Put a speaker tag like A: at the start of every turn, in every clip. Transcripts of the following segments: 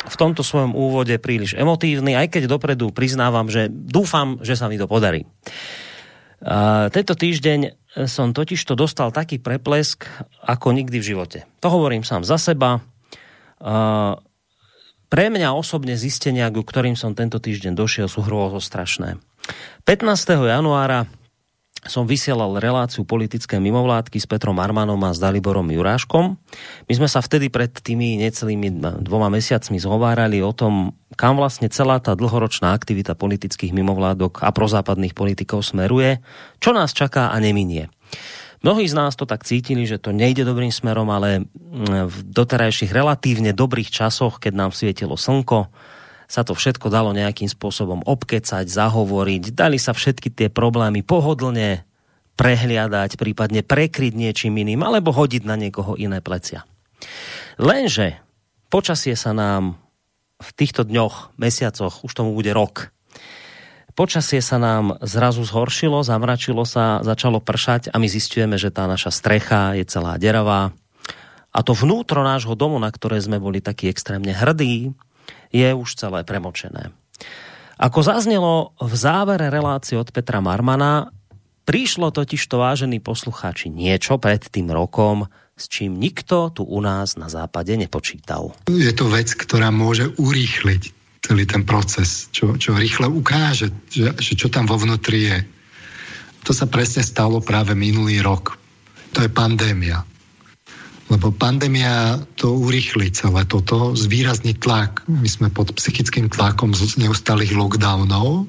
A: v tomto svojom úvode príliš emotívny, aj keď dopredu priznávam, že dúfam, že sa mi to podarí. Tento týždeň som totiž to dostal taký preplesk, ako nikdy v živote. To hovorím sám za seba. Uh, pre mňa osobne zistenia, ku ktorým som tento týždeň došiel, sú strašné. 15. januára som vysielal reláciu politické mimovládky s Petrom Armanom a s Daliborom Juráškom. My sme sa vtedy pred tými necelými dvoma mesiacmi zhovárali o tom, kam vlastne celá tá dlhoročná aktivita politických mimovládok a prozápadných politikov smeruje, čo nás čaká a neminie. Mnohí z nás to tak cítili, že to nejde dobrým smerom, ale v doterajších relatívne dobrých časoch, keď nám svietilo slnko, sa to všetko dalo nejakým spôsobom obkecať, zahovoriť, dali sa všetky tie problémy pohodlne prehliadať, prípadne prekryť niečím iným, alebo hodiť na niekoho iné plecia. Lenže počasie sa nám v týchto dňoch, mesiacoch, už tomu bude rok, počasie sa nám zrazu zhoršilo, zamračilo sa, začalo pršať a my zistujeme, že tá naša strecha je celá deravá. A to vnútro nášho domu, na ktoré sme boli takí extrémne hrdí, je už celé premočené. Ako zaznelo v závere relácie od Petra Marmana, prišlo totiž to vážení poslucháči niečo pred tým rokom, s čím nikto tu u nás na západe nepočítal.
B: Je to vec, ktorá môže urýchliť celý ten proces, čo, čo rýchle ukáže, že, že čo tam vo vnútri je. To sa presne stalo práve minulý rok. To je pandémia lebo pandémia to urýchli celé toto, zvýrazní tlak. My sme pod psychickým tlakom z neustálých lockdownov,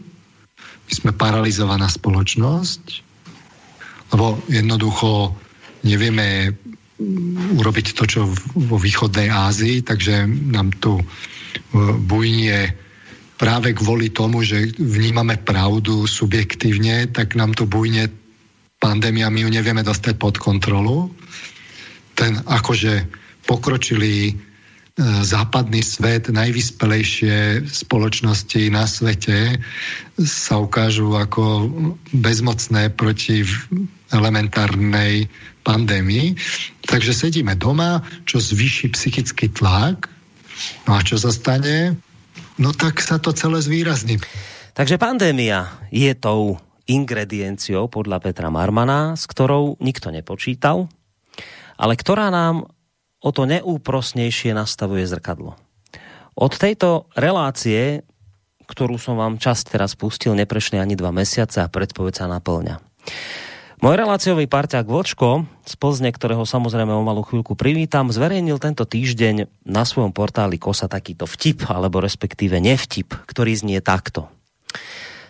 B: my sme paralizovaná spoločnosť, lebo jednoducho nevieme urobiť to, čo vo východnej Ázii, takže nám tu e, bujnie práve kvôli tomu, že vnímame pravdu subjektívne, tak nám tu bujne pandémia, my ju nevieme dostať pod kontrolu ten akože pokročilý e, západný svet, najvyspelejšie spoločnosti na svete sa ukážu ako bezmocné proti elementárnej pandémii. Takže sedíme doma, čo zvýši psychický tlak. No a čo sa stane? No tak sa to celé zvýrazní.
A: Takže pandémia je tou ingredienciou podľa Petra Marmana, s ktorou nikto nepočítal, ale ktorá nám o to neúprosnejšie nastavuje zrkadlo. Od tejto relácie, ktorú som vám čas teraz pustil, neprešli ani dva mesiace a predpoveď sa naplňa. Môj reláciový parťák Vočko z Plzne, ktorého samozrejme o malú chvíľku privítam, zverejnil tento týždeň na svojom portáli Kosa takýto vtip, alebo respektíve nevtip, ktorý znie takto.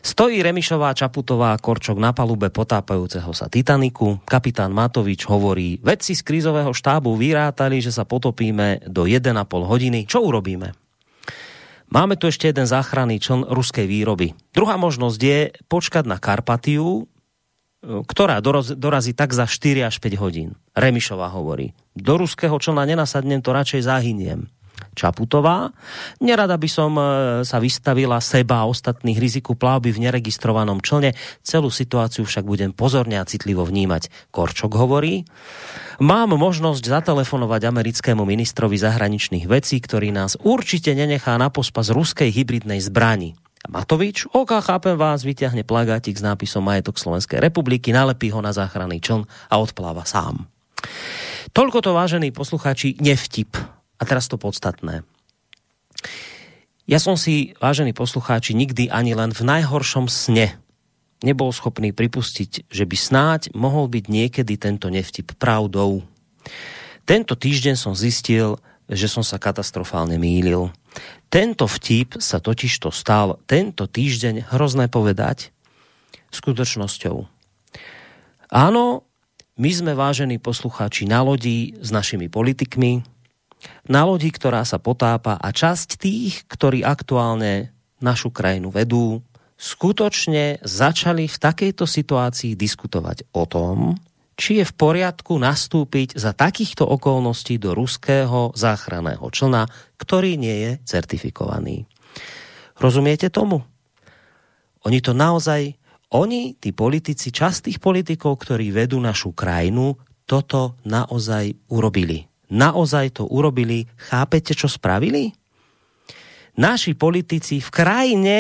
A: Stojí Remišová, Čaputová a Korčok na palube potápajúceho sa Titaniku. Kapitán Matovič hovorí, vedci z krízového štábu vyrátali, že sa potopíme do 1,5 hodiny. Čo urobíme? Máme tu ešte jeden záchranný čln ruskej výroby. Druhá možnosť je počkať na Karpatiu, ktorá dorazí tak za 4 až 5 hodín. Remišová hovorí, do ruského člna nenasadnem, to radšej zahyniem. Čaputová. Nerada by som e, sa vystavila seba a ostatných riziku plavby v neregistrovanom člne. Celú situáciu však budem pozorne a citlivo vnímať. Korčok hovorí. Mám možnosť zatelefonovať americkému ministrovi zahraničných vecí, ktorý nás určite nenechá na pospas ruskej hybridnej zbrani. Matovič, OK, chápem vás, vyťahne plagátik s nápisom Majetok Slovenskej republiky, nalepí ho na záchranný čln a odpláva sám. Toľko to, vážení poslucháči, nevtip a teraz to podstatné. Ja som si, vážení poslucháči, nikdy ani len v najhoršom sne nebol schopný pripustiť, že by snáď mohol byť niekedy tento nevtip pravdou. Tento týždeň som zistil, že som sa katastrofálne mýlil. Tento vtip sa totiž to stal tento týždeň hrozné povedať skutočnosťou. Áno, my sme vážení poslucháči na lodi s našimi politikmi, na lodi, ktorá sa potápa a časť tých, ktorí aktuálne našu krajinu vedú, skutočne začali v takejto situácii diskutovať o tom, či je v poriadku nastúpiť za takýchto okolností do ruského záchranného člna, ktorý nie je certifikovaný. Rozumiete tomu? Oni to naozaj, oni, tí politici, časť tých politikov, ktorí vedú našu krajinu, toto naozaj urobili. Naozaj to urobili. Chápete, čo spravili? Naši politici v krajine,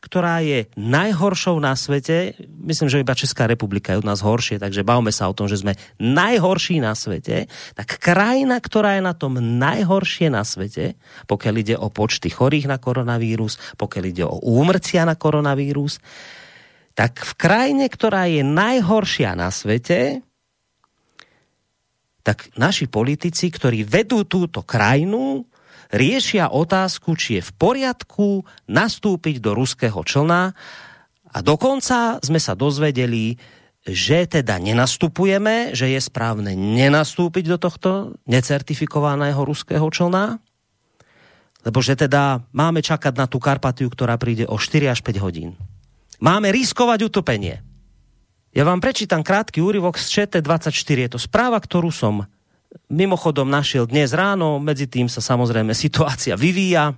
A: ktorá je najhoršou na svete, myslím, že iba Česká republika je od nás horšie, takže bavme sa o tom, že sme najhorší na svete, tak krajina, ktorá je na tom najhoršie na svete, pokiaľ ide o počty chorých na koronavírus, pokiaľ ide o úmrcia na koronavírus, tak v krajine, ktorá je najhoršia na svete, tak naši politici, ktorí vedú túto krajinu, riešia otázku, či je v poriadku nastúpiť do ruského člna a dokonca sme sa dozvedeli, že teda nenastupujeme, že je správne nenastúpiť do tohto necertifikovaného ruského člna, lebo že teda máme čakať na tú Karpatiu, ktorá príde o 4 až 5 hodín. Máme riskovať utopenie. Ja vám prečítam krátky úryvok z ČT24. Je to správa, ktorú som mimochodom našiel dnes ráno, medzi tým sa samozrejme situácia vyvíja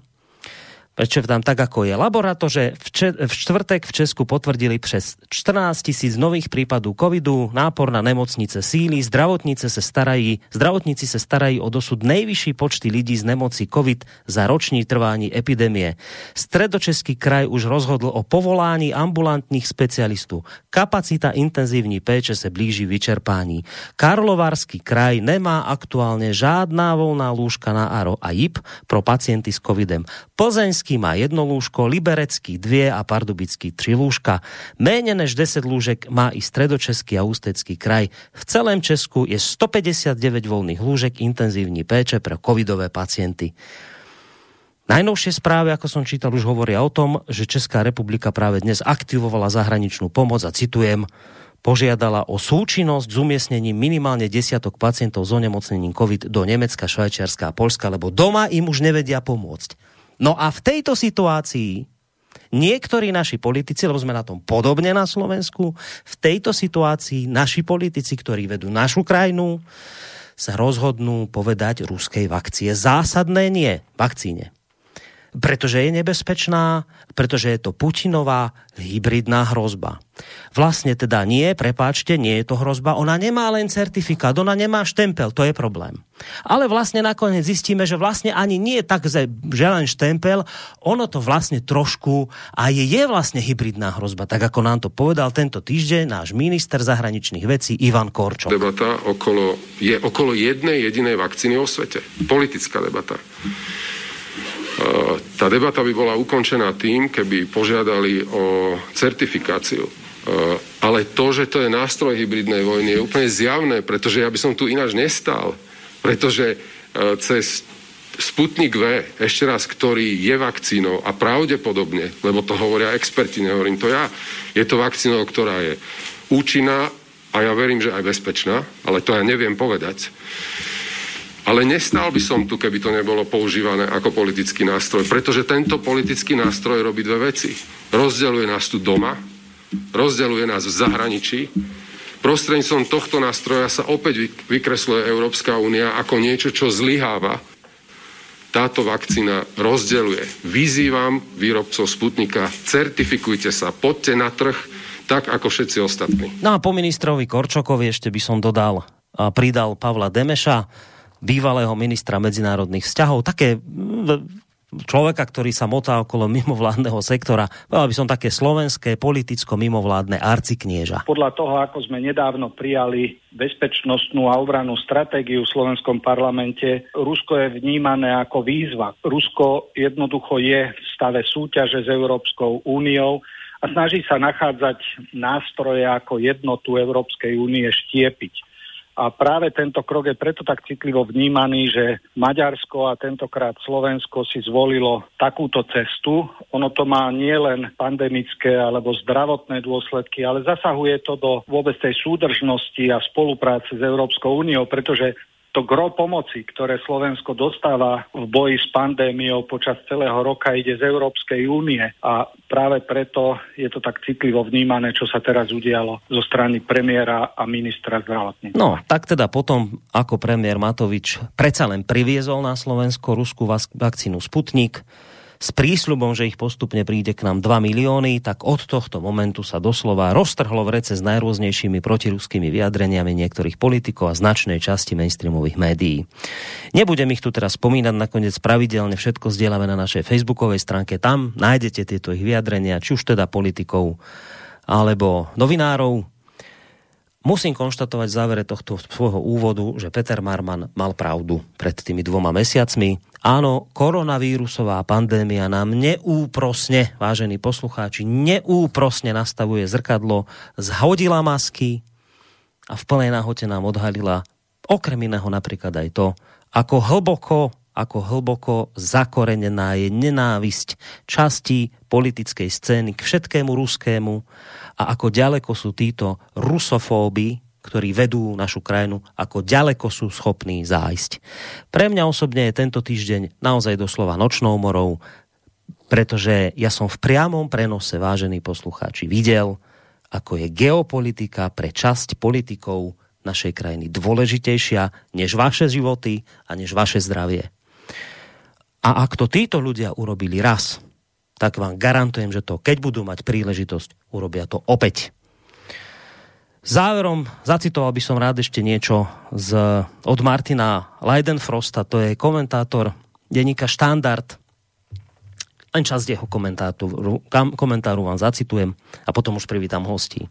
A: prečo tam tak, ako je. Laboratóře v, če- v čtvrtek v Česku potvrdili přes 14 tisíc nových prípadů covidu, nápor na nemocnice síly, zdravotnice se starají, zdravotníci se starají o dosud nejvyšší počty lidí z nemoci covid za roční trvání epidemie. Stredočeský kraj už rozhodl o povolání ambulantních specialistů. Kapacita intenzívní péče se blíží vyčerpání. Karlovarský kraj nemá aktuálne žádná volná lúžka na ARO a JIP pro pacienty s covidem. Plzeň Košický má jedno lúžko, Liberecký dvie a Pardubický tri lúžka. Méně než 10 lúžek má i Stredočeský a Ústecký kraj. V celém Česku je 159 voľných lúžek intenzívní péče pre covidové pacienty. Najnovšie správy, ako som čítal, už hovoria o tom, že Česká republika práve dnes aktivovala zahraničnú pomoc a citujem, požiadala o súčinnosť s umiestnením minimálne desiatok pacientov s onemocnením COVID do Nemecka, Švajčiarska a Polska, lebo doma im už nevedia pomôcť. No a v tejto situácii niektorí naši politici, lebo sme na tom podobne na Slovensku, v tejto situácii naši politici, ktorí vedú našu krajinu, sa rozhodnú povedať ruskej vakcie. Zásadné nie vakcíne pretože je nebezpečná, pretože je to Putinová hybridná hrozba. Vlastne teda nie, prepáčte, nie je to hrozba, ona nemá len certifikát, ona nemá štempel, to je problém. Ale vlastne nakoniec zistíme, že vlastne ani nie je tak, že len štempel, ono to vlastne trošku a je, je vlastne hybridná hrozba, tak ako nám to povedal tento týždeň náš minister zahraničných vecí Ivan Korčo.
C: Debata okolo, je okolo jednej jedinej vakcíny o svete. Politická debata. Tá debata by bola ukončená tým, keby požiadali o certifikáciu. Ale to, že to je nástroj hybridnej vojny, je úplne zjavné, pretože ja by som tu ináč nestal. Pretože cez Sputnik V, ešte raz, ktorý je vakcínou a pravdepodobne, lebo to hovoria experti, nehovorím to ja, je to vakcínou, ktorá je účinná a ja verím, že aj bezpečná, ale to ja neviem povedať ale nestal by som tu, keby to nebolo používané ako politický nástroj, pretože tento politický nástroj robí dve veci. Rozdeluje nás tu doma, rozdeluje nás v zahraničí. Prostredníctvom tohto nástroja sa opäť vykresluje Európska únia ako niečo, čo zlyháva. Táto vakcína rozdeluje. Vyzývam výrobcov Sputnika, certifikujte sa, poďte na trh, tak ako všetci ostatní.
A: No a po ministrovi Korčokovi ešte by som dodal a pridal Pavla Demeša, bývalého ministra medzinárodných vzťahov, také človeka, ktorý sa motá okolo mimovládneho sektora, povedal by som také slovenské politicko-mimovládne arciknieža.
D: Podľa toho, ako sme nedávno prijali bezpečnostnú a obranú stratégiu v slovenskom parlamente, Rusko je vnímané ako výzva. Rusko jednoducho je v stave súťaže s Európskou úniou a snaží sa nachádzať nástroje ako jednotu Európskej únie štiepiť. A práve tento krok je preto tak citlivo vnímaný, že Maďarsko a tentokrát Slovensko si zvolilo takúto cestu. Ono to má nielen pandemické alebo zdravotné dôsledky, ale zasahuje to do vôbec tej súdržnosti a spolupráce s Európskou úniou, pretože to gro pomoci, ktoré Slovensko dostáva v boji s pandémiou počas celého roka, ide z Európskej únie a práve preto je to tak citlivo vnímané, čo sa teraz udialo zo strany premiéra a ministra zdravotníctva.
A: No, tak teda potom, ako premiér Matovič predsa len priviezol na Slovensko ruskú vakcínu Sputnik, s prísľubom, že ich postupne príde k nám 2 milióny, tak od tohto momentu sa doslova roztrhlo v rece s najrôznejšími protiruskými vyjadreniami niektorých politikov a značnej časti mainstreamových médií. Nebudem ich tu teraz spomínať, nakoniec pravidelne všetko zdieľame na našej facebookovej stránke. Tam nájdete tieto ich vyjadrenia, či už teda politikov alebo novinárov. Musím konštatovať v závere tohto svojho úvodu, že Peter Marman mal pravdu pred tými dvoma mesiacmi. Áno, koronavírusová pandémia nám neúprosne, vážení poslucháči, neúprosne nastavuje zrkadlo, zhodila masky a v plnej náhote nám odhalila okrem iného napríklad aj to, ako hlboko, ako hlboko zakorenená je nenávisť časti politickej scény k všetkému ruskému a ako ďaleko sú títo rusofóby, ktorí vedú našu krajinu, ako ďaleko sú schopní zájsť. Pre mňa osobne je tento týždeň naozaj doslova nočnou morou, pretože ja som v priamom prenose, vážení poslucháči, videl, ako je geopolitika pre časť politikov našej krajiny dôležitejšia než vaše životy a než vaše zdravie. A ak to títo ľudia urobili raz, tak vám garantujem, že to, keď budú mať príležitosť, urobia to opäť. Záverom zacitoval by som rád ešte niečo z, od Martina Leidenfrosta, to je komentátor denníka Štandard. Len časť jeho komentáru, komentáru vám zacitujem a potom už privítam hostí.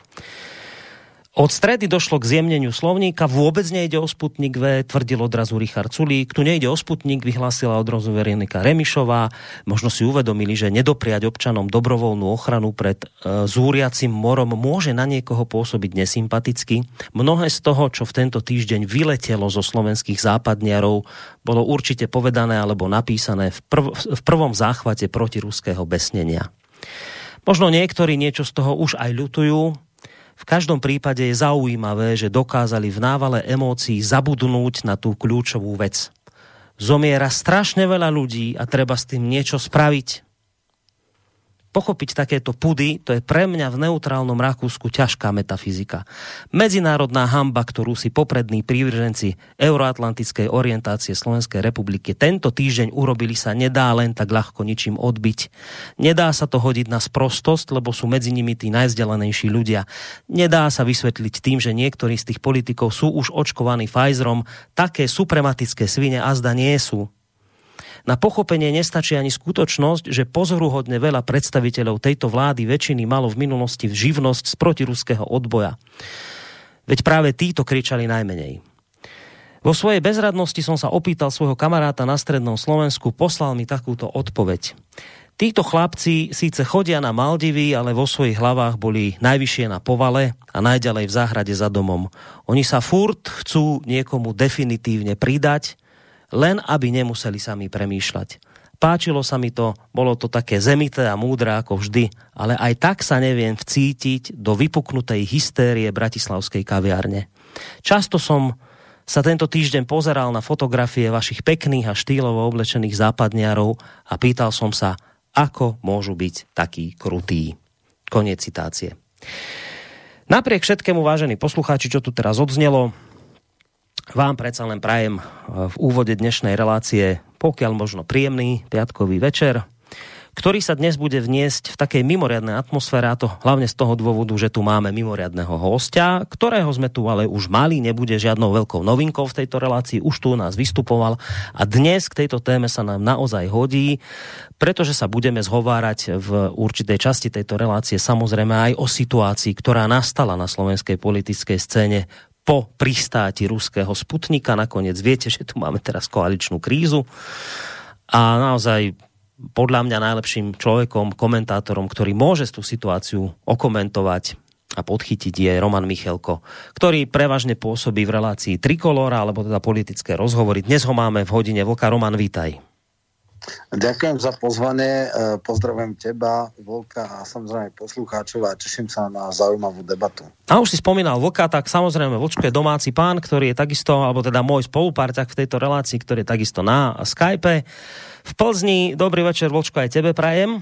A: Od stredy došlo k zjemneniu slovníka, vôbec nejde o Sputnik V, tvrdil odrazu Richard Sulík. Tu nejde o Sputnik, vyhlásila odrazu Veronika Remišová. Možno si uvedomili, že nedopriať občanom dobrovoľnú ochranu pred e, zúriacim morom môže na niekoho pôsobiť nesympaticky. Mnohé z toho, čo v tento týždeň vyletelo zo slovenských západniarov, bolo určite povedané alebo napísané v, prv, v prvom záchvate protiruského besnenia. Možno niektorí niečo z toho už aj ľutujú, v každom prípade je zaujímavé, že dokázali v návale emócií zabudnúť na tú kľúčovú vec. Zomiera strašne veľa ľudí a treba s tým niečo spraviť pochopiť takéto pudy, to je pre mňa v neutrálnom Rakúsku ťažká metafyzika. Medzinárodná hamba, ktorú si poprední prívrženci euroatlantickej orientácie Slovenskej republiky tento týždeň urobili sa nedá len tak ľahko ničím odbiť. Nedá sa to hodiť na sprostosť, lebo sú medzi nimi tí najzdelenejší ľudia. Nedá sa vysvetliť tým, že niektorí z tých politikov sú už očkovaní Pfizerom, také suprematické svine azda nie sú. Na pochopenie nestačí ani skutočnosť, že pozoruhodne veľa predstaviteľov tejto vlády väčšiny malo v minulosti živnosť z protiruského odboja. Veď práve títo kričali najmenej. Vo svojej bezradnosti som sa opýtal svojho kamaráta na strednom Slovensku, poslal mi takúto odpoveď. Títo chlapci síce chodia na Maldivy, ale vo svojich hlavách boli najvyššie na povale a najďalej v záhrade za domom. Oni sa furt chcú niekomu definitívne pridať len aby nemuseli sami premýšľať. Páčilo sa mi to, bolo to také zemité a múdre ako vždy, ale aj tak sa neviem vcítiť do vypuknutej hystérie bratislavskej kaviárne. Často som sa tento týždeň pozeral na fotografie vašich pekných a štýlovo oblečených západniarov a pýtal som sa, ako môžu byť takí krutí. Koniec citácie. Napriek všetkému, vážení poslucháči, čo tu teraz odznelo, vám predsa len prajem eh, v úvode dnešnej relácie pokiaľ možno príjemný piatkový večer, ktorý sa dnes bude vniesť v takej mimoriadnej atmosfére, a to hlavne z toho dôvodu, že tu máme mimoriadného hostia, ktorého sme tu ale už mali, nebude žiadnou veľkou novinkou v tejto relácii, už tu u nás vystupoval a dnes k tejto téme sa nám naozaj hodí, pretože sa budeme zhovárať v určitej časti tejto relácie samozrejme aj o situácii, ktorá nastala na slovenskej politickej scéne po pristáti ruského Sputnika. Nakoniec viete, že tu máme teraz koaličnú krízu a naozaj podľa mňa najlepším človekom, komentátorom, ktorý môže tú situáciu okomentovať a podchytiť je Roman Michelko, ktorý prevažne pôsobí v relácii Trikolora, alebo teda politické rozhovory. Dnes ho máme v hodine Vlka. Roman, vítaj.
E: Ďakujem za pozvanie, e, pozdravujem teba, Volka a samozrejme poslucháčov a teším sa na zaujímavú debatu.
A: A už si spomínal Vlka, tak samozrejme Vlčko je domáci pán, ktorý je takisto, alebo teda môj spoluparťak v tejto relácii, ktorý je takisto na Skype. V Plzni, dobrý večer Vlčko, aj tebe prajem.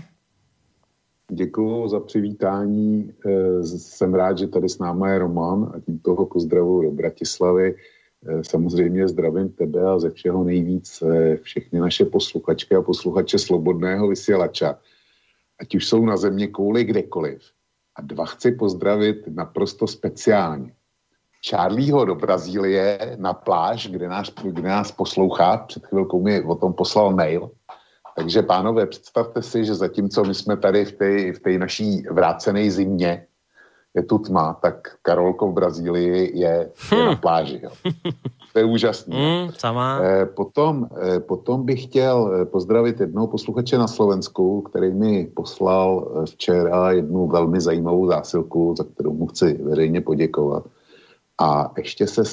F: Děkuji za přivítání. E, jsem rád, že tady s náma je Roman a tím toho pozdravu do Bratislavy. E, samozřejmě zdravím tebe a ze všeho nejvíc e, všechny naše posluchačky a posluchače Slobodného vysílača. Ať už jsou na země kouli kdekoliv. A dva chci pozdravit naprosto speciálně. Charlieho do Brazílie na pláž, kde nás, kde nás poslouchá. Před chvilkou mi o tom poslal mail takže pánové, představte si, že zatímco my jsme tady v té, v té naší vrácené zimě, je tu tma, tak Karolko v Brazílii je, hmm. je na hm. pláži. Jo. To je úžasné.
A: Hmm, sama.
F: E, potom, e, potom bych chtěl eh, pozdravit jednoho posluchače na Slovensku, který mi poslal včera jednu velmi zajímavou zásilku, za kterou mu chci veřejně poděkovat. A ještě, se,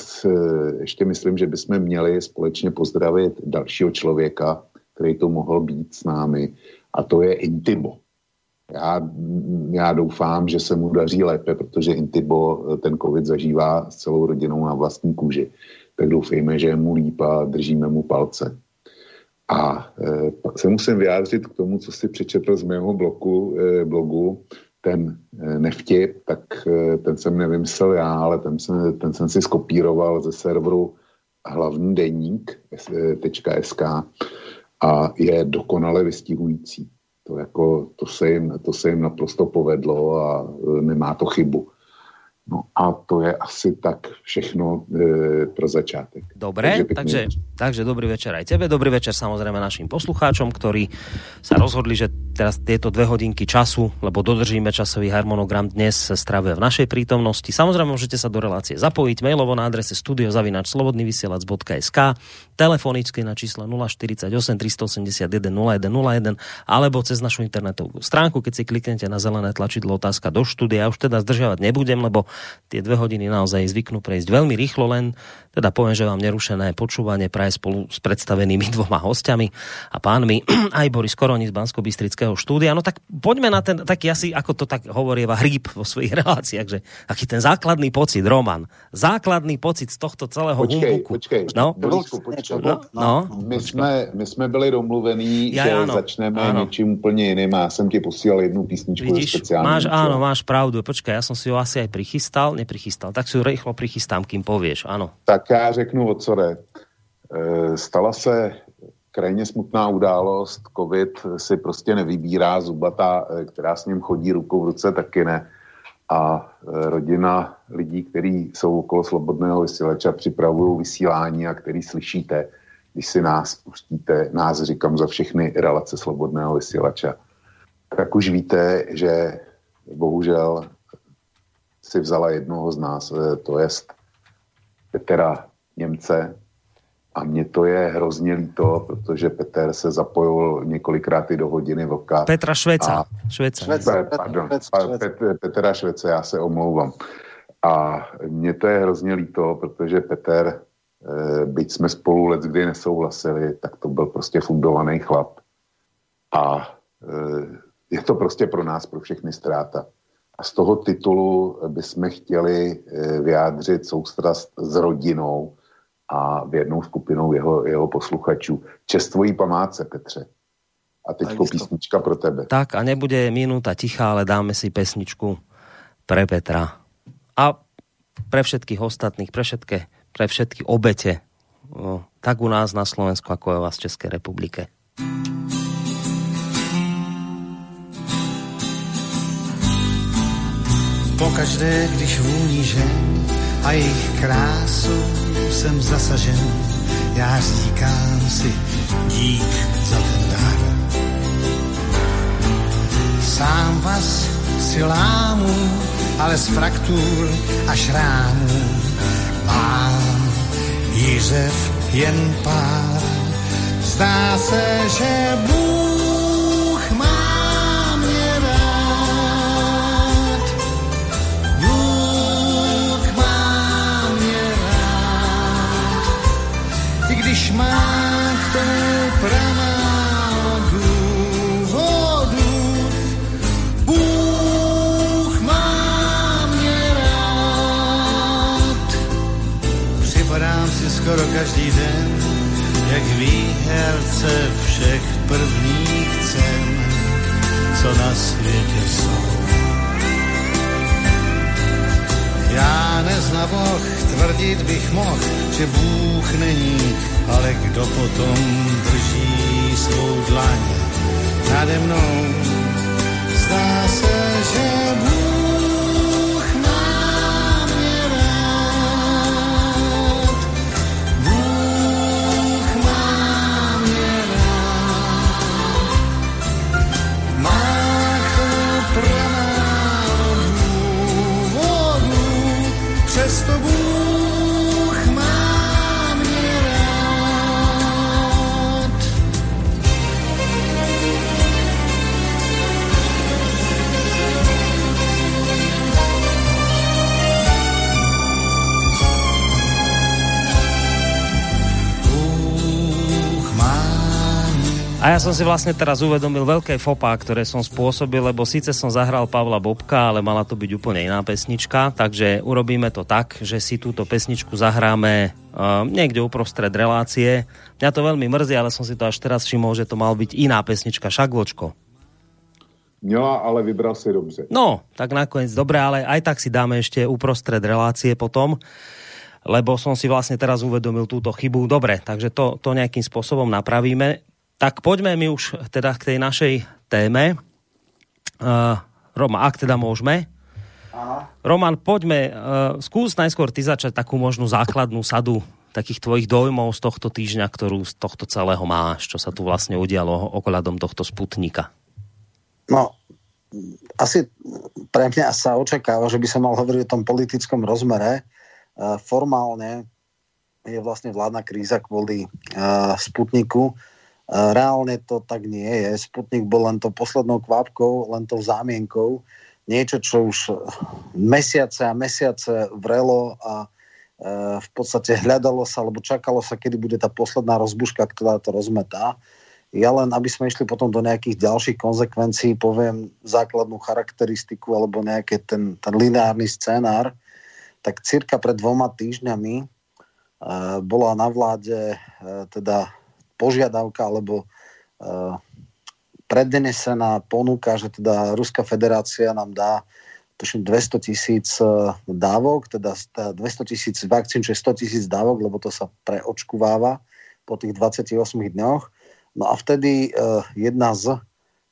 F: ještě myslím, že bychom měli společně pozdravit dalšího člověka, který to mohl být s námi, a to je Intibo. Já, já doufám, že se mu daří lépe, protože Intibo ten covid zažívá s celou rodinou na vlastní kůži. Tak doufejme, že je mu líp a držíme mu palce. A e, pak se musím vyjádřit k tomu, co si přečetl z mého bloku, e, blogu, ten e, nevtip, tak e, ten jsem nevymyslel já, ale ten jsem, ten jsem si skopíroval ze serveru hlavní deník.sk a je dokonale vystihující. To, jako, to, se jim, to se jim naprosto povedlo a e, nemá to chybu. No a to je asi tak všechno e, pro začátek.
A: Dobre, takže, takže, takže dobrý večer aj tebe, dobrý večer samozrejme našim poslucháčom, ktorí sa rozhodli, že teraz tieto dve hodinky času, lebo dodržíme časový harmonogram dnes stravuje v našej prítomnosti. Samozrejme môžete sa do relácie zapojiť mailovo na adrese studiozavinačslobodnyvysielac.sk telefonicky na čísle 048 381 0101 alebo cez našu internetovú stránku, keď si kliknete na zelené tlačidlo otázka do štúdia. Ja už teda zdržiavať nebudem, lebo tie dve hodiny naozaj zvyknú prejsť veľmi rýchlo, len teda poviem, že vám nerušené počúvanie praje spolu s predstavenými dvoma hostiami a pánmi, aj Boris Koroni z bansko štúdia. No tak poďme na ten taký asi, ako to tak hovorieva hríb vo svojich reláciách, že aký ten základný pocit, Roman, základný pocit z tohto celého
F: počkej,
A: humbuku.
F: Počkej, no? Borisku, počkej. No, no, my, jsme, my jsme byli domluvení, ja, že áno, začneme áno. něčím úplně jiným a jsem ti posílal jednu písničku
A: Vidíš, speciálnu. Máš, áno, máš pravdu. Počkaj, ja som si ju asi aj prichystal, neprichystal, tak si ju rýchlo prichystám, kým povieš, áno.
F: Tak já řeknu, o co jde. E, stala se krajně smutná událost, covid si prostě nevybírá, zubata, e, která s ním chodí rukou v ruce, taky ne. A e, rodina lidí, kteří jsou okolo slobodného vysílača, připravují vysílání a který slyšíte, když si nás pustíte, nás říkám za všechny relace slobodného vysílača, tak už víte, že bohužel si vzala jednoho z nás, to jest Petra Němce. A mně to je hrozně líto, protože Peter se zapojil několikrát i do hodiny vlka.
A: Petra Šveca. A... Šveca.
F: Šveca. Pardon, Šveca. Petra Švece, já se omlouvám. A mně to je hrozně líto, protože Peter, eh, byť jsme spolu let kdy nesouhlasili, tak to byl prostě fundovaný chlap. A eh, je to prostě pro nás, pro všechny ztráta. A z toho titulu bychom chtěli eh, vyjádřit soustrast s rodinou a věrnou skupinou jeho, jeho posluchačů. Čest tvojí památce, Petře. A teď písnička pro tebe.
A: Tak a nebude minúta tichá, ale dáme si pesničku pre Petra. A pre všetkých ostatných, pre všetky, pre všetky obete, tak u nás na Slovensku, ako je u vás v Českej republike.
G: Pokaždé, když vůní žen a jejich krásu jsem zasažen, já říkám si dík za ten dar. Sám vás si lámu, ale z fraktur a šrámů mám jířev jen pár. Zdá se, že Bůh když má k tomu pramálo důvodů. Bůh má mě rád. Připadám si skoro každý den, jak výherce všech prvních cen, co na světě jsou. Já nezna Boh, tvrdit bych mohl, že Bůh není ale kdo potom drží svou dlaň nade mnou. Zdá se, že Bůh
A: A ja som si vlastne teraz uvedomil veľké fopa, ktoré som spôsobil, lebo síce som zahral Pavla Bobka, ale mala to byť úplne iná pesnička, takže urobíme to tak, že si túto pesničku zahráme uh, niekde uprostred relácie. Mňa to veľmi mrzí, ale som si to až teraz všimol, že to mal byť iná pesnička, Šagvočko.
F: Měla, ale vybral si dobře.
A: No, tak nakoniec dobre, ale aj tak si dáme ešte uprostred relácie potom, lebo som si vlastne teraz uvedomil túto chybu. Dobre, takže to, to nejakým spôsobom napravíme. Tak poďme mi už teda k tej našej téme. Uh, Roma, ak teda môžeme. Roman, poďme, uh, skús najskôr ty začať takú možnú základnú sadu takých tvojich dojmov z tohto týždňa, ktorú z tohto celého máš, čo sa tu vlastne udialo okoladom tohto sputnika.
E: No, asi pre mňa sa očakáva, že by som mal hovoriť o tom politickom rozmere. Uh, formálne je vlastne vládna kríza kvôli uh, Sputniku. Reálne to tak nie je. Sputnik bol len to poslednou kvapkou, len to zámienkou. Niečo, čo už mesiace a mesiace vrelo a uh, v podstate hľadalo sa, alebo čakalo sa, kedy bude tá posledná rozbuška, ktorá to rozmetá. Ja len, aby sme išli potom do nejakých ďalších konsekvencií, poviem základnú charakteristiku alebo nejaký ten, ten lineárny scénár, tak cirka pred dvoma týždňami uh, bola na vláde uh, teda požiadavka alebo uh, prednesená ponuka, že teda Ruská federácia nám dá tuším 200 tisíc uh, dávok, teda 200 tisíc vakcín, čiže 100 tisíc dávok, lebo to sa preočkuváva po tých 28 dňoch. No a vtedy uh, jedna z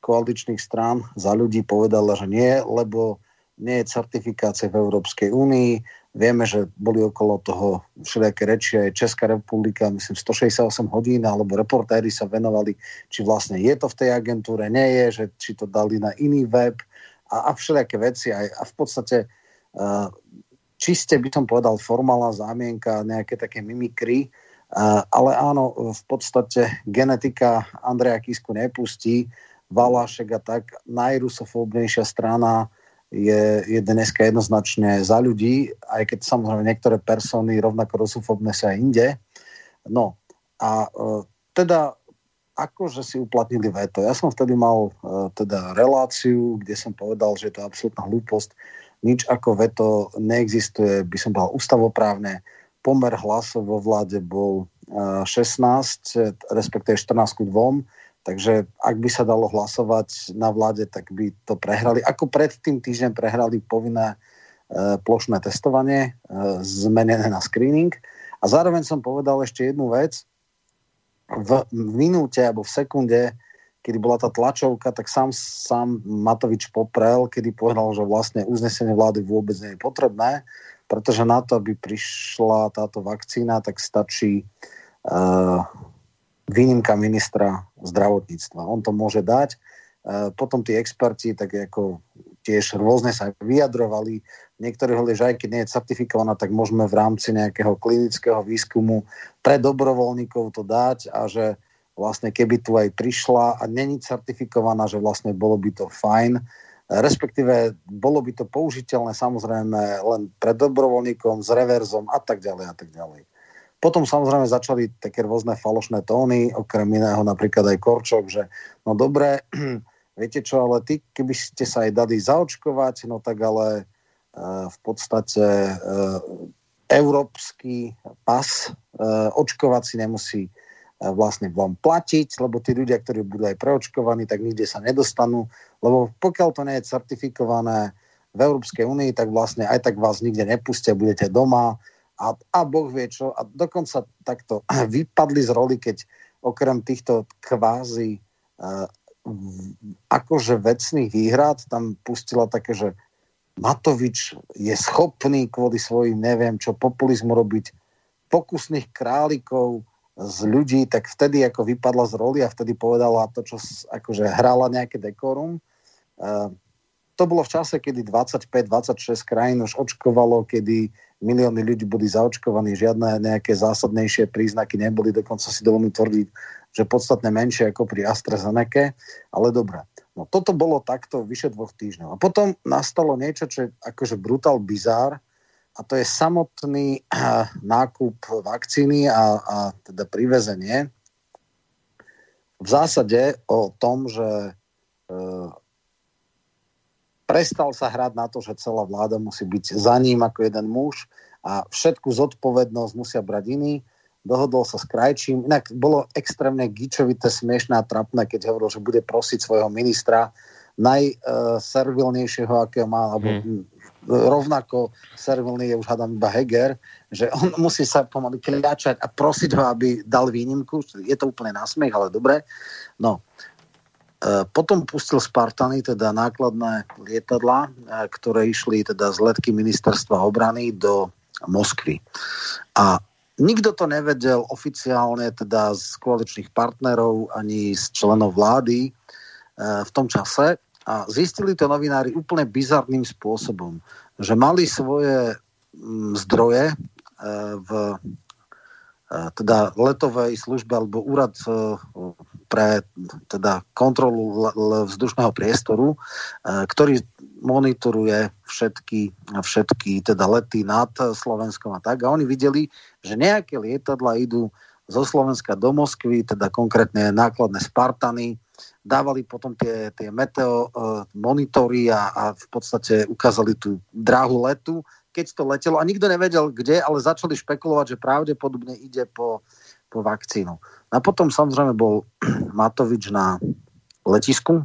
E: koaličných strán za ľudí povedala, že nie, lebo nie je certifikácie v Európskej únii. Vieme, že boli okolo toho všelijaké reči aj Česká republika, myslím 168 hodín, alebo reportéri sa venovali, či vlastne je to v tej agentúre, nie je, že či to dali na iný web a, a všelijaké veci. Aj, a v podstate uh, čiste by som povedal formálna zámienka, nejaké také mimikry, uh, ale áno, v podstate genetika Andreja Kisku nepustí, Valášek a tak najrusofóbnejšia strana je, je dneska jednoznačne za ľudí, aj keď samozrejme niektoré persony rovnako rusofobné sa aj inde. No a e, teda akože si uplatnili veto. Ja som vtedy mal e, teda reláciu, kde som povedal, že je to absolútna hlúposť. Nič ako veto neexistuje, by som povedal ústavoprávne. Pomer hlasov vo vláde bol e, 16, respektíve 14 k 2 Takže ak by sa dalo hlasovať na vláde, tak by to prehrali. Ako pred tým týždňom prehrali povinné e, plošné testovanie, e, zmenené na screening. A zároveň som povedal ešte jednu vec. V, minúte alebo v sekunde, kedy bola tá tlačovka, tak sám, sám Matovič poprel, kedy povedal, že vlastne uznesenie vlády vôbec nie je potrebné, pretože na to, aby prišla táto vakcína, tak stačí uh, výnimka ministra zdravotníctva. On to môže dať. E, potom tí experti tak ako tiež rôzne sa vyjadrovali. Niektorí hovorili, že aj keď nie je certifikovaná, tak môžeme v rámci nejakého klinického výskumu pre dobrovoľníkov to dať a že vlastne keby tu aj prišla a není certifikovaná, že vlastne bolo by to fajn. Respektíve bolo by to použiteľné samozrejme len pre dobrovoľníkom s reverzom a tak ďalej a tak ďalej. Potom samozrejme začali také rôzne falošné tóny, okrem iného napríklad aj Korčok, že no dobre, viete čo, ale ty, keby ste sa aj dali zaočkovať, no tak ale uh, v podstate uh, európsky pas očkovací nemusí vlastne vám platiť, lebo tí ľudia, ktorí budú aj preočkovaní, tak nikde sa nedostanú, lebo pokiaľ to nie je certifikované v Európskej únii, tak vlastne aj tak vás nikde nepustia, budete doma a, a Boh vie čo. A dokonca takto vypadli z roli, keď okrem týchto kvázi uh, akože vecných výhrad tam pustila také, že Matovič je schopný kvôli svojim, neviem čo, populizmu robiť pokusných králikov, z ľudí, tak vtedy ako vypadla z roli a vtedy povedala to, čo akože hrala nejaké dekorum. Uh, to bolo v čase, kedy 25-26 krajín už očkovalo, kedy milióny ľudí boli zaočkovaní, žiadne nejaké zásadnejšie príznaky neboli, dokonca si dovolím tvrdiť, že podstatne menšie ako pri AstraZeneca, ale dobre. No toto bolo takto vyše dvoch týždňov. A potom nastalo niečo, čo je akože brutál bizár, a to je samotný nákup vakcíny a, a teda privezenie. V zásade o tom, že uh, prestal sa hrať na to, že celá vláda musí byť za ním ako jeden muž a všetku zodpovednosť musia brať iní. Dohodol sa s Krajčím. Inak bolo extrémne gičovité, smiešné a trapné, keď hovoril, že bude prosiť svojho ministra najservilnejšieho, akého má, alebo hmm rovnako servilný je už hádam iba Heger, že on musí sa pomaly kliačať a prosiť ho, aby dal výnimku. Je to úplne násmech, ale dobre. No, potom pustil Spartany, teda nákladné lietadla, e, ktoré išli teda z letky ministerstva obrany do Moskvy. A nikto to nevedel oficiálne, teda z koaličných partnerov ani z členov vlády e, v tom čase, a zistili to novinári úplne bizarným spôsobom, že mali svoje mm, zdroje e, v e, teda letovej službe alebo úrad e, pre teda kontrolu vzdušného priestoru, ktorý monitoruje všetky, všetky teda lety nad Slovenskom a tak. A oni videli, že nejaké lietadla idú zo Slovenska do Moskvy, teda konkrétne nákladné Spartany, dávali potom tie, tie meteo uh, monitory a, a v podstate ukázali tú dráhu letu, keď to letelo a nikto nevedel kde, ale začali špekulovať, že pravdepodobne ide po, po vakcínu. A potom samozrejme bol Matovič na letisku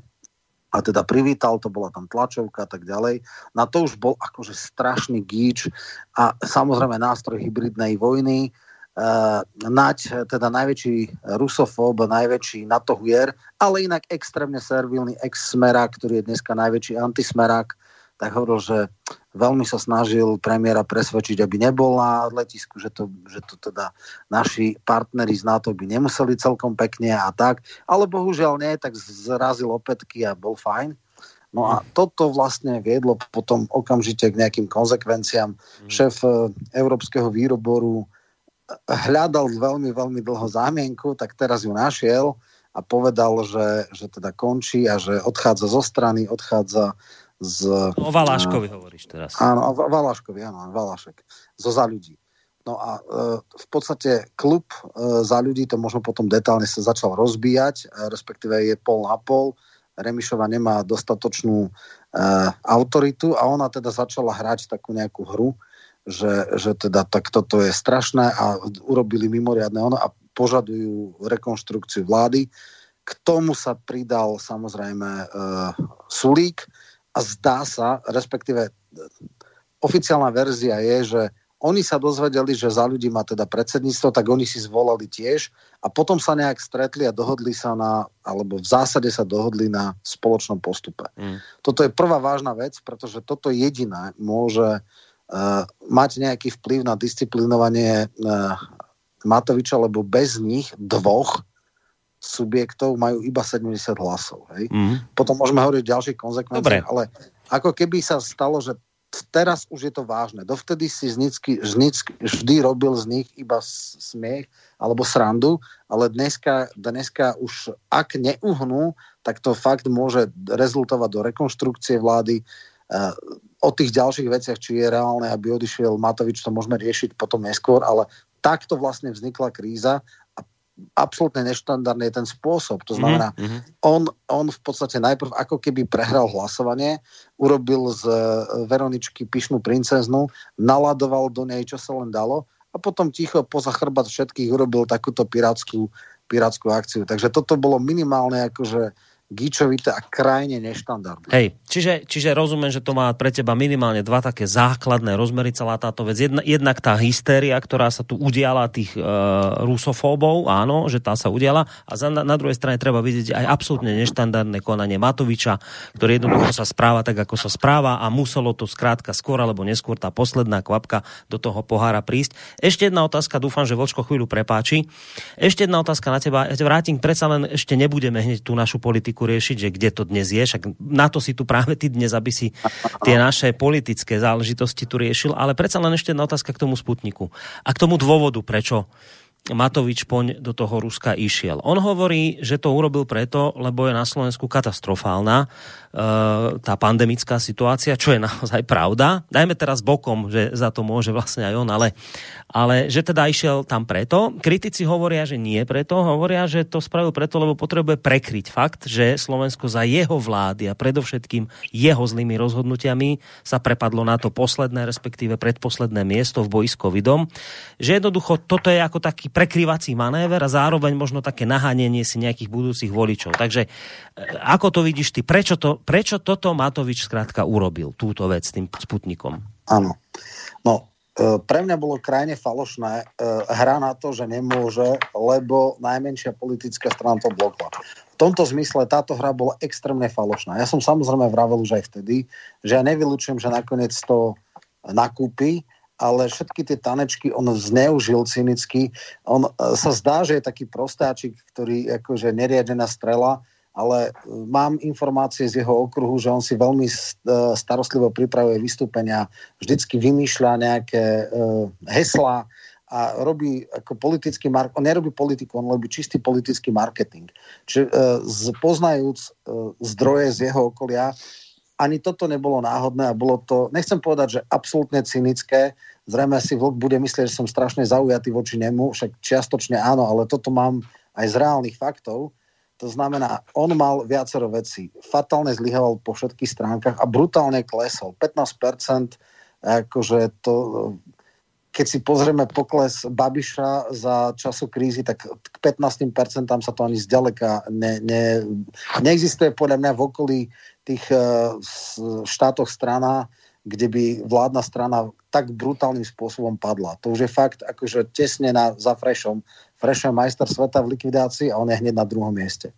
E: a teda privítal, to bola tam tlačovka a tak ďalej. Na to už bol akože strašný gíč a samozrejme nástroj hybridnej vojny, uh, Nať, teda najväčší rusofób, najväčší natohujer, ale inak extrémne servilný ex-smerák, ktorý je dneska najväčší antismerák, tak hovoril, že veľmi sa snažil premiéra presvedčiť, aby nebol na letisku, že to, že to teda naši partneri z NATO by nemuseli celkom pekne a tak, ale bohužiaľ nie, tak zrazil opätky a bol fajn. No a toto vlastne viedlo potom okamžite k nejakým konsekvenciám. Mm. Šéf e, Európskeho výroboru hľadal veľmi, veľmi dlho zámienku, tak teraz ju našiel a povedal, že, že teda končí a že odchádza zo strany, odchádza z...
A: O Valáškovi a, hovoríš teraz.
E: Áno, o Valáškovi, áno, Valášek. Zo za ľudí. No a e, v podstate klub e, za ľudí, to možno potom detálne sa začal rozbíjať, e, respektíve je pol na pol. Remišova nemá dostatočnú e, autoritu a ona teda začala hrať takú nejakú hru, že, že teda tak toto je strašné a urobili mimoriadne ono a požadujú rekonštrukciu vlády. K tomu sa pridal samozrejme e, Sulík a zdá sa, respektíve oficiálna verzia je, že oni sa dozvedeli, že za ľudí má teda predsedníctvo, tak oni si zvolali tiež a potom sa nejak stretli a dohodli sa na, alebo v zásade sa dohodli na spoločnom postupe. Mm. Toto je prvá vážna vec, pretože toto jediné môže uh, mať nejaký vplyv na disciplinovanie uh, Matoviča, lebo bez nich dvoch subjektov majú iba 70 hlasov. Hej? Mm. Potom môžeme hovoriť o ďalších konzekvenciách, ale ako keby sa stalo, že teraz už je to vážne. Dovtedy si Znicky, Znicky vždy robil z nich iba smiech alebo srandu, ale dneska, dneska už ak neuhnú, tak to fakt môže rezultovať do rekonštrukcie vlády, uh, o tých ďalších veciach, či je reálne, aby odišiel Matovič, to môžeme riešiť potom neskôr, ale takto vlastne vznikla kríza absolútne neštandardný je ten spôsob. To znamená, mm-hmm. on, on v podstate najprv ako keby prehral hlasovanie, urobil z Veroničky pyšnú princeznu, naladoval do nej, čo sa len dalo a potom ticho poza chrbat všetkých urobil takúto pirátskú, pirátskú akciu. Takže toto bolo minimálne akože gíčovité a krajne neštandardné.
A: Hej, čiže, čiže rozumiem, že to má pre teba minimálne dva také základné rozmery celá táto vec. Jedna, jednak tá hystéria, ktorá sa tu udiala tých e, rusofóbov, áno, že tá sa udiala a za, na, na druhej strane treba vidieť aj absolútne neštandardné konanie Matoviča, ktorý jednoducho sa správa tak, ako sa správa a muselo to skrátka skôr alebo neskôr tá posledná kvapka do toho pohára prísť. Ešte jedna otázka, dúfam, že Vočko chvíľu prepáči. Ešte jedna otázka na teba. Ja te vrátim, predsa len ešte nebudeme hneď tú našu politiku politiku riešiť, že kde to dnes je, však na to si tu práve ty dnes, aby si tie naše politické záležitosti tu riešil, ale predsa len ešte jedna otázka k tomu Sputniku a k tomu dôvodu, prečo Matovič poň do toho Ruska išiel. On hovorí, že to urobil preto, lebo je na Slovensku katastrofálna e, tá pandemická situácia, čo je naozaj pravda. Dajme teraz bokom, že za to môže vlastne aj on, ale, ale že teda išiel tam preto. Kritici hovoria, že nie preto, hovoria, že to spravil preto, lebo potrebuje prekryť fakt, že Slovensko za jeho vlády a predovšetkým jeho zlými rozhodnutiami sa prepadlo na to posledné, respektíve predposledné miesto v boji s covidom. Že jednoducho toto je ako taký prekryvací manéver a zároveň možno také naháňanie si nejakých budúcich voličov. Takže e, ako to vidíš ty? Prečo, to, prečo toto Matovič skrátka urobil, túto vec s tým Sputnikom?
E: Áno. No, pre mňa bolo krajne falošné e, hra na to, že nemôže, lebo najmenšia politická strana to blokla. V tomto zmysle táto hra bola extrémne falošná. Ja som samozrejme vravel už aj vtedy, že ja nevylučujem, že nakoniec to nakúpi, ale všetky tie tanečky on zneužil cynicky. On e, sa zdá, že je taký prostáčik, ktorý akože neriadená strela, ale e, mám informácie z jeho okruhu, že on si veľmi e, starostlivo pripravuje vystúpenia, vždycky vymýšľa nejaké uh, heslá a robí ako politický mark- on nerobí politiku, on robí čistý politický marketing. Čiže uh, poznajúc zdroje z jeho okolia, ani toto nebolo náhodné a bolo to, nechcem povedať, že absolútne cynické, zrejme si vlk bude myslieť, že som strašne zaujatý voči nemu, však čiastočne áno, ale toto mám aj z reálnych faktov. To znamená, on mal viacero vecí. Fatálne zlyhal po všetkých stránkach a brutálne klesol. 15%, akože to, keď si pozrieme pokles Babiša za času krízy, tak k 15% sa to ani zďaleka ne, ne, neexistuje podľa mňa v okolí tých eh, štátoch strana, kde by vládna strana tak brutálnym spôsobom padla. To už je fakt akože tesne na, za Frešom. Frešom je majster sveta v likvidácii a on je hneď na druhom mieste.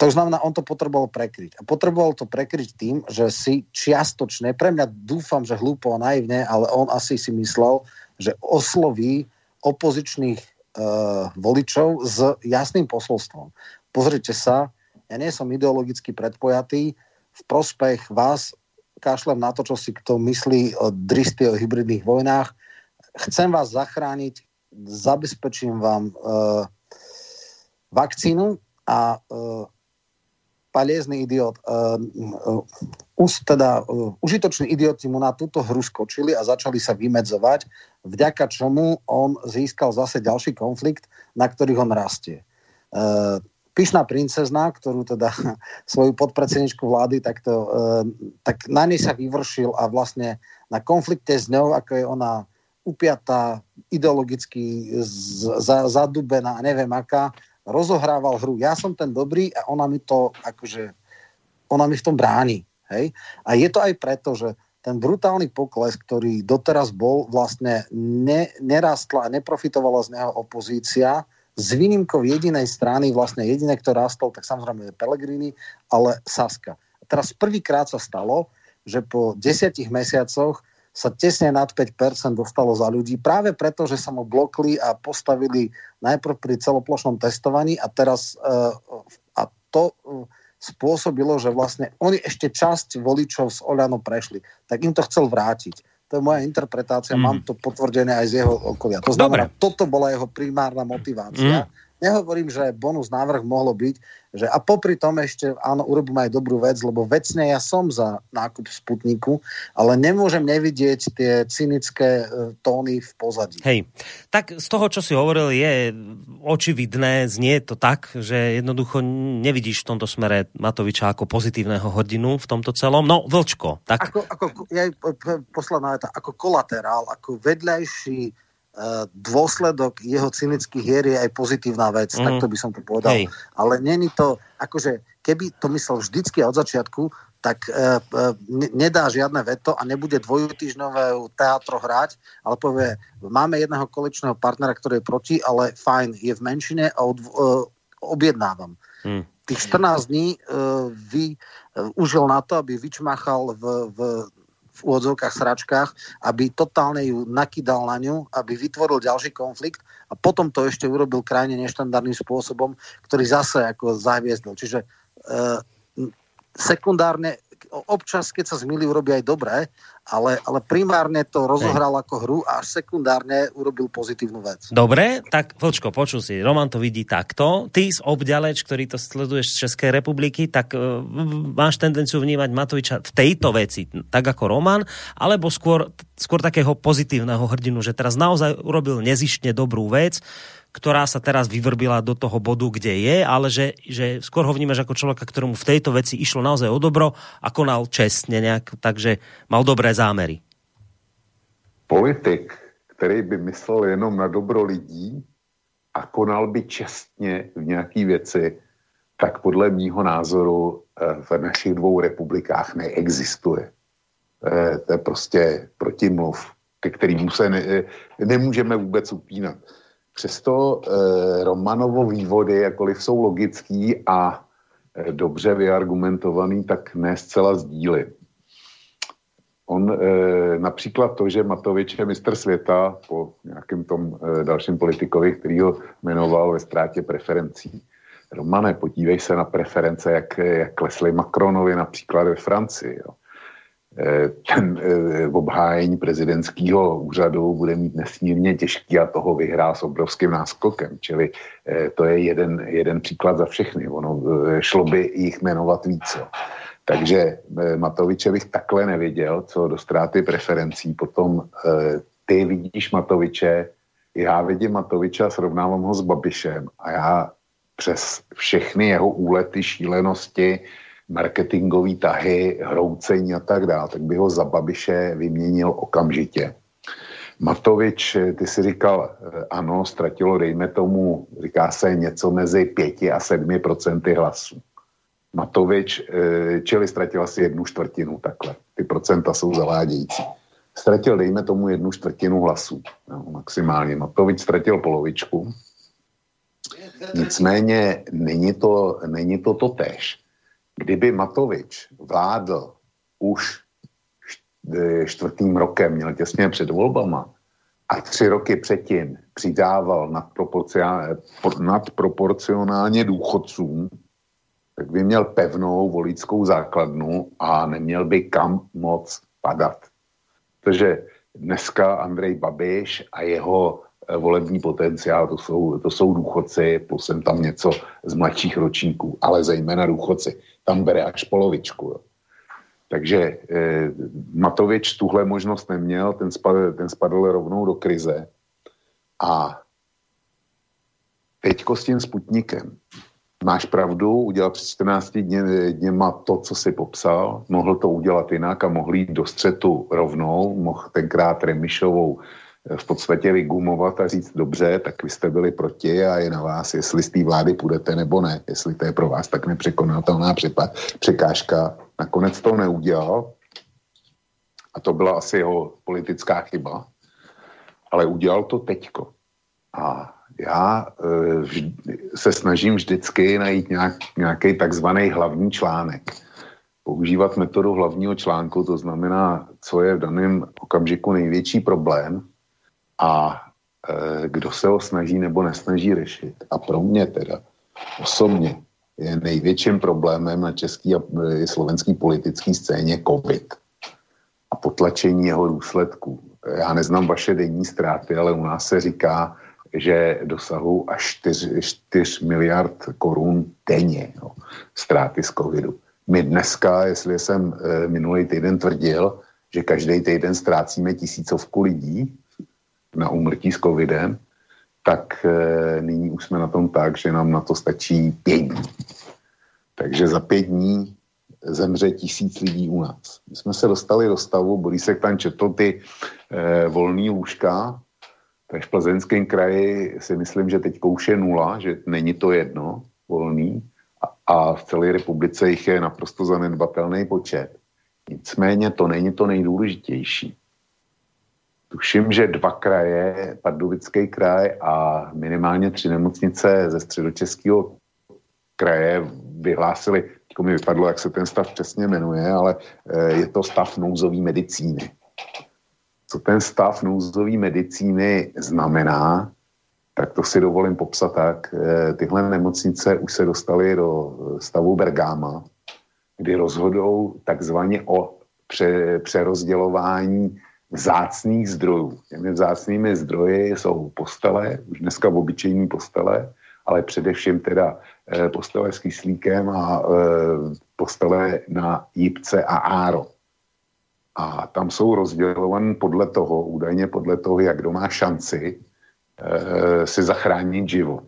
E: To znamená, on to potreboval prekryť. A potreboval to prekryť tým, že si čiastočne, pre mňa dúfam, že hlúpo a naivne, ale on asi si myslel, že osloví opozičných uh, voličov s jasným posolstvom. Pozrite sa, ja nie som ideologicky predpojatý, v prospech vás kašlem na to, čo si kto myslí o dristy o hybridných vojnách. Chcem vás zachrániť, zabezpečím vám uh, vakcínu a uh, paliezný idiot, uh, uh, teda uh, užitoční idioti mu na túto hru skočili a začali sa vymedzovať, vďaka čomu on získal zase ďalší konflikt, na ktorý on rastie. Uh, pyšná princezna, ktorú teda svoju podpredsedničku vlády, tak, to, e, tak na nej sa vyvršil a vlastne na konflikte s ňou, ako je ona upiatá, ideologicky za, zadubená, neviem aká, rozohrával hru. Ja som ten dobrý a ona mi to akože, ona mi v tom bráni. Hej? A je to aj preto, že ten brutálny pokles, ktorý doteraz bol, vlastne ne, nerastla a neprofitovala z neho opozícia, s výnimkou jedinej strany, vlastne jediné, kto rastol, tak samozrejme je Pelegrini, ale Saska. A teraz prvýkrát sa stalo, že po desiatich mesiacoch sa tesne nad 5% dostalo za ľudí, práve preto, že sa mu blokli a postavili najprv pri celoplošnom testovaní a teraz uh, a to uh, spôsobilo, že vlastne oni ešte časť voličov z Oľano prešli, tak im to chcel vrátiť. To je moja interpretácia, mm. mám to potvrdené aj z jeho okolia. To znamená, Dobre. toto bola jeho primárna motivácia. Mm. Nehovorím, že bonus návrh mohlo byť, že a popri tom ešte, áno, urobím aj dobrú vec, lebo vecne ja som za nákup Sputniku, ale nemôžem nevidieť tie cynické e, tóny v pozadí.
A: Hej, tak z toho, čo si hovoril, je očividné, znie to tak, že jednoducho nevidíš v tomto smere Matoviča ako pozitívneho hodinu v tomto celom. No, Vlčko, tak...
E: Ako, ako, ja, posledná veta, ako kolaterál, ako vedľajší dôsledok jeho cynických hier je aj pozitívna vec, mm. tak to by som to povedal. Hej. Ale není to, akože keby to myslel vždycky od začiatku, tak e, e, nedá žiadne veto a nebude dvojtýždňové teatro hrať, ale povie, máme jedného koaličného partnera, ktorý je proti, ale fajn, je v menšine a od, e, objednávam. Hmm. Tých 14 dní e, vy, e, užil na to, aby vyčmachal v, v, v úvodzovkách sračkách, aby totálne ju nakydal na ňu, aby vytvoril ďalší konflikt a potom to ešte urobil krajne neštandardným spôsobom, ktorý zase ako zahviezdil. Čiže e, sekundárne, občas, keď sa zmýli, urobí aj dobré, ale, ale primárne to rozohral ako hru a až sekundárne urobil pozitívnu vec.
A: Dobre, tak Vlčko, počul si, Roman to vidí takto. Ty z obďaleč, ktorý to sleduješ z Českej republiky, tak uh, máš tendenciu vnímať Matoviča v tejto veci, tak ako Roman, alebo skôr, skôr takého pozitívneho hrdinu, že teraz naozaj urobil nezištne dobrú vec, ktorá sa teraz vyvrbila do toho bodu, kde je, ale že, že skôr ho vnímaš ako človeka, ktorému v tejto veci išlo naozaj o dobro a konal čestne nejak, takže mal dobré zámery.
F: Politik, který by myslel jenom na dobro lidí a konal by čestně v nějaký věci, tak podle mýho názoru eh, v našich dvou republikách neexistuje. Eh, to je prostě protimluv, ke kterému se ne, eh, nemůžeme vůbec upínat. Přesto eh, Romanovo vývody, jakkoliv jsou logický a eh, dobře vyargumentovaný, tak ne zcela sdílím. On eh, například to, že Matovič je mistr světa po nějakém tom eh, dalším politikovi, který ho jmenoval ve ztrátě preferencí. Romane, podívej se na preference, jak, jak klesly Macronovi například ve Francii. Jo. Eh, ten eh, obhájení prezidentského úřadu bude mít nesmírně těžký a toho vyhrá s obrovským náskokem. Čili eh, to je jeden, jeden příklad za všechny. Ono šlo by jich jmenovat více. Takže Matoviče bych takhle neviděl, co do ztráty preferencí. Potom ty vidíš Matoviče, já vidím Matoviče a srovnávám ho s Babišem a já přes všechny jeho úlety, šílenosti, marketingový tahy, hroucení a tak dále, tak by ho za Babiše vyměnil okamžitě. Matovič, ty si říkal, eh, ano, ztratilo, dejme tomu, říká se něco mezi 5 a 7 procenty hlasů. Matovič, eh, čili ztratil asi jednu čtvrtinu, takhle. Ty procenta jsou zavádějící. Ztratil, dejme tomu, jednu čtvrtinu hlasů, no, maximálně. Matovič ztratil polovičku. Nicméně není to, není to to tež. Kdyby Matovič vládl už čtvrtým rokem, měl těsně před volbama, a tři roky předtím přidával nadproporcionálně důchodcům, tak by měl pevnou voličskou základnu a neměl by kam moc padat. Protože dneska Andrej Babiš a jeho eh, volební potenciál, to jsou, to jsou důchodci, plus jsem tam něco z mladších ročníků, ale zejména důchodci tam bere až polovičku. Jo. Takže eh, Matovič tuhle možnost neměl, ten spadl, ten spadl rovnou do krize. A teďko s tím Sputnikem. Máš pravdu, udělal před 14 dně, dněma to, co si popsal, mohl to udělat jinak a mohl jít do střetu rovnou, mohl tenkrát Remišovou v podstatě vygumovat a říct dobře, tak vy jste byli proti a je na vás, jestli z té vlády půjdete nebo ne, jestli to je pro vás tak nepřekonatelná překážka. Nakonec to neudělal a to byla asi jeho politická chyba, ale udělal to teďko. A já e, se snažím vždycky najít nějak, nějaký takzvaný hlavní článek. Používat metodu hlavního článku, to znamená, co je v daném okamžiku největší problém a e, kdo se ho snaží nebo nesnaží řešit. A pro mě teda osobně je největším problémem na český a e, slovenský politický scéně COVID a potlačení jeho důsledků. Já neznám vaše denní ztráty, ale u nás se říká, že dosahují až 4, 4 miliard korun denně jo, ztráty z covidu. My dneska, jestli jsem e, minulý týden tvrdil, že každý týden ztrácíme tisícovku lidí, na úmrtí s covidem, tak e, nyní už jsme na tom tak, že nám na to stačí pět dní. Takže za pět dní zemře tisíc lidí u nás. My jsme se dostali do stavu, Borisek tam četl ty e, volný lůžka, Takže v plzeňském kraji si myslím, že teď už je nula, že není to jedno volný a, a v celé republice jich je naprosto zanedbatelný počet. Nicméně to není to nejdůležitější. Tuším, že dva kraje, Pardubický kraj a minimálně tři nemocnice ze středočeského kraje vyhlásili, jako mi vypadlo, jak se ten stav přesně jmenuje, ale eh, je to stav nouzové medicíny. Co ten stav nouzové medicíny znamená, tak to si dovolím popsat tak. Eh, tyhle nemocnice už se dostaly do stavu Bergáma, kdy rozhodou takzvaně o pře, přerozdělování vzácných zdrojů. Těmi vzácnými zdroji jsou postele, už dneska v obyčejní postele, ale především teda eh, postele s kyslíkem a eh, postele na jípce a áro. A tam jsou rozdělované podle toho, údajně podle toho, jak kdo má šanci e, si zachránit život.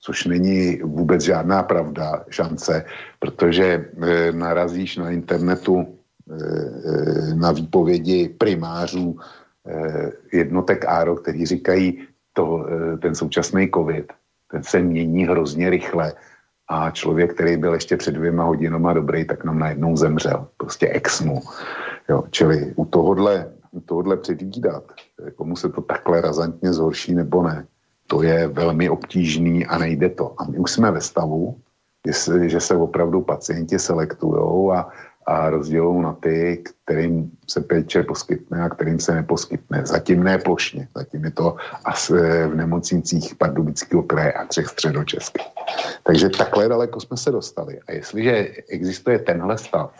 F: Což není vůbec žádná pravda, šance, protože narazíš na internetu na výpovědi primářů e, jednotek ARO, kteří říkají, to, e, ten současný covid, ten se mění hrozně rychle a člověk, který byl ještě před dvěma hodinama dobrý, tak nám najednou zemřel. Prostě exnu. Jo, čili u tohohle, u tohohle předvídat, komu se to takhle razantně zhorší nebo ne, to je velmi obtížný a nejde to. A my už jsme ve stavu, že se opravdu pacienti selektují a, a rozdělují na ty, kterým se péče poskytne a kterým se neposkytne. Zatím ne plošně, zatím je to asi v nemocnicích Pardubického kraje a třech středočeských. Takže takhle daleko jsme se dostali. A jestliže existuje tenhle stav,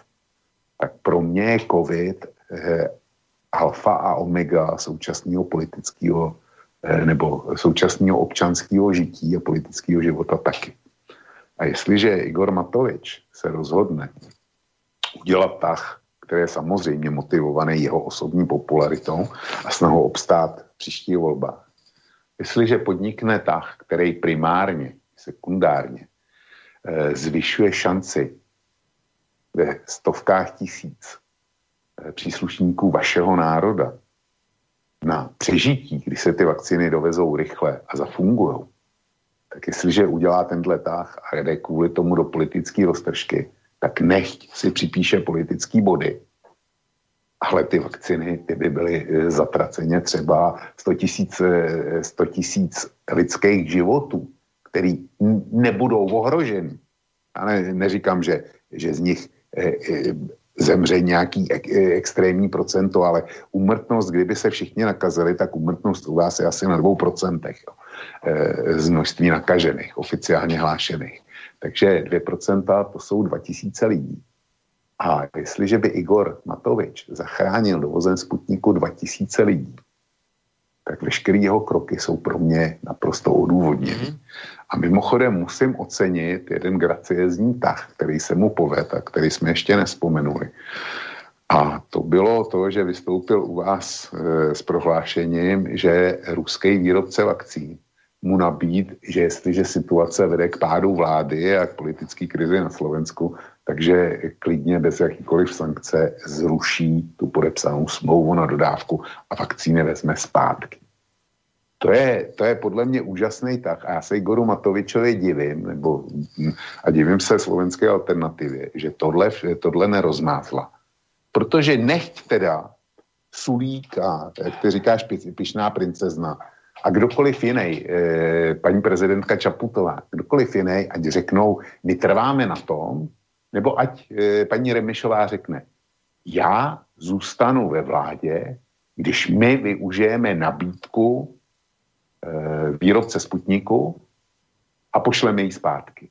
F: tak pro mě je COVID eh, alfa a omega současného politického eh, nebo současného občanského žití a politického života taky. A jestliže Igor Matovič se rozhodne udělat tah, který je samozřejmě motivovaný jeho osobní popularitou a snahou obstát v příští volbách. Jestliže podnikne tah, který primárně, sekundárně eh, zvyšuje šanci ve stovkách tisíc eh, příslušníků vašeho národa na přežití, kdy se ty vakcíny dovezou rychle a zafungují, tak jestliže udělá tenhle tah a jde kvůli tomu do politické roztržky, tak nechť si připíše politický body. Ale ty vakciny, ty by byly eh, zatraceně třeba 100 tisíc, 100 tisíc lidských životů, který nebudou ohroženy. Já ne, neříkám, že, že z nich e, e, zemře nějaký ek, extrémní procento, ale umrtnost, kdyby se všichni nakazili, tak umrtnost u vás je asi na dvou procentech jo, z množství nakažených, oficiálně hlášených. Takže 2% to jsou 2000 lidí. A jestliže by Igor Matovič zachránil dovozem Sputniku 2000 lidí, tak veškeré jeho kroky jsou pro mě naprosto odůvodněné. Mm. A mimochodem musím ocenit jeden graciezní tah, který se mu poved a který jsme ještě nespomenuli. A to bylo to, že vystoupil u vás e, s prohlášením, že ruský výrobce vakcín mu nabít, že jestliže situace vede k pádu vlády a k politické krizi na Slovensku, takže klidně bez jakýkoliv sankce zruší tu podepsanou smlouvu na dodávku a vakcíny vezme zpátky. To je, to je podle mě úžasný tak. A já se Igoru Matovičovi divím, nebo, a divím se slovenské alternativě, že tohle, tohle nerozmázla. Protože nechť teda Sulík a, jak ty říkáš, pišná princezna, a kdokoliv jiný, eh, paní prezidentka Čaputová, kdokoliv jiný, ať řeknou, my trváme na tom, nebo ať eh, paní Remišová řekne, já zůstanu ve vládě, když my využijeme nabídku eh, výrobce Sputniku a pošleme ji zpátky.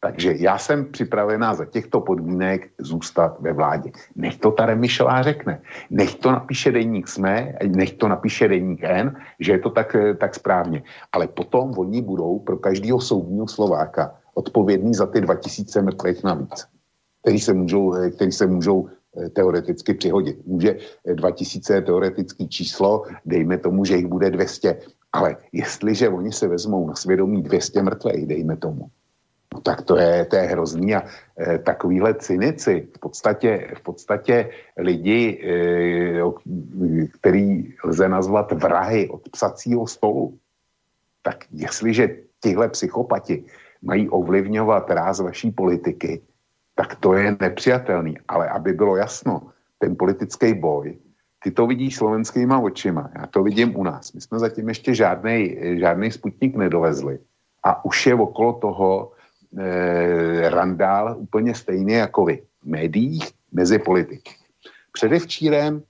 F: Takže já jsem připravená za těchto podmínek zůstat ve vládě. Nech to ta Remišová řekne. Nech to napíše denník SME, nech to napíše denník N, že je to tak, tak správně. Ale potom oni budou pro každého soudního Slováka odpovědní za ty 2000 mrtvých navíc, který se můžou, který se můžou eh, teoreticky přihodit. Může 2000 eh, je teoretický číslo, dejme tomu, že jich bude 200, ale jestliže oni se vezmou na svědomí 200 mrtvých, dejme tomu, No tak to je, to je hrozný a e, takovýhle cynici, v podstatě, v podstatě lidi, e, který lze nazvat vrahy od psacího stolu, tak jestliže tihle psychopati mají ovlivňovat ráz vaší politiky, tak to je nepřijatelný. Ale aby bylo jasno, ten politický boj, ty to vidíš slovenskýma očima, já to vidím u nás. My jsme zatím ještě žádný, žádný sputnik nedovezli. A už je okolo toho e, randál úplně stejný jako vy. V médiích, mezi politiky. Předevčírem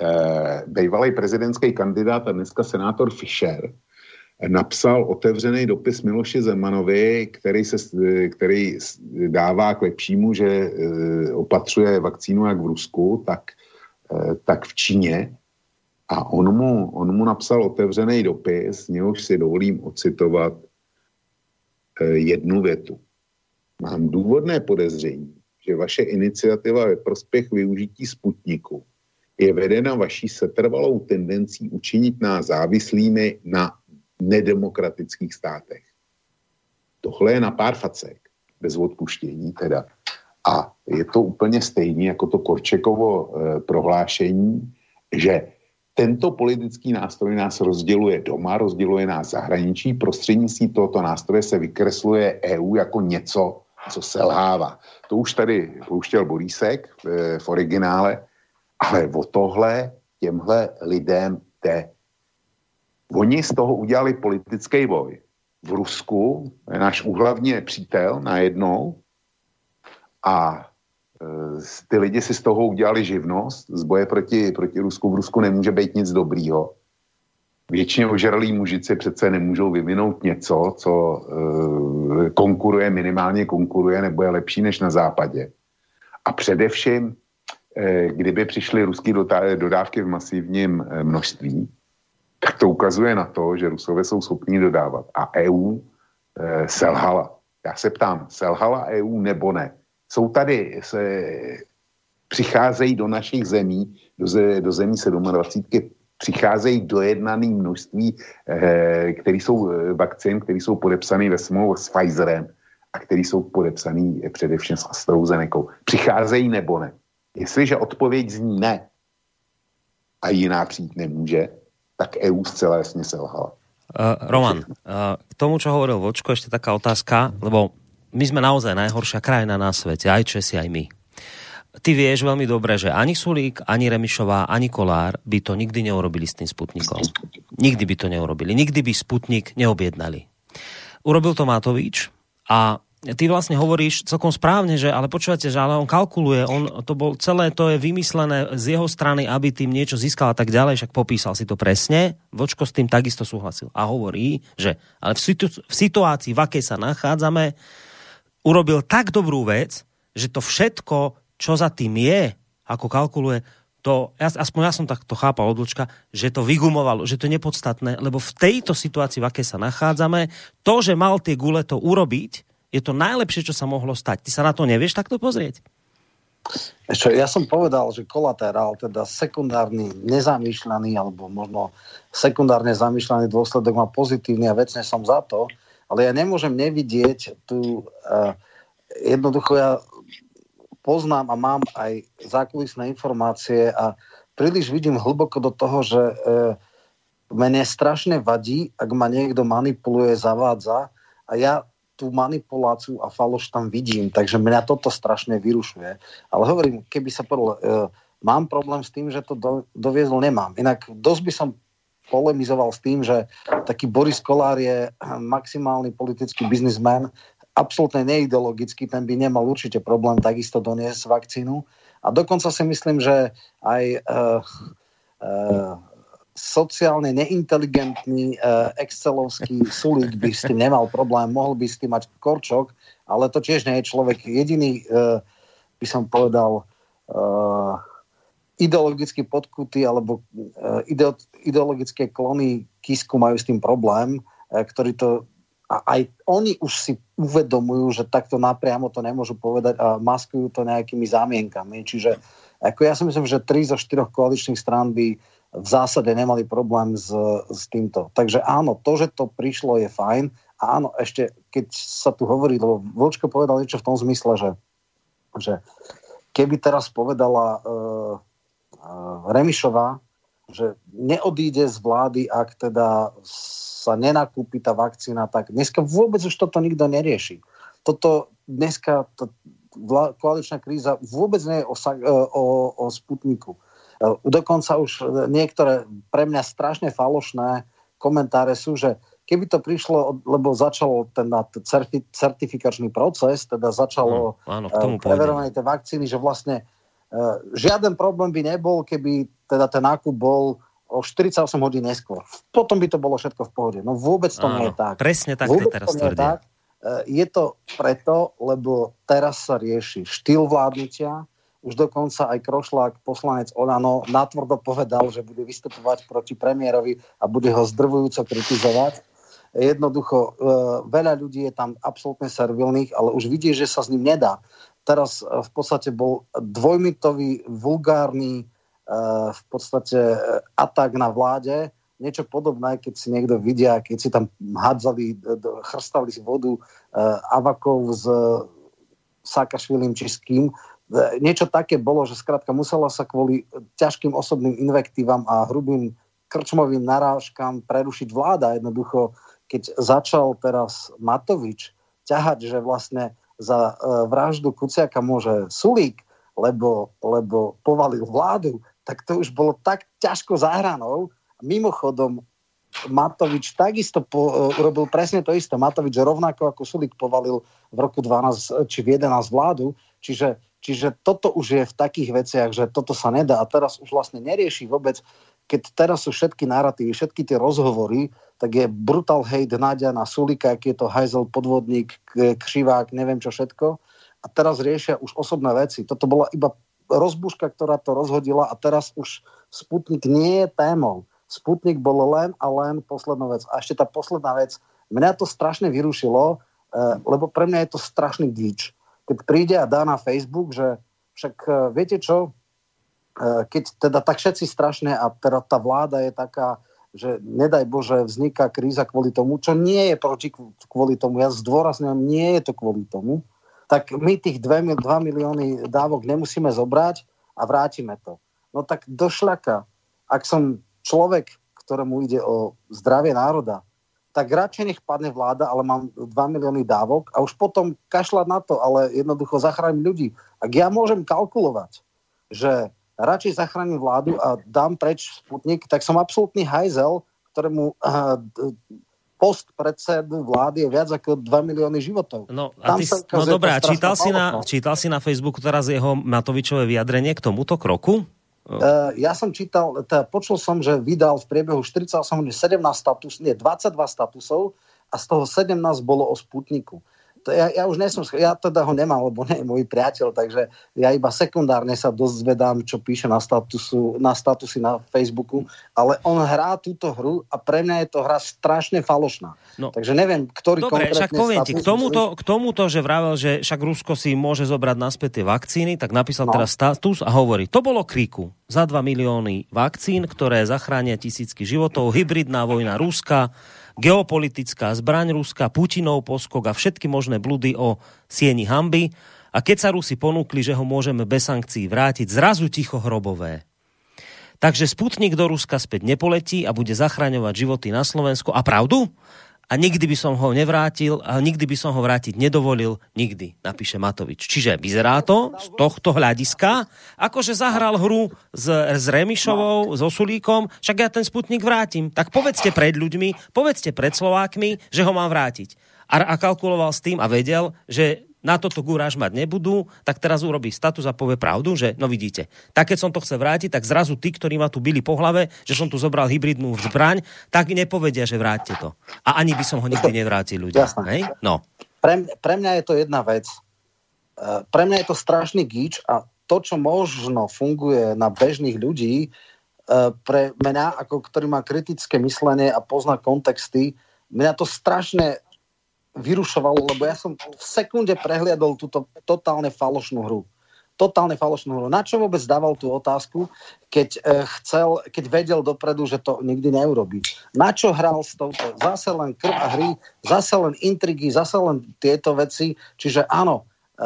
F: e, bývalý prezidentský kandidát a dneska senátor Fischer napsal otevřený dopis Miloši Zemanovi, který, se, který dává k lepšímu, že opatřuje vakcínu jak v Rusku, tak, tak v Číně. A on mu, on mu napsal otevřený dopis, něhož si dovolím ocitovat jednu větu. Mám důvodné podezření, že vaše iniciativa ve prospěch využití Sputniku je vedena vaší setrvalou tendencí učinit nás závislými na nedemokratických státech. Tohle je na pár facek, bez odpuštění teda. A je to úplně stejné jako to Korčekovo e, prohlášení, že tento politický nástroj nás rozděluje doma, rozděluje nás zahraničí, prostřednictví tohoto nástroje se vykresluje EU jako něco, co selhává. To už tady pouštěl Borísek v, v originále, ale o tohle těmhle lidem jde. Oni z toho udělali politický boj. V Rusku náš úhlavní přítel najednou a ty lidi si z toho udělali živnost, z boje proti, proti Rusku. V Rusku nemůže být nic dobrýho. Většině ožralí mužici přece nemůžou vyvinout něco, co e, konkuruje, minimálně konkuruje, nebo je lepší než na západě. A především, e, kdyby přišly ruské dodávky v masivním množství, tak to ukazuje na to, že Rusové jsou schopni dodávat. A EU e, selhala. Já se ptám, selhala EU nebo ne? Jsou tady, se, přicházejí do našich zemí, do, do zemí 27, přicházejí dojednaný množství, e, které jsou e, vakcín, které jsou podepsané ve smlouvu s Pfizerem a které jsou podepsané především s AstraZeneca. Přicházejí nebo ne? Jestliže odpověď zní ne a jiná přijít nemůže, tak EU zcela jasne selhala.
A: Uh, Roman, uh, k tomu, čo hovoril Vočko, ešte taká otázka, lebo my sme naozaj najhoršia krajina na svete, aj Česi, aj my. Ty vieš veľmi dobre, že ani Sulík, ani Remišová, ani Kolár by to nikdy neurobili s tým Sputnikom. Nikdy by to neurobili. Nikdy by Sputnik neobjednali. Urobil to Matovič a ty vlastne hovoríš celkom správne, že ale počúvate, že ale on kalkuluje, on to bol, celé to je vymyslené z jeho strany, aby tým niečo získal a tak ďalej, však popísal si to presne, Vočko s tým takisto súhlasil a hovorí, že ale v, situ- v situácii, v akej sa nachádzame, urobil tak dobrú vec, že to všetko, čo za tým je, ako kalkuluje, to, aspoň ja som tak to chápal od Lučka, že to vygumovalo, že to je nepodstatné, lebo v tejto situácii, v akej sa nachádzame, to, že mal tie gule to urobiť, je to najlepšie, čo sa mohlo stať. Ty sa na to nevieš takto pozrieť?
E: Ešte, ja som povedal, že kolaterál, teda sekundárny, nezamýšľaný, alebo možno sekundárne zamýšľaný dôsledok má pozitívny a vecne som za to, ale ja nemôžem nevidieť tu, uh, jednoducho ja poznám a mám aj zákulisné informácie a príliš vidím hlboko do toho, že uh, mene strašne vadí, ak ma niekto manipuluje, zavádza a ja tú manipuláciu a faloš tam vidím, takže mňa toto strašne vyrušuje. Ale hovorím, keby sa povedal, e, mám problém s tým, že to do, doviezol, nemám. Inak dosť by som polemizoval s tým, že taký Boris Kolár je maximálny politický biznismen, absolútne neideologický, ten by nemal určite problém takisto doniesť vakcínu. A dokonca si myslím, že aj uh, uh, sociálne neinteligentný uh, excelovský sulík by s tým nemal problém, mohol by s tým mať korčok, ale to tiež nie je človek jediný, uh, by som povedal, uh, ideologicky podkutý alebo uh, ideologické klony Kisku majú s tým problém, uh, ktorý to a aj oni už si uvedomujú, že takto napriamo to nemôžu povedať a maskujú to nejakými zámienkami. Čiže ako ja si myslím, že tri zo štyroch koaličných strán by v zásade nemali problém s, s týmto. Takže áno, to, že to prišlo je fajn, A áno, ešte keď sa tu hovorí, lebo Vlčko povedal niečo v tom zmysle, že, že keby teraz povedala uh, Remišová, že neodíde z vlády, ak teda sa nenakúpi tá vakcína, tak dneska vôbec už toto nikto nerieši. Toto dneska to, vlá, koaličná kríza vôbec nie je o, e, o, o Sputniku. E, dokonca už niektoré pre mňa strašne falošné komentáre sú, že keby to prišlo, lebo začalo ten certifikačný proces, teda začalo no, áno, e, preverovanie tej vakcíny, že vlastne žiaden problém by nebol, keby teda ten nákup bol o 48 hodín neskôr. Potom by to bolo všetko v pohode. No vôbec to Áno, nie je tak.
A: Presne tak vôbec teraz to tak.
E: E, je to preto, lebo teraz sa rieši štýl vládnutia, už dokonca aj Krošlák, poslanec Olano, natvrdo povedal, že bude vystupovať proti premiérovi a bude ho zdrvujúco kritizovať. Jednoducho, e, veľa ľudí je tam absolútne servilných, ale už vidí, že sa s ním nedá. Teraz e, v podstate bol dvojmitový, vulgárny, Eh, v podstate eh, atak na vláde, niečo podobné, keď si niekto vidia, keď si tam hádzali, chrstali si vodu Avakov s Sákašvilim či s kým. Niečo také bolo, že skrátka musela sa kvôli ťažkým osobným invektívam a hrubým krčmovým narážkam prerušiť vláda. Jednoducho, keď začal teraz Matovič ťahať, že vlastne za vraždu Kuciaka môže Sulík, lebo, lebo povalil vládu, tak to už bolo tak ťažko zahranou. Mimochodom, Matovič takisto po, urobil presne to isté. Matovič rovnako ako Sulik povalil v roku 12 či v 11 vládu. Čiže, čiže toto už je v takých veciach, že toto sa nedá a teraz už vlastne nerieši vôbec. Keď teraz sú všetky narratívy, všetky tie rozhovory, tak je brutal hate Náďa na Sulika, aký je to hajzel, podvodník, křivák, neviem čo všetko. A teraz riešia už osobné veci. Toto bola iba rozbuška, ktorá to rozhodila a teraz už Sputnik nie je témou. Sputnik bol len a len posledná vec. A ešte tá posledná vec, mňa to strašne vyrušilo, eh, lebo pre mňa je to strašný díč. Keď príde a dá na Facebook, že však eh, viete čo, keď teda tak všetci strašne a teda tá vláda je taká, že nedaj Bože vzniká kríza kvôli tomu, čo nie je proti kvôli tomu. Ja zdôrazňujem, nie je to kvôli tomu tak my tých 2, 2 milióny dávok nemusíme zobrať a vrátime to. No tak do šľaka, ak som človek, ktorému ide o zdravie národa, tak radšej nech padne vláda, ale mám 2 milióny dávok a už potom kašľať na to, ale jednoducho zachránim ľudí. Ak ja môžem kalkulovať, že radšej zachránim vládu a dám preč Sputnik, tak som absolútny hajzel, ktorému post predsedu vlády je viac ako 2 milióny životov.
A: No, a ty, no dobré, čítal si, na, čítal si na Facebooku teraz jeho Matovičové vyjadrenie k tomuto kroku?
E: Uh, ja som čítal, teda počul som, že vydal v priebehu 48 17 status, nie, 22 statusov a z toho 17 bolo o Sputniku to ja, ja už nesom, ja teda ho nemám, lebo nie je môj priateľ, takže ja iba sekundárne sa dozvedám, čo píše na, statusu, na statusy na Facebooku, ale on hrá túto hru a pre mňa je to hra strašne falošná. No, takže neviem, ktorý
A: Dobre, však poviem ti, k tomuto, k tomuto, že vravel, že však Rusko si môže zobrať naspäť tie vakcíny, tak napísal no. teraz status a hovorí, to bolo kriku za 2 milióny vakcín, ktoré zachránia tisícky životov, hybridná vojna Ruska, geopolitická zbraň Ruska, Putinov poskok a všetky možné blúdy o sieni hamby. A keď sa Rusi ponúkli, že ho môžeme bez sankcií vrátiť, zrazu ticho hrobové. Takže Sputnik do Ruska späť nepoletí a bude zachraňovať životy na Slovensku. A pravdu? A nikdy by som ho nevrátil a nikdy by som ho vrátiť nedovolil, nikdy, napíše Matovič. Čiže vyzerá to z tohto hľadiska, akože zahral hru s, s Remišovou, s Osulíkom, však ja ten Sputnik vrátim. Tak povedzte pred ľuďmi, povedzte pred Slovákmi, že ho mám vrátiť. A, a kalkuloval s tým a vedel, že na toto gúraž mať nebudú, tak teraz urobí status a povie pravdu, že no vidíte, tak keď som to chce vrátiť, tak zrazu tí, ktorí ma tu byli po hlave, že som tu zobral hybridnú zbraň, tak nepovedia, že vráťte to. A ani by som ho nikdy nevrátil ľudia. Hej? No.
E: Pre, pre mňa je to jedna vec. E, pre mňa je to strašný gíč a to, čo možno funguje na bežných ľudí, e, pre mňa, ako ktorý má kritické myslenie a pozná kontexty, mňa to strašne vyrušovalo, lebo ja som v sekunde prehliadol túto totálne falošnú hru. totálne falošnú hru. Na čo vôbec dával tú otázku, keď, e, chcel, keď vedel dopredu, že to nikdy neurobí? Na čo hral s touto? Zase len krv a hry, zase len intrigy, zase len tieto veci. Čiže áno, e,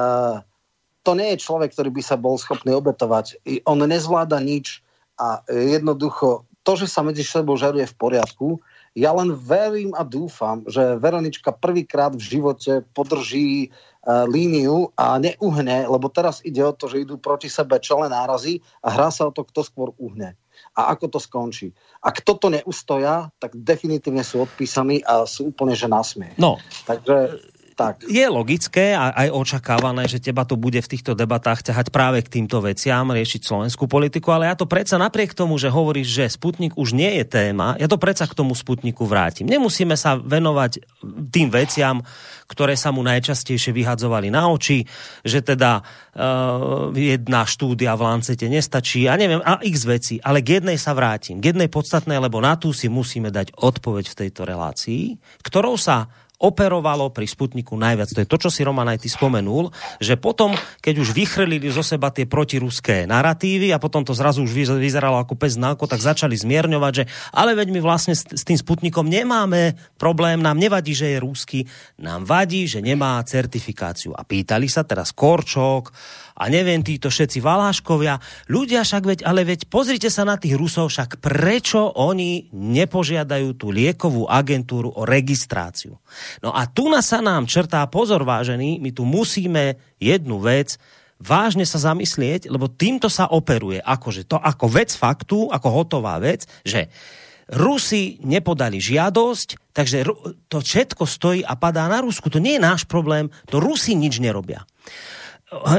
E: to nie je človek, ktorý by sa bol schopný obetovať. On nezvláda nič a jednoducho to, že sa medzi sebou žaruje v poriadku, ja len verím a dúfam, že Veronička prvýkrát v živote podrží uh, líniu a neuhne, lebo teraz ide o to, že idú proti sebe čele nárazy a hrá sa o to, kto skôr uhne a ako to skončí. Ak toto neustoja, tak definitívne sú odpísaní a sú úplne že nasmie.
A: No,
E: Takže tak.
A: Je logické a aj očakávané, že teba to bude v týchto debatách ťahať práve k týmto veciam, riešiť slovenskú politiku, ale ja to predsa napriek tomu, že hovoríš, že Sputnik už nie je téma, ja to predsa k tomu Sputniku vrátim. Nemusíme sa venovať tým veciam, ktoré sa mu najčastejšie vyhadzovali na oči, že teda uh, jedna štúdia v Lancete nestačí a neviem, a x veci, ale k jednej sa vrátim. K jednej podstatnej, lebo na tú si musíme dať odpoveď v tejto relácii, ktorou sa operovalo pri Sputniku najviac. To je to, čo si Roman aj ty spomenul, že potom, keď už vychrlili zo seba tie protiruské narratívy a potom to zrazu už vyzeralo ako pes na oko, tak začali zmierňovať, že ale veď my vlastne s, tým Sputnikom nemáme problém, nám nevadí, že je rúsky, nám vadí, že nemá certifikáciu. A pýtali sa teraz Korčok, a neviem títo všetci Valáškovia. Ľudia však veď, ale veď pozrite sa na tých Rusov, však prečo oni nepožiadajú tú liekovú agentúru o registráciu. No a tu na sa nám črtá pozor vážený, my tu musíme jednu vec vážne sa zamyslieť, lebo týmto sa operuje, akože to ako vec faktu, ako hotová vec, že Rusi nepodali žiadosť, takže to všetko stojí a padá na Rusku. To nie je náš problém, to Rusi nič nerobia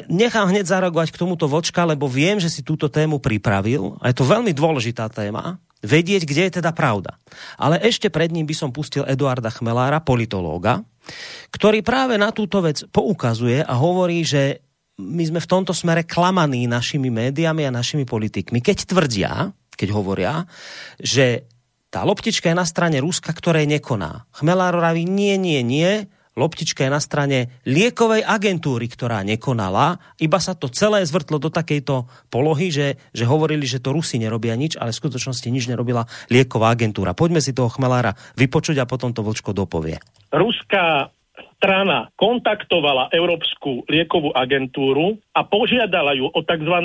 A: nechám hneď zareagovať k tomuto vočka, lebo viem, že si túto tému pripravil a je to veľmi dôležitá téma, vedieť, kde je teda pravda. Ale ešte pred ním by som pustil Eduarda Chmelára, politológa, ktorý práve na túto vec poukazuje a hovorí, že my sme v tomto smere klamaní našimi médiami a našimi politikmi, keď tvrdia, keď hovoria, že tá loptička je na strane Ruska, ktoré nekoná. Chmelár hovorí, nie, nie, nie, loptička je na strane liekovej agentúry, ktorá nekonala, iba sa to celé zvrtlo do takejto polohy, že, že hovorili, že to Rusi nerobia nič, ale v skutočnosti nič nerobila lieková agentúra. Poďme si toho chmelára vypočuť a potom to Vlčko dopovie.
H: Ruská strana kontaktovala Európsku liekovú agentúru a požiadala ju o tzv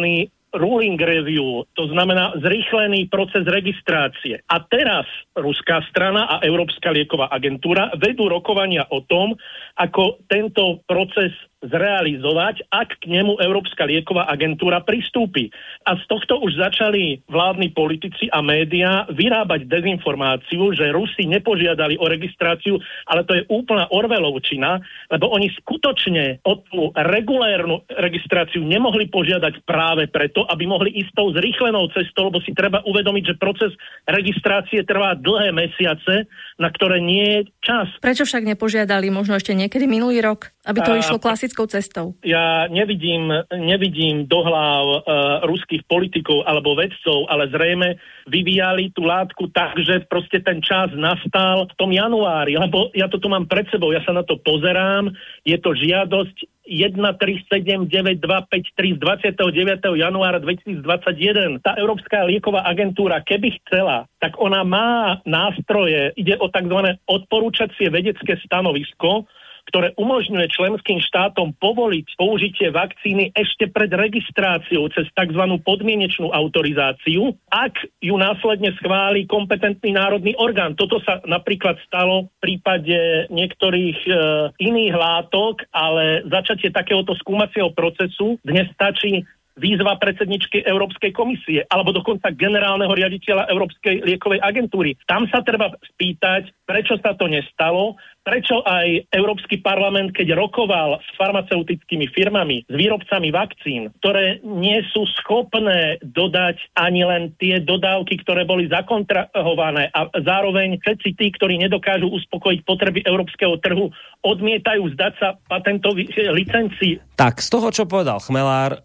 H: ruling review, to znamená zrýchlený proces registrácie. A teraz ruská strana a Európska lieková agentúra vedú rokovania o tom, ako tento proces zrealizovať, ak k nemu Európska lieková agentúra pristúpi. A z tohto už začali vládni politici a médiá vyrábať dezinformáciu, že Rusi nepožiadali o registráciu, ale to je úplná Orvelovčina, lebo oni skutočne o tú regulérnu registráciu nemohli požiadať práve preto, aby mohli ísť tou zrýchlenou cestou, lebo si treba uvedomiť, že proces registrácie trvá dlhé mesiace, na ktoré nie je čas.
I: Prečo však nepožiadali možno ešte niekedy minulý rok, aby to a... išlo klasickou cestou?
H: Ja nevidím, nevidím do hlav uh, ruských politikov alebo vedcov, ale zrejme vyvíjali tú látku tak, že proste ten čas nastal v tom januári, lebo ja to tu mám pred sebou, ja sa na to pozerám, je to žiadosť 137925 z 29. januára 2021. Tá Európska lieková agentúra, keby chcela, tak ona má nástroje, ide o tzv. odporúčacie vedecké stanovisko, ktoré umožňuje členským štátom povoliť použitie vakcíny ešte pred registráciou cez tzv. podmienečnú autorizáciu, ak ju následne schváli kompetentný národný orgán. Toto sa napríklad stalo v prípade niektorých e, iných látok, ale začatie takéhoto skúmacieho procesu dnes stačí výzva predsedničky Európskej komisie alebo dokonca generálneho riaditeľa Európskej liekovej agentúry. Tam sa treba spýtať, prečo sa to nestalo, prečo aj Európsky parlament, keď rokoval s farmaceutickými firmami, s výrobcami vakcín, ktoré nie sú schopné dodať ani len tie dodávky, ktoré boli zakontrahované a zároveň všetci tí, ktorí nedokážu uspokojiť potreby európskeho trhu, odmietajú zdať sa patentových licencií.
A: Tak, z toho, čo povedal Chmelár,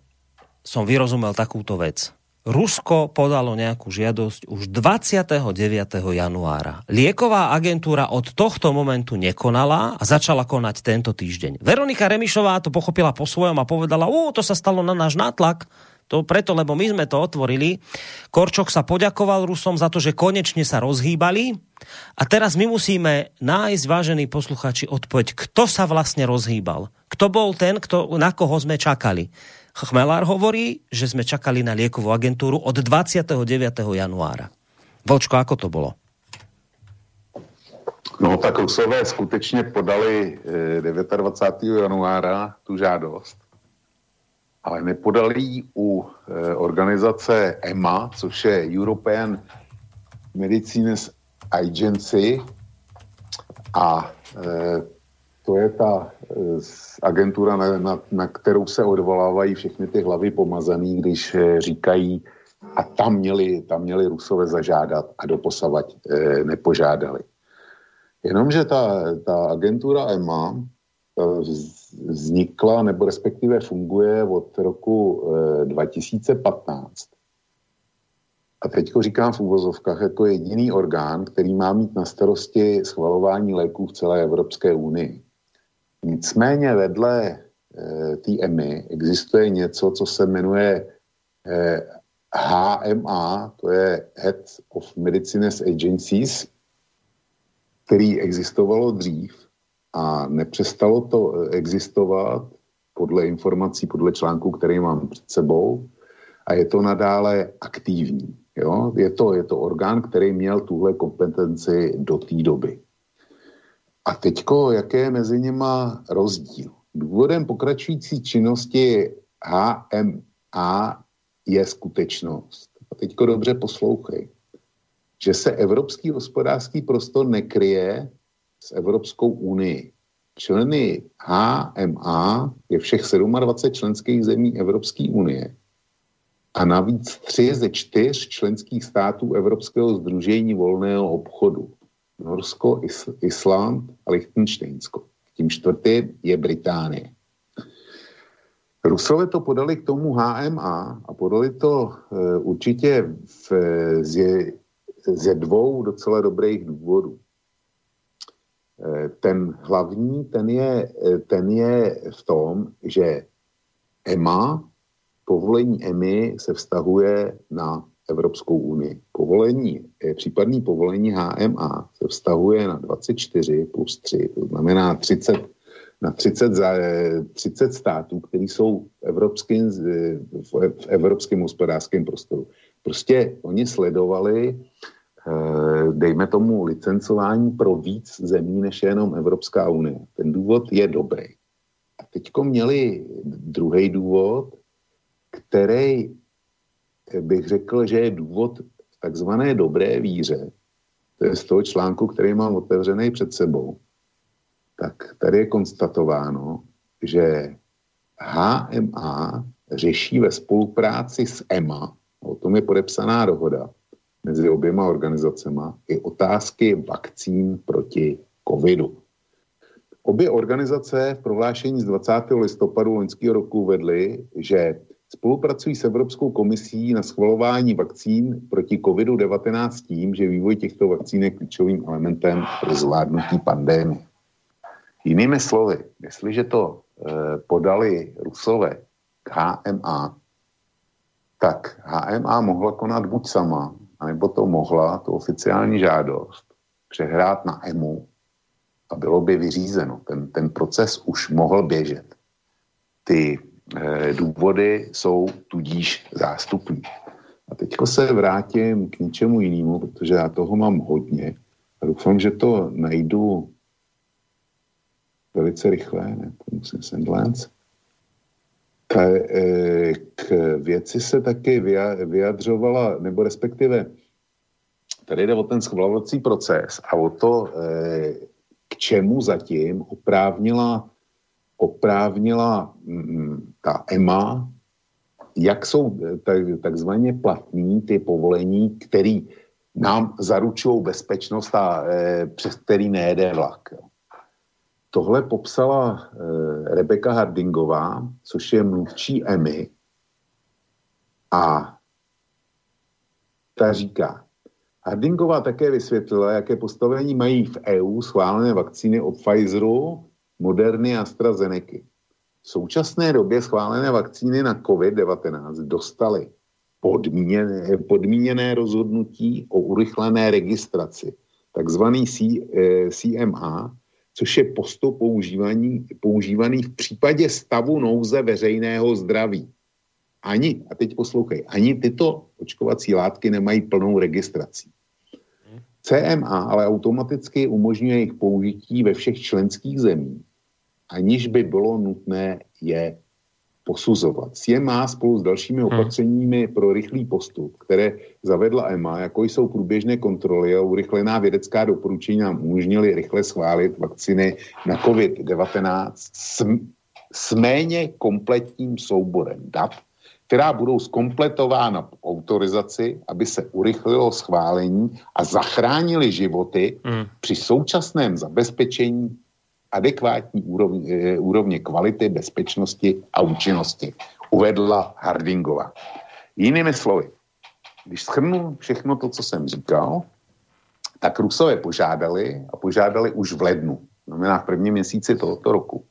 A: som vyrozumel takúto vec. Rusko podalo nejakú žiadosť už 29. januára. Lieková agentúra od tohto momentu nekonala a začala konať tento týždeň. Veronika Remišová to pochopila po svojom a povedala, u, to sa stalo na náš nátlak, to preto, lebo my sme to otvorili. Korčok sa poďakoval Rusom za to, že konečne sa rozhýbali. A teraz my musíme nájsť, vážení posluchači, odpoveď, kto sa vlastne rozhýbal. Kto bol ten, kto, na koho sme čakali. Chmelár hovorí, že sme čakali na liekovú agentúru od 29. januára. Vočko, ako to bolo?
F: No tak Rusové skutečně podali 29. Eh, januára tu žádost, ale nepodali u eh, organizace EMA, což je European Medicines Agency a e, to je ta e, agentura, na, na, na kterou se odvolávají všechny ty hlavy pomazaný, když e, říkají, a tam měli, tam měli Rusové zažádat a doposavať e, nepožádali. Jenomže ta, ta agentura EMA vznikla, nebo respektive funguje od roku e, 2015. A teď říkám v úvozovkách jako jediný orgán, který má mít na starosti schvalování léků v celé Evropské unii. Nicméně vedle e, té EMI existuje něco, co se jmenuje e, HMA, to je Head of Medicines Agencies, který existovalo dřív a nepřestalo to eh, existovat podle informací, podle článku, který mám před sebou a je to nadále aktivní. Jo? Je, to, je to orgán, který měl tuhle kompetenci do té doby. A teďko, jaké je mezi nima rozdíl? Důvodem pokračující činnosti HMA je skutečnost. A teďko dobře poslouchej. Že se evropský hospodářský prostor nekryje s Evropskou unii. Členy HMA je všech 27 členských zemí Evropské unie a navíc tři ze čtyř členských států Evropského združení volného obchodu. Norsko, Is- a Lichtensteinsko. Tím čtvrtým je Británie. Rusové to podali k tomu HMA a podali to e, určitě v, ze, ze dvou docela dobrých důvodů. E, ten hlavní, ten je, e, ten je v tom, že EMA, povolení EMI se vztahuje na Evropskou unii. Povolení, eh, případný povolení HMA se vztahuje na 24 plus 3, to znamená 30, na 30, za, 30 eh, států, které jsou eh, v evropském hospodářském prostoru. Prostě oni sledovali, dejme tomu, licencování pro víc zemí než jenom Evropská unie. Ten důvod je dobrý. A teďko měli druhý důvod, který bych řekl, že je důvod v takzvané dobré víře, to je z toho článku, který mám otevřený před sebou, tak tady je konstatováno, že HMA řeší ve spolupráci s EMA, o tom je podepsaná dohoda mezi oběma organizacemi, i otázky vakcín proti covidu. Obě organizace v prohlášení z 20. listopadu loňského roku vedly, že Spolupracují s Evropskou komisí na schvalování vakcín proti COVID-19 tím, že vývoj těchto vakcín je klíčovým elementem pro zvládnutí pandémie. Jinými slovy, jestliže to e, podali Rusové k HMA, tak HMA mohla konat buď sama, anebo to mohla, tu oficiální žádost, přehrát na EMU a bylo by vyřízeno. Ten, ten proces už mohl běžet. Ty Eh, důvody jsou tudíž zástupní. A teďko se vrátím k něčemu jinému, protože já toho mám hodně. A doufám, že to najdu velice rychle, ne, to musím sendlens. K, eh, k věci se taky vyjadřovala, nebo respektive tady jde o ten schvalovací proces a o to, eh, k čemu zatím oprávnila oprávnila mm, ta EMA, jak jsou eh, takzvaně platní ty povolení, který nám zaručují bezpečnost a e, přes který nejede vlak. Tohle popsala e, Rebeka Hardingová, což je mluvčí EMI a Ta říká, Hardingová také vysvětlila, jaké postavení mají v EU schválené vakcíny od Pfizeru, Moderny a AstraZeneca. V současné době schválené vakcíny na COVID-19 dostaly podmíněné, podmíněné rozhodnutí o urychlené registraci, takzvaný C, eh, CMA, což je postup používaný, používaný v případě stavu nouze veřejného zdraví. Ani, a teď poslouchej, ani tyto očkovací látky nemají plnou registraci. CMA ale automaticky umožňuje jejich použití ve všech členských zemích, aniž by bylo nutné je posuzovat. CMA spolu s dalšími hmm. opatřeními pro rychlý postup, které zavedla EMA, jako jsou průběžné kontroly a urychlená vědecká doporučení nám umožnili rychle schválit vakciny na COVID-19 s, s méně kompletním souborem dat, která budou zkompletována v autorizaci, aby se urychlilo schválení a zachránili životy hmm. při současném zabezpečení adekvátní úrovně, eh, úrovně kvality, bezpečnosti a účinnosti, uvedla Hardingová. Jinými slovy, když schrnu všechno to, co jsem říkal, tak Rusové požádali a požádali už v lednu, znamená v prvním měsíci tohoto roku.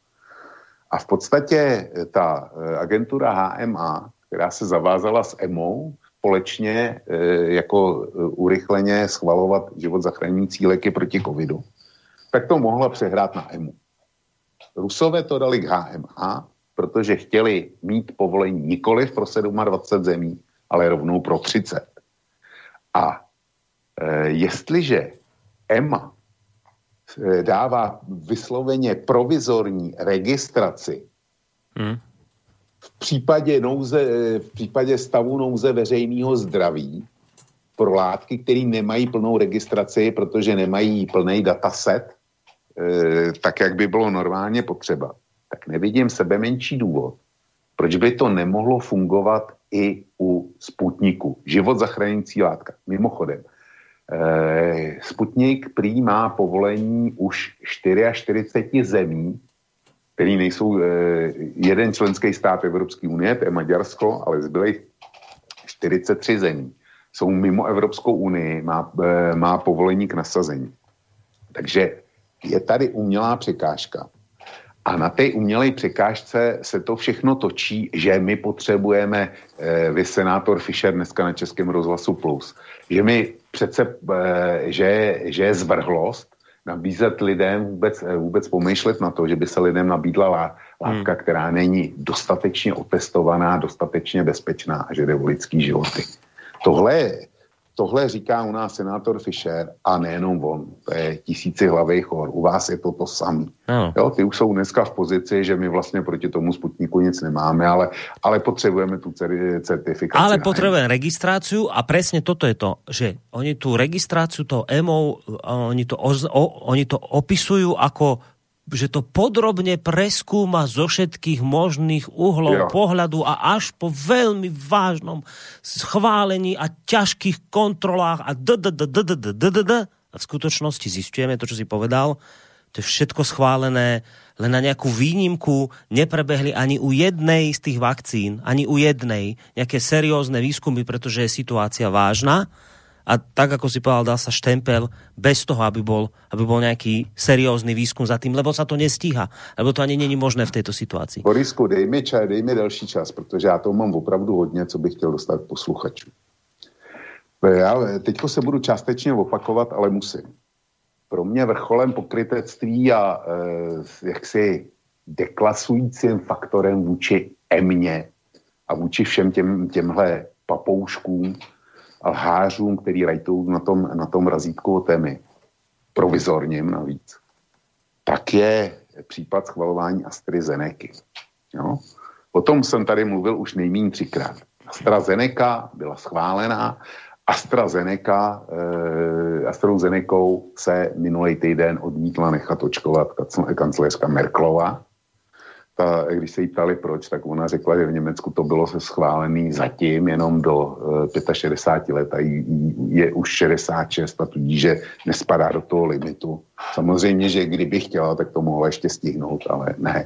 F: A v podstatě ta eh, agentura HMA, která se zavázala s EMO společně jako urychleně schvalovat život zachraňující léky proti covidu, tak to mohla přehrát na EMU. Rusové to dali k HMA, protože chtěli mít povolení nikoli pro 27 zemí, ale rovnou pro 30. A e, jestliže EMA e, dává vysloveně provizorní registraci hmm. V případě, nouze, v případě stavu nouze veřejného zdraví pro látky, které nemají plnou registraci, protože nemají plný dataset, E, tak, jak by bylo normálně potřeba, tak nevidím sebe menší důvod, proč by to nemohlo fungovat i u Sputniku. Život zachraňující látka. Mimochodem, e, Sputnik prý má povolení už 44 zemí, který nejsou e, jeden členský stát Evropské unie, to je Maďarsko, ale zbylých 43 zemí jsou mimo Evropskou unii, má, e, má povolení k nasazení. Takže je tady umělá překážka. A na té umělé překážce se to všechno točí, že my potřebujeme, eh, vy senátor Fischer dneska na Českém rozhlasu Plus, že my přece, eh, že, že je zvrhlost nabízet lidem vůbec, eh, vůbec pomýšlet na to, že by se lidem nabídla látka, hmm. která není dostatečně otestovaná, dostatečně bezpečná a že jde o lidský životy. Tohle je Tohle říká u nás senátor Fischer a nejenom on. To je tisíci hlavy chor. U vás je to to samý. No. Jo, ty už jsou dneska v pozici, že my vlastně proti tomu Sputniku nic nemáme, ale, ale potřebujeme tu certifikaci.
A: Ale potřebujeme registráciu a přesně toto je to, že oni tu registráciu toho EMO, oni to, o, oni to opisujú ako že to podrobne preskúma zo všetkých možných uhlov ja. pohľadu a až po veľmi vážnom schválení a ťažkých kontrolách a a v skutočnosti zistujeme to, čo si povedal, to je všetko schválené, len na nejakú výnimku neprebehli ani u jednej z tých vakcín, ani u jednej nejaké seriózne výskumy, pretože je situácia vážna a tak, ako si povedal, dal sa štempel bez toho, aby bol, aby bol nejaký seriózny výskum za tým, lebo sa to nestíha, lebo to ani není možné v této situaci.
F: Borisku, dej mi, čas, dej mi další čas, protože já to mám opravdu hodně, co bych chtěl dostat posluchačů. Já teďko se budu částečně opakovat, ale musím. Pro mě vrcholem pokrytectví a e, jaksi deklasujícím faktorem vůči emě a vůči všem těm, těmhle papouškům lhářům, který rajtou na tom, na tom razítku o témy, provizorním navíc, tak je případ schvalování AstraZeneca. Jo? O tom jsem tady mluvil už nejméně třikrát. AstraZeneca byla schválená, AstraZeneca, eh, AstraZenecou se minulý týden odmítla nechat očkovat kancléřka Merklova, ta, když se jí ptali proč, tak ona řekla, že v Německu to bylo se schválený zatím jenom do uh, eh, 65 let a je už 66 a tudíž, že nespadá do toho limitu. Samozřejmě, že kdyby chtěla, tak to mohla ještě stihnout, ale ne.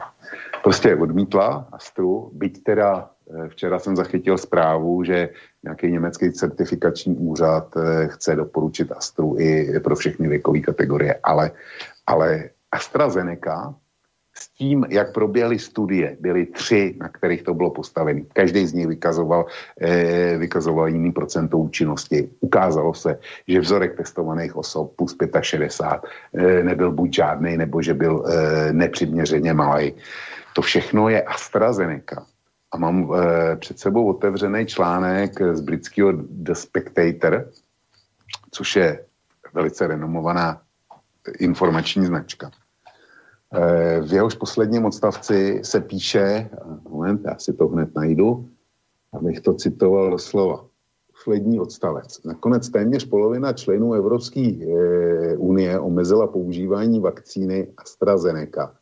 F: Prostě odmítla Astru, byť teda Eh, včera jsem zachytil zprávu, že nějaký německý certifikační úřad eh, chce doporučit Astru i pro všechny věkové kategorie, ale, ale AstraZeneca tím, jak proběhly studie, byly tři, na kterých to bylo postavené. Každý z nich vykazoval, eh, vykazoval jiný procento účinnosti. Ukázalo se, že vzorek testovaných osob plus 65 eh, nebyl buď žádný, nebo že byl eh, nepřiměřeně malý. To všechno je AstraZeneca. A mám eh, před sebou otevřený článek z britského The Spectator, což je velice renomovaná informační značka. Eh, v jehož posledním odstavci se píše, moment, já si to hned najdu, abych to citoval do slova. Poslední odstavec. Nakonec téměř polovina členů Evropské eh, unie omezila používání vakcíny AstraZeneca.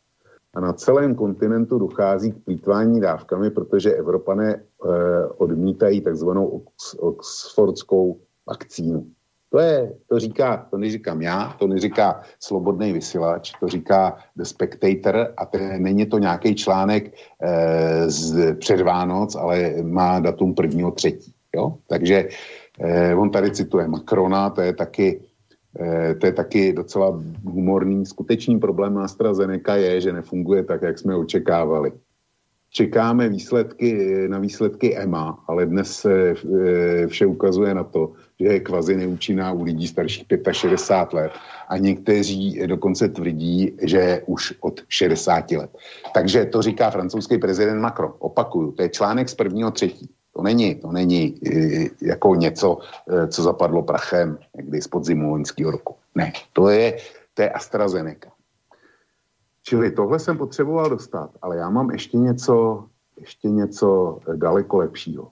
F: A na celém kontinentu dochází k plítvání dávkami, protože Evropané eh, odmítají takzvanou oxfordskou vakcínu. To, je, to říká, to neříkám já, to neříká Slobodný vysílač, to říká The Spectator a to, není to nějaký článek e, z před Vánoc, ale má datum prvního třetí. Takže e, on tady cituje Macrona, to je taky e, to je taky docela humorný. Skutečný problém AstraZeneca je, že nefunguje tak, jak jsme očekávali. Čekáme výsledky, na výsledky EMA, ale dnes se vše ukazuje na to, že je kvazi neúčinná u lidí starších 65 let a někteří dokonce tvrdí, že už od 60 let. Takže to říká francouzský prezident Macron. Opakuju, to je článek z prvního třetí. To není, to není e, jako něco, co zapadlo prachem někdy z podzimu loňského roku. Ne, to je, to je AstraZeneca. Čili tohle jsem potřeboval dostat, ale já mám ještě něco, ještě něco daleko lepšího.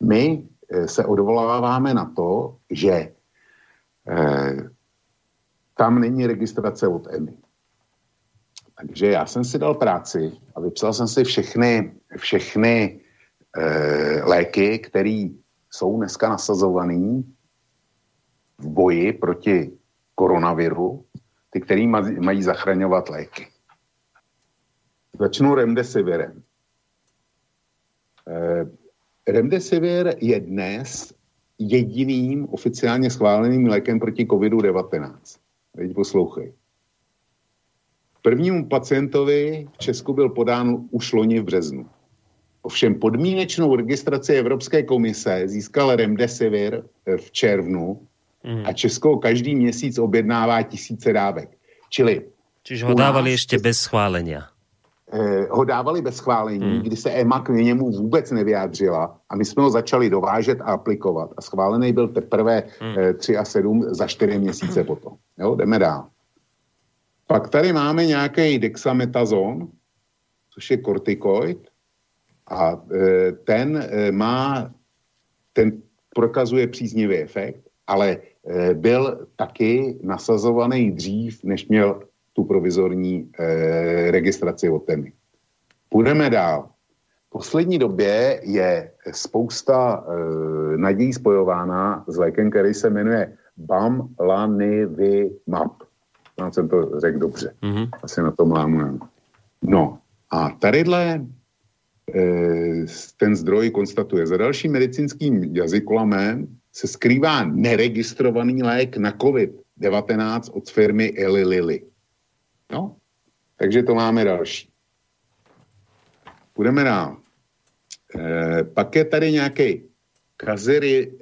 F: My Eh, se odvoláváme na to, že eh, tam není registrace od EMI. Takže já jsem si dal práci a vypsal jsem si všechny, všechny eh, léky, které jsou dneska nasazované v boji proti koronaviru, ty, který mají zachraňovat léky. Začnu remdesivirem. Eh, Remdesivir je dnes jediným oficiálně schváleným lékem proti COVID-19. Teď poslouchej. Prvnímu pacientovi v Česku byl podán už loni v březnu. Ovšem podmínečnou registraci Evropské komise získal Remdesivir v červnu mm. a Česko každý měsíc objednává tisíce dávek. Čili
A: Čiže ho dávali ještě bez schválenia
F: eh, ho dávali bez schválení, hmm. kdy se EMA k němu vůbec nevyjádřila a my jsme ho začali dovážet a aplikovat. A schválený byl teprve hmm. eh, 3 a 7 za 4 měsíce potom. Jo, jdeme dál. Pak tady máme nějaký dexametazon, což je kortikoid a eh, ten eh, má, ten prokazuje příznivý efekt, ale eh, byl taky nasazovaný dřív, než měl tu provizorní eh, registraci OTEMy. Půjdeme dál. V poslední době je spousta eh, nadějí spojována s lékem, který se jmenuje Bamlanivimab. Já jsem to řekl dobře. Mm-hmm. Asi na tom lámu. No a tadyhle eh, ten zdroj konstatuje, za dalším medicínským jazykolamem se skrývá neregistrovaný lék na COVID-19 od firmy Eli Lilly. No, takže to máme další. Půjdeme dál. E, pak je tady nějaký Kazery,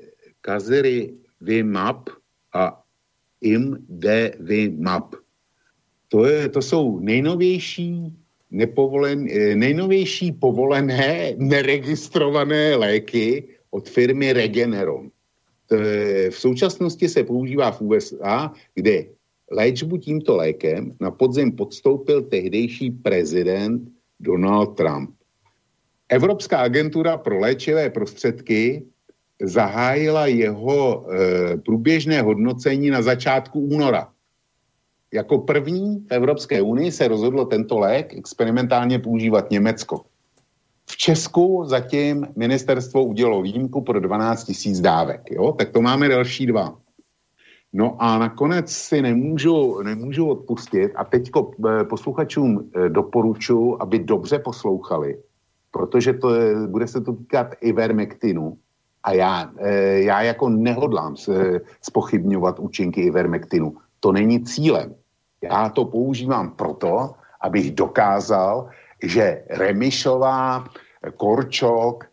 F: Kazery Vimap a Imdevimap. To, je, to jsou nejnovější, nepovolen, eh, nejnovější povolené neregistrované léky od firmy Regeneron. V současnosti se používá v USA, kde Léčbu tímto lékem na podzim podstoupil tehdejší prezident Donald Trump. Evropská agentura pro léčivé prostředky zahájila jeho e, průběžné hodnocení na začátku února. Jako první v Evropské unii se rozhodlo tento lék experimentálně používat Německo. V Česku zatím ministerstvo udělalo výjimku pro 12 000 dávek. Jo? Tak to máme další dva. No a nakonec si nemůžu, nemůžu odpustit a teďko eh, posluchačům eh, doporučuji, aby dobře poslouchali protože to je, bude se to týkat Ivermectinu a já, e, já jako nehodlám spochybňovat účinky Ivermectinu. To není cílem. Já to používám proto, abych dokázal, že Remišová, Korčok,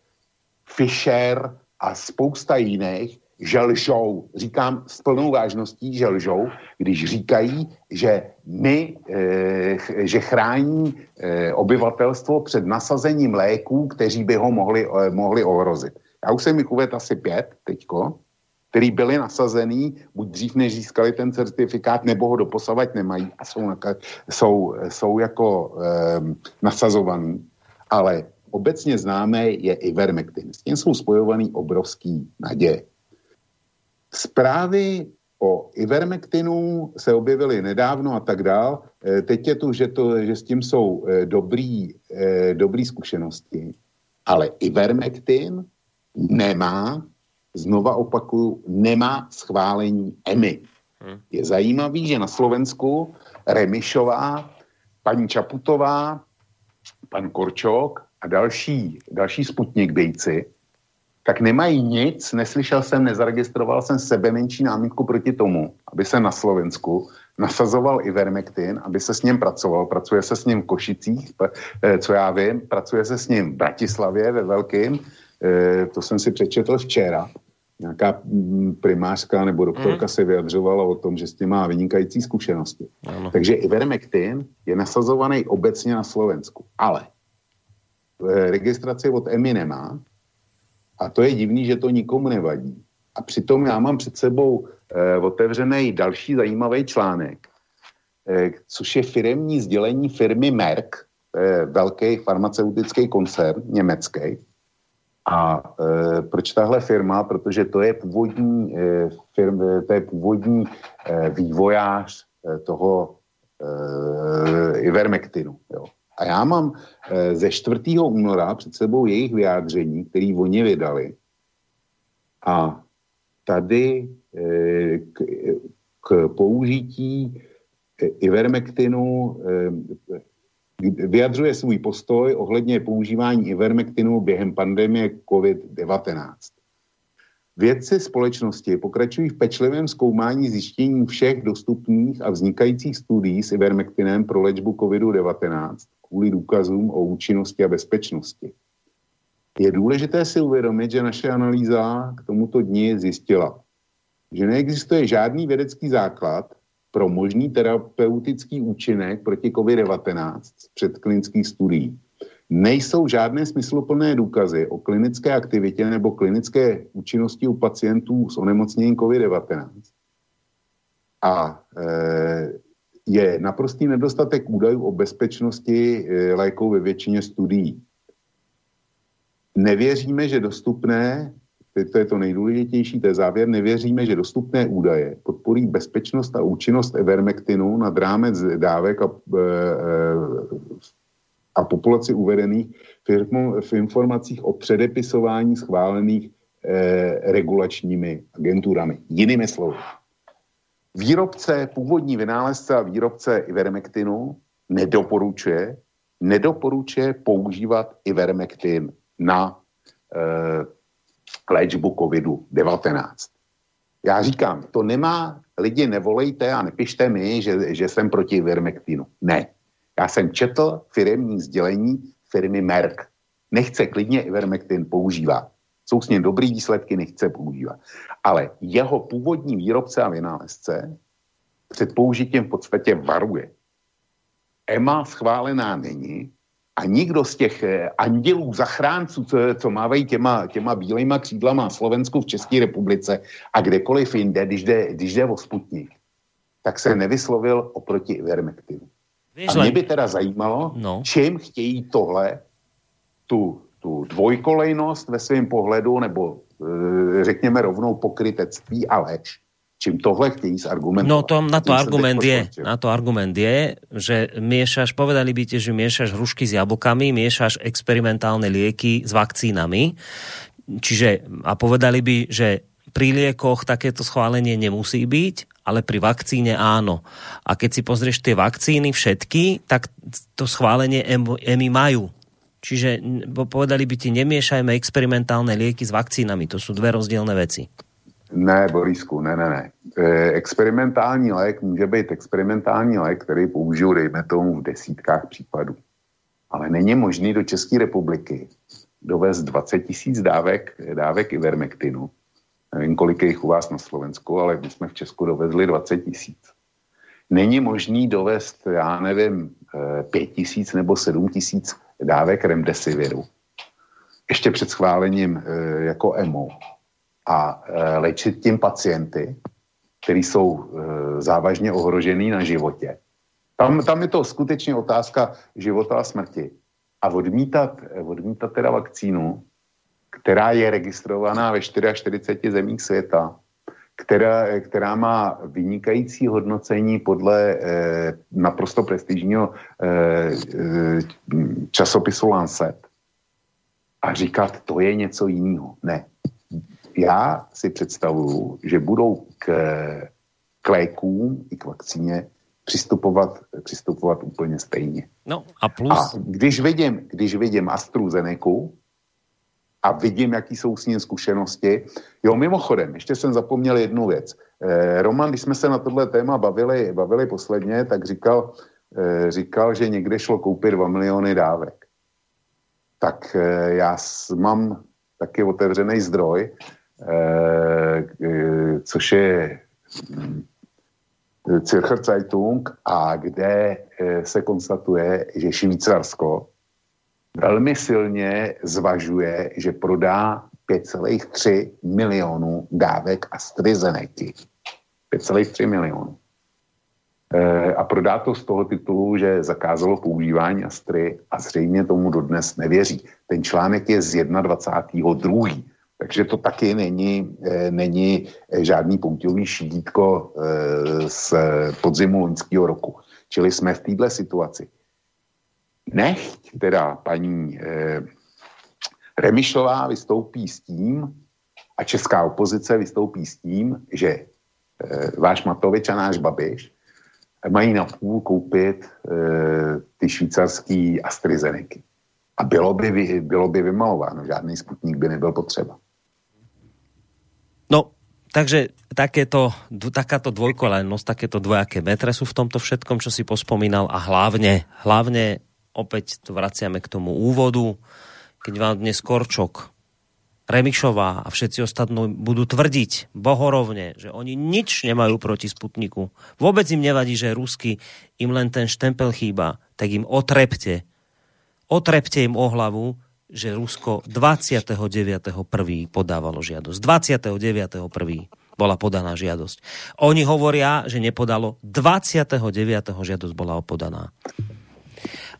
F: Fischer a spousta jiných že lžou. Říkám s plnou vážností, že lžou, když říkají, že my, e, že chrání e, obyvatelstvo před nasazením léků, kteří by ho mohli, e, mohli ohrozit. Já už jsem jich uvedl asi pět teďko, který byli nasazený, buď dřív než získali ten certifikát, nebo ho doposavať nemají a jsou, jsou, jsou jako e, nasazovaný. Ale obecně známé je Ivermectin. S tím jsou spojovaný obrovský naděje. Zprávy o Ivermectinu se objevily nedávno a tak dál. E, teď je tu, že, to, že s tím jsou e, dobrý, e, dobrý zkušenosti. Ale Ivermectin nemá, znova opakuju, nemá schválení EMI. Hmm. Je zajímavý, že na Slovensku Remišová, paní Čaputová, pan Korčok a další, další sputnik bejci tak nemají nic, neslyšel jsem, nezaregistroval jsem sebe menší námitku proti tomu, aby se na Slovensku nasazoval Ivermectin, aby se s ním pracoval. Pracuje se s ním v Košicích, eh, co já vím, pracuje se s ním v Bratislavě ve Velkým, eh, to jsem si přečetl včera. Nějaká mm, primářka nebo doktorka mm. se vyjadřovala o tom, že s tím má vynikající zkušenosti. Ano. Takže Ivermectin je nasazovaný obecně na Slovensku, ale eh, registraci od EMI nemá, a to je divný, že to nikomu nevadí. A přitom já mám před sebou eh, otevřený další zajímavý článek, eh, což je firmní sdělení firmy Merck, eh, velký farmaceutický koncern německý. A eh, proč tahle firma? Protože to je původní, eh, firm, to je původní eh, vývojář eh, toho eh, Ivermectinu. Jo. A já mám eh, ze 4. února před sebou jejich vyjádření, který oni vydali. A tady eh, k, k použití eh, Ivermectinu vyjadřuje svůj postoj ohledně používání Ivermectinu během pandemie COVID-19. Vědci společnosti pokračují v pečlivém zkoumání zjištění všech dostupných a vznikajících studií s Ivermectinem pro léčbu COVID-19 kvůli důkazům o účinnosti a bezpečnosti. Je důležité si uvědomit, že naše analýza k tomuto dni zjistila, že neexistuje žádný vědecký základ pro možný terapeutický účinek proti COVID-19 z předklinických studií. Nejsou žádné smysluplné důkazy o klinické aktivitě nebo klinické účinnosti u pacientů s onemocněním COVID-19. A e, je naprostý nedostatek údajů o bezpečnosti eh, léků ve většině studií. Nevěříme, že dostupné, to je to nejdůležitější, to je závěr, nevěříme, že dostupné údaje podporí bezpečnost a účinnost Evermectinu nad rámec dávek a, eh, a populaci uvedených v informacích o předepisování schválených eh, regulačními agenturami. Jinými slovy, Výrobce, původní vynálezce a výrobce Ivermectinu nedoporučuje, nedoporučuje používat Ivermectin na e, léčbu COVID-19. Já říkám, to nemá, lidi nevolejte a nepište mi, že, že jsem proti Ivermectinu. Ne. Já jsem četl firmní sdělení firmy Merck. Nechce klidně Ivermectin používat. Jsou s ním dobrý výsledky, nechce používat. Ale jeho původní výrobce a vynálezce před použitím v podstatě varuje. EMA schválená není a nikdo z těch eh, andělů, zachránců, co, co mávají těma, těma bílejma křídlama v Slovensku, v České republice a kdekoliv jinde, když jde, když jde o Sputnik, tak se nevyslovil oproti Ivermectinu. A mě by teda zajímalo, no. čím chtějí tohle, tu, tu dvojkolejnost ve svém pohledu, nebo E, řekněme rovnou pokrytectví a lež. Čím tohle chtějí argumentovat.
A: No to, na to argument je, na to argument je, že miešaš, povedali by ti, že miešaš hrušky s jablkami, miešaš experimentálne lieky s vakcínami, čiže a povedali by, že pri liekoch takéto schválenie nemusí byť, ale pri vakcíne áno. A keď si pozrieš tie vakcíny všetky, tak to schválenie EMI majú Čiže povedali by ti, nemiešajme experimentálne lieky s vakcínami. To sú dve rozdielne veci.
F: Ne, Borisku, ne, ne, ne. E, experimentální lék může být experimentální lék, který použiju, dejme tomu, v desítkách případů. Ale není možný do České republiky dovést 20 tisíc dávek, dávek Ivermectinu. Nevím, kolik je jich u vás na Slovensku, ale my jsme v Česku dovezli 20 tisíc. Není možný dovést, já nevím, 5 e, tisíc nebo 7 tisíc dávek remdesiviru. Ještě před schválením e, jako EMO a e, léčit tím pacienty, kteří jsou e, závažně ohrožený na životě. Tam, tam je to skutečně otázka života a smrti. A odmítat, odmítat teda vakcínu, která je registrovaná ve 44 zemích světa, která, která má vynikající hodnocení podle eh, naprosto prestižního eh, eh, časopisu Lancet a říkat, to je něco jiného. Ne já si představuju, že budou k, k lékům i k vakcíně přistupovat, přistupovat úplně stejně.
A: No a plus...
F: A když vidím, když vidím AstraZeneca a vidím, jaký jsou s ním zkušenosti, jo, mimochodem, ještě jsem zapomněl jednu věc. Eh, Roman, když jsme se na tohle téma bavili, bavili posledně, tak říkal, eh, říkal, že někde šlo koupit 2 miliony dávek. Tak eh, já mám taky otevřený zdroj, Eh, eh, což je Zürcher Zeitung a kde eh, se konstatuje, že Švýcarsko velmi silně zvažuje, že prodá 5,3 milionů dávek AstraZeneca. 5,3 milionů. A prodá to z toho titulu, že zakázalo používání Astry a zřejmě tomu dodnes nevěří. Ten článek je z 21.2. Takže to taky není, eh, není žádný pouťový šídítko eh, z podzimu loňského roku. Čili jsme v této situaci. Nechť teda paní Remišová vystoupí s tím, a česká opozice vystoupí s tím, že váš Matovič a náš Babiš mají na půl koupit ty švýcarský AstraZeneca. A bylo by, bylo by vymalováno, žádný sputník by nebyl potřeba.
A: No, takže takéto, takáto dvojkolajnosť, takéto dvojaké metre sú v tomto všetkom, čo si pospomínal a hlavne, hlavne opäť to vraciame k tomu úvodu, keď vám dnes Korčok, Remišová a všetci ostatní budú tvrdiť bohorovne, že oni nič nemajú proti Sputniku. Vôbec im nevadí, že Rusky im len ten štempel chýba, tak im otrepte. Otrepte im o hlavu, že Rusko 29.1. podávalo žiadosť. 29.1. bola podaná žiadosť. Oni hovoria, že nepodalo 29. žiadosť bola podaná.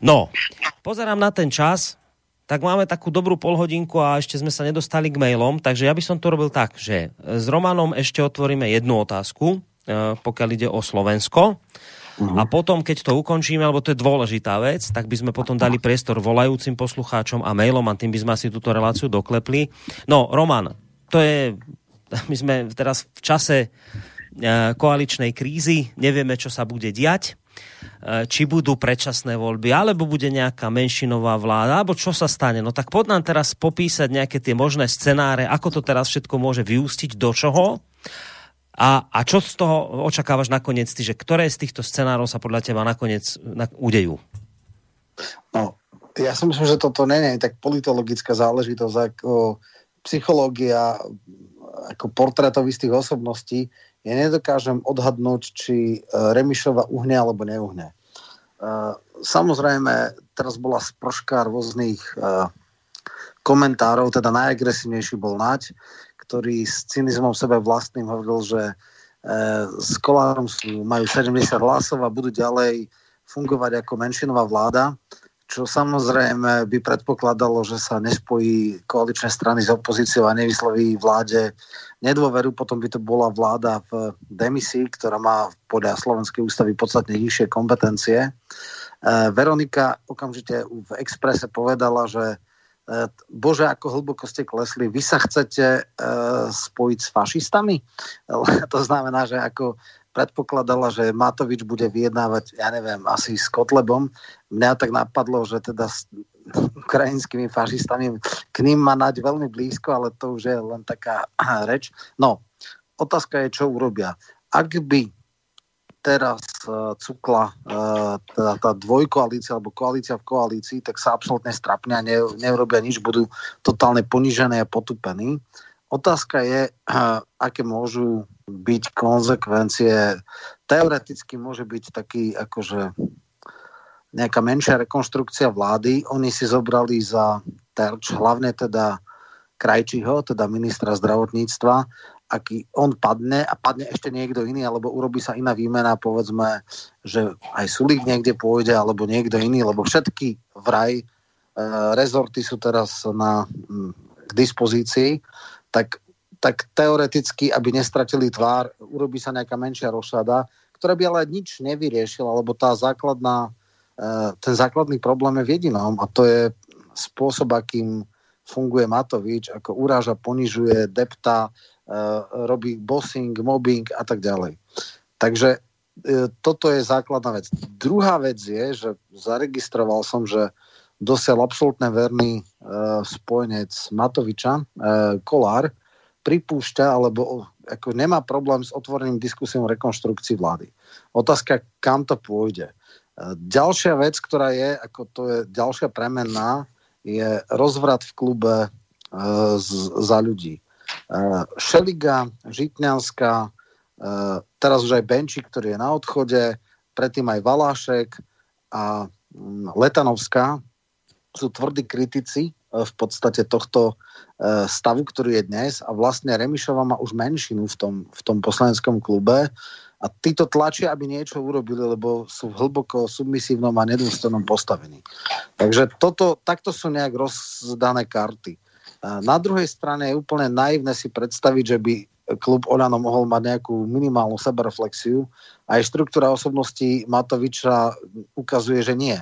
A: No, pozerám na ten čas, tak máme takú dobrú polhodinku a ešte sme sa nedostali k mailom, takže ja by som to robil tak, že s Romanom ešte otvoríme jednu otázku, e, pokiaľ ide o Slovensko. Uh-huh. A potom, keď to ukončíme, lebo to je dôležitá vec, tak by sme potom dali priestor volajúcim poslucháčom a mailom a tým by sme asi túto reláciu doklepli. No, Roman, to je, my sme teraz v čase e, koaličnej krízy, nevieme, čo sa bude diať, či budú predčasné voľby, alebo bude nejaká menšinová vláda, alebo čo sa stane. No tak poď nám teraz popísať nejaké tie možné scenáre, ako to teraz všetko môže vyústiť, do čoho a, a čo z toho očakávaš nakoniec ty, že ktoré z týchto scenárov sa podľa teba nakoniec na, udejú?
E: No, ja si myslím, že toto nie je tak politologická záležitosť ako psychológia, ako portrétov istých osobností. Ja nedokážem odhadnúť, či e, Remišova uhne alebo neuhne. E, samozrejme, teraz bola sprška rôznych e, komentárov, teda najagresívnejší bol Nať, ktorý s cynizmom sebe vlastným hovoril, že s Kolárom majú 70 hlasov a budú ďalej fungovať ako menšinová vláda, čo samozrejme by predpokladalo, že sa nespojí koaličné strany s opozíciou a nevysloví vláde nedôveru, potom by to bola vláda v demisii, ktorá má podľa Slovenskej ústavy podstatne nižšie kompetencie. E, Veronika okamžite v Exprese povedala, že E, Bože, ako hlboko ste klesli, vy sa chcete uh, spojiť s fašistami? to znamená, že ako predpokladala, že Matovič bude vyjednávať, ja neviem, asi s Kotlebom. Mňa tak napadlo, že teda ukrajinskými fašistami. K ním má nať veľmi blízko, ale to už je len taká reč. No, otázka je, čo urobia. Ak by teraz uh, cukla uh, tá, tá dvojkoalícia alebo koalícia v koalícii, tak sa absolútne strapnia, ne, neurobia nič, budú totálne ponižené a potupení. Otázka je, uh, aké môžu byť konzekvencie. Teoreticky môže byť taký akože nejaká menšia rekonštrukcia vlády. Oni si zobrali za terč hlavne teda Krajčího, teda ministra zdravotníctva, aký on padne a padne ešte niekto iný, alebo urobí sa iná výmena, povedzme, že aj Sulík niekde pôjde, alebo niekto iný, lebo všetky vraj e, rezorty sú teraz na, m, k dispozícii, tak, tak teoreticky, aby nestratili tvár, urobí sa nejaká menšia rošada, ktorá by ale nič nevyriešila, lebo tá základná, ten základný problém je v jedinom a to je spôsob, akým funguje Matovič, ako uráža, ponižuje, depta, Eh, robí bossing, mobbing a tak ďalej. Takže eh, toto je základná vec. Druhá vec je, že zaregistroval som, že dosiaľ absolútne verný spojenec Matoviča, Kolár, pripúšťa, alebo ako nemá problém s otvoreným diskusiou o rekonštrukcii vlády. Otázka, kam to pôjde. Ďalšia vec, ktorá je, ako to je ďalšia premenná, je rozvrat v klube uh, z, za ľudí. Uh, Šeliga, Žitňanská, uh, teraz už aj Benči, ktorý je na odchode, predtým aj Valášek a um, Letanovská sú tvrdí kritici uh, v podstate tohto uh, stavu, ktorý je dnes a vlastne Remišova má už menšinu v tom, v tom poslaneckom klube a títo tlačia, aby niečo urobili, lebo sú hlboko submisívnom a nedôstojnom postavení. Takže toto, takto sú nejak rozdané karty. Na druhej strane je úplne naivné si predstaviť, že by klub Olano mohol mať nejakú minimálnu sebereflexiu. Aj štruktúra osobnosti Matoviča ukazuje, že nie.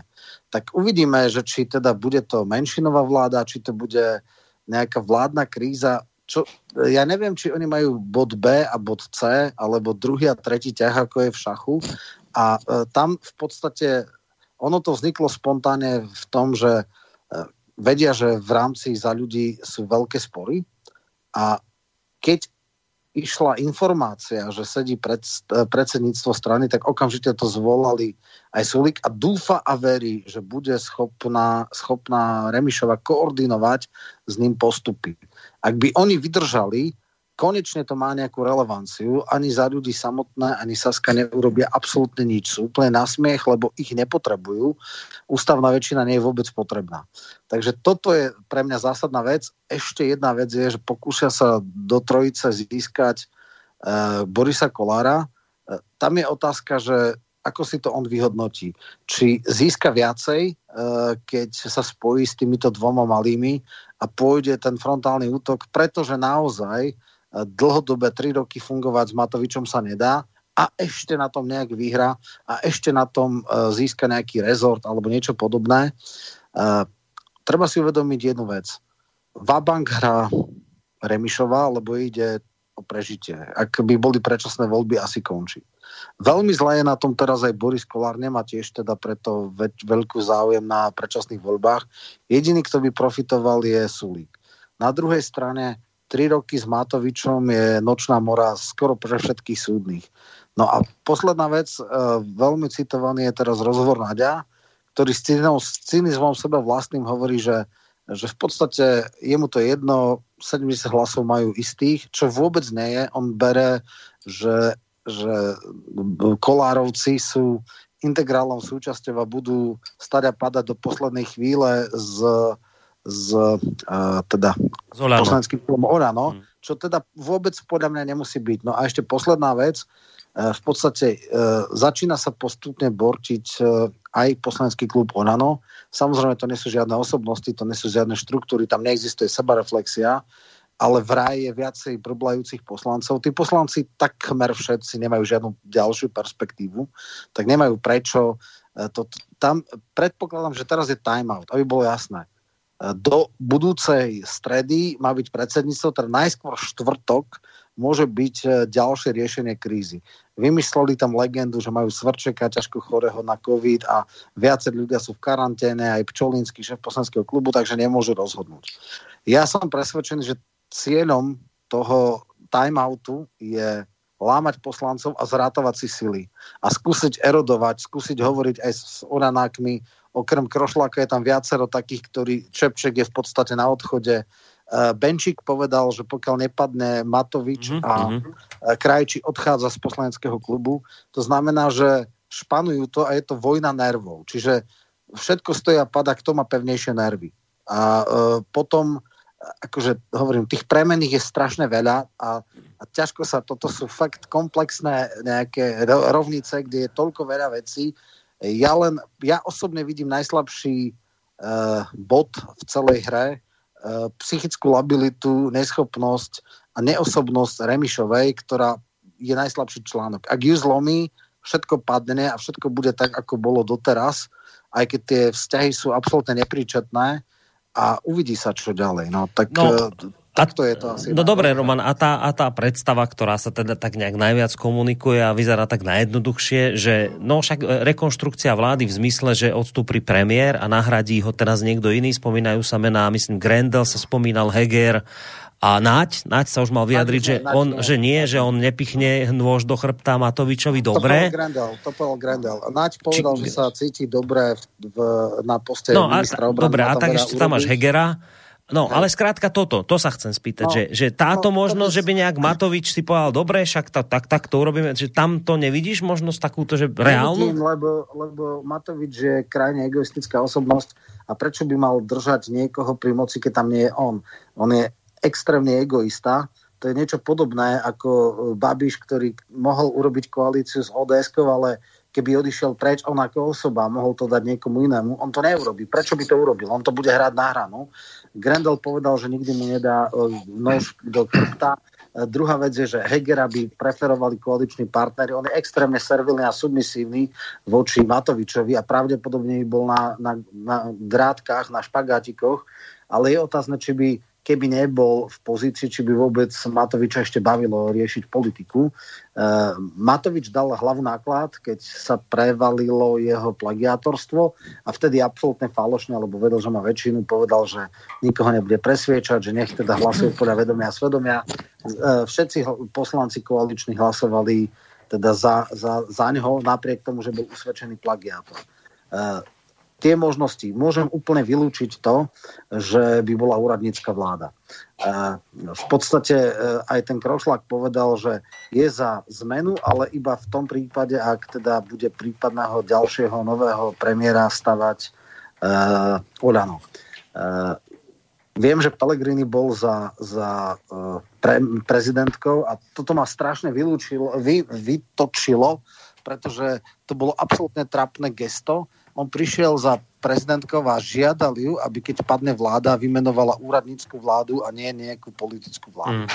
E: Tak uvidíme, že či teda bude to menšinová vláda, či to bude nejaká vládna kríza. Čo, ja neviem, či oni majú bod B a bod C, alebo druhý a tretí ťah, ako je v šachu. A e, tam v podstate ono to vzniklo spontánne v tom, že e, vedia, že v rámci za ľudí sú veľké spory a keď išla informácia, že sedí pred, predsedníctvo strany, tak okamžite to zvolali aj Sulik a dúfa a verí, že bude schopná, schopná Remišova koordinovať s ním postupy. Ak by oni vydržali, konečne to má nejakú relevanciu. Ani za ľudí samotné, ani Saska neurobia absolútne nič. Sú úplne na smiech, lebo ich nepotrebujú. Ústavná väčšina nie je vôbec potrebná. Takže toto je pre mňa zásadná vec. Ešte jedna vec je, že pokúšia sa do trojice získať e, Borisa Kolára. E, tam je otázka, že ako si to on vyhodnotí. Či získa viacej, e, keď sa spojí s týmito dvoma malými a pôjde ten frontálny útok, pretože naozaj dlhodobé tri roky fungovať s Matovičom sa nedá a ešte na tom nejak vyhra a ešte na tom e, získa nejaký rezort alebo niečo podobné. E, treba si uvedomiť jednu vec. Vabank hrá Remišová, lebo ide o prežitie. Ak by boli predčasné voľby, asi končí. Veľmi zle je na tom teraz aj Boris Kolár, nemá tiež teda preto veľkú záujem na predčasných voľbách. Jediný, kto by profitoval, je Sulík. Na druhej strane tri roky s Matovičom je nočná mora skoro pre všetkých súdnych. No a posledná vec, e, veľmi citovaný je teraz rozhovor Nadia, ktorý s, cynizmom seba vlastným hovorí, že, že v podstate jemu to jedno, 70 hlasov majú istých, čo vôbec nie je. On bere, že, že Kolárovci sú integrálnou súčasťou a budú stať a padať do poslednej chvíle z s uh, teda poslaneckým klubom Orano, hmm. čo teda vôbec podľa mňa nemusí byť. No a ešte posledná vec, uh, v podstate uh, začína sa postupne borčiť uh, aj poslanecký klub Orano. Samozrejme, to nie sú žiadne osobnosti, to nie sú žiadne štruktúry, tam neexistuje sebareflexia, ale vraj je viacej problajúcich poslancov. Tí poslanci takmer všetci nemajú žiadnu ďalšiu perspektívu, tak nemajú prečo. To, tam predpokladám, že teraz je timeout, aby bolo jasné do budúcej stredy má byť predsedníctvo, teda najskôr štvrtok môže byť e, ďalšie riešenie krízy. Vymysleli tam legendu, že majú Svrčeka, ťažko chorého na COVID a viacerí ľudia sú v karanténe, aj Pčolínsky šéf poslanského klubu, takže nemôžu rozhodnúť. Ja som presvedčený, že cieľom toho timeoutu je lámať poslancov a zrátovať si sily. A skúsiť erodovať, skúsiť hovoriť aj s oranákmi. Okrem Krošláka je tam viacero takých, ktorí Čepček je v podstate na odchode. Eh, Benčík povedal, že pokiaľ nepadne Matovič mm-hmm. a mhm. eh, Krajči odchádza z poslaneckého klubu, to znamená, že španujú to a je to vojna nervov. Čiže všetko stojí a pada, kto má pevnejšie nervy. A uh, potom, akože hovorím, tých premených je strašne veľa a, a ťažko sa, toto sú fakt komplexné nejaké rovnice, kde je toľko veľa vecí. Ja len, ja osobne vidím najslabší uh, bod v celej hre, E, psychickú labilitu, neschopnosť a neosobnosť Remišovej, ktorá je najslabší článok. Ak ju zlomí, všetko padne a všetko bude tak, ako bolo doteraz, aj keď tie vzťahy sú absolútne nepríčetné a uvidí sa, čo ďalej. No, tak no, e, Takto je to asi.
A: No dobre, Roman, a tá, a tá predstava, ktorá sa teda tak nejak najviac komunikuje a vyzerá tak najjednoduchšie, že no však e, rekonštrukcia vlády v zmysle, že odstúpi premiér a nahradí ho teraz niekto iný, spomínajú sa mená, myslím, Grendel sa spomínal, Heger a Naď, Naď sa už mal vyjadriť, že on, že nie, že on nepichne nôž do chrbta Matovičovi dobre.
E: To povedal Grendel, to povedal Grendel. Naď povedal, Či... že sa cíti dobre v, v, na poste no, ministra obrany.
A: Dobre, a tak ešte tam máš Hegera, No, ale skrátka toto, to sa chcem spýtať, no, že, že táto no, možnosť, že by nejak Matovič si povedal, dobre, však to, tak, tak to urobíme, že tam to nevidíš možnosť takúto, že reálnu?
E: Nevidím, lebo, lebo Matovič je krajne egoistická osobnosť a prečo by mal držať niekoho pri moci, keď tam nie je on? On je extrémne egoista, to je niečo podobné ako Babiš, ktorý mohol urobiť koalíciu s ods ale keby odišiel preč on ako osoba, mohol to dať niekomu inému, on to neurobi. Prečo by to urobil? On to bude hrať na hranu. Grendel povedal, že nikdy mu nedá e, nož do krpta. E, druhá vec je, že Hegera by preferovali koaliční partnery. On je extrémne servilný a submisívny voči Matovičovi a pravdepodobne by bol na, na, na drátkach, na špagátikoch, ale je otázne, či by keby nebol v pozícii, či by vôbec Matoviča ešte bavilo riešiť politiku. E, Matovič dal hlavu náklad, keď sa prevalilo jeho plagiátorstvo a vtedy absolútne falošne, alebo vedel, že má väčšinu, povedal, že nikoho nebude presviečať, že nech teda hlasuje podľa vedomia a svedomia. E, všetci poslanci koaliční hlasovali teda za, za, za neho, napriek tomu, že bol usvedčený plagiátor. E, tie možnosti. Môžem úplne vylúčiť to, že by bola úradnícka vláda. V podstate e, aj ten Krošlák povedal, že je za zmenu, ale iba v tom prípade, ak teda bude prípadného ďalšieho nového premiéra stavať Olano. Uh, viem, že Pellegrini bol za, za pre, prezidentkou a toto ma strašne vylúčilo, vy, vytočilo, pretože to bolo absolútne trapné gesto, on prišiel za prezidentkou a žiadal ju, aby keď padne vláda, vymenovala úradnícku vládu a nie nejakú politickú vládu. Mm.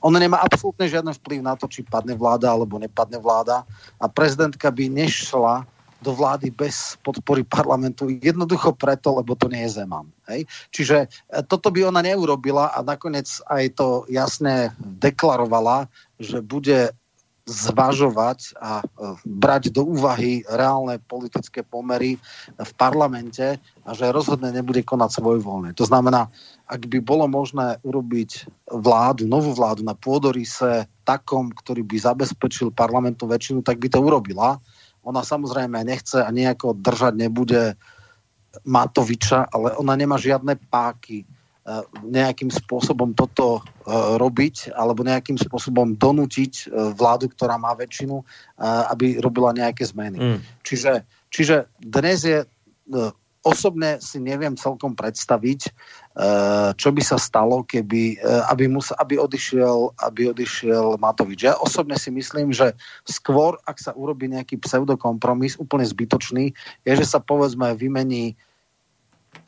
E: On nemá absolútne žiadny vplyv na to, či padne vláda alebo nepadne vláda a prezidentka by nešla do vlády bez podpory parlamentu jednoducho preto, lebo to nie je Zeman. Hej? Čiže e, toto by ona neurobila a nakoniec aj to jasne deklarovala, že bude zvažovať a e, brať do úvahy reálne politické pomery v parlamente a že rozhodne nebude konať svoj voľne. To znamená, ak by bolo možné urobiť vládu, novú vládu na pôdorise takom, ktorý by zabezpečil parlamentnú väčšinu, tak by to urobila. Ona samozrejme nechce a nejako držať nebude Matoviča, ale ona nemá žiadne páky nejakým spôsobom toto e, robiť alebo nejakým spôsobom donútiť e, vládu, ktorá má väčšinu, aby robila nejaké zmeny. Mm. Čiže, čiže dnes je osobne si neviem celkom predstaviť, čo by sa stalo, keby, aby, mus, aby, odišiel, aby odišiel Matovič. Ja osobne si myslím, že skôr, ak sa urobí nejaký pseudokompromis, úplne zbytočný, je, že sa povedzme vymení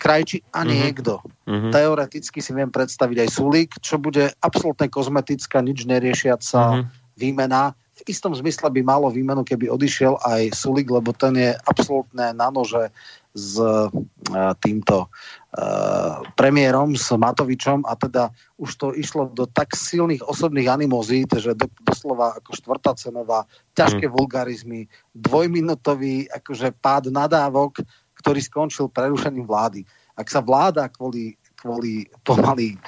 E: Krajči a mhm. niekto. Mm-hmm. Teoreticky si viem predstaviť aj Sulík, čo bude absolútne kozmetická, nič neriešiaca mm-hmm. výmena. V istom zmysle by malo výmenu, keby odišiel aj Sulík, lebo ten je absolútne na nože s týmto premiérom, s Matovičom a teda už to išlo do tak silných osobných animozít, že do, doslova ako štvrtá cenová, ťažké mm. vulgarizmy, dvojminútový akože pád nadávok, ktorý skončil prerušením vlády. Ak sa vláda kvôli, kvôli pomaly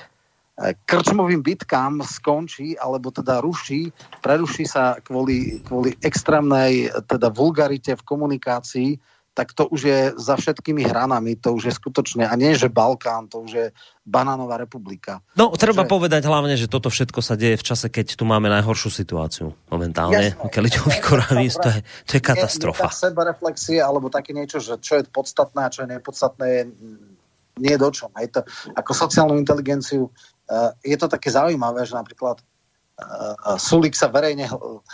E: E, krčmovým bitkám skončí, alebo teda ruší, preruší sa kvôli, kvôli extrémnej teda vulgarite v komunikácii, tak to už je za všetkými hranami, to už je skutočne, a nie že Balkán, to už je banánová republika.
A: No, treba že... povedať hlavne, že toto všetko sa deje v čase, keď tu máme najhoršiu situáciu momentálne. Keličový koronavírus, to je, to je katastrofa.
E: Je, je sebareflexie, alebo také niečo, že čo je podstatné a čo je nepodstatné, je nie do čom. Hej to, ako sociálnu inteligenciu uh, je to také zaujímavé, že napríklad uh, Sulik sa verejne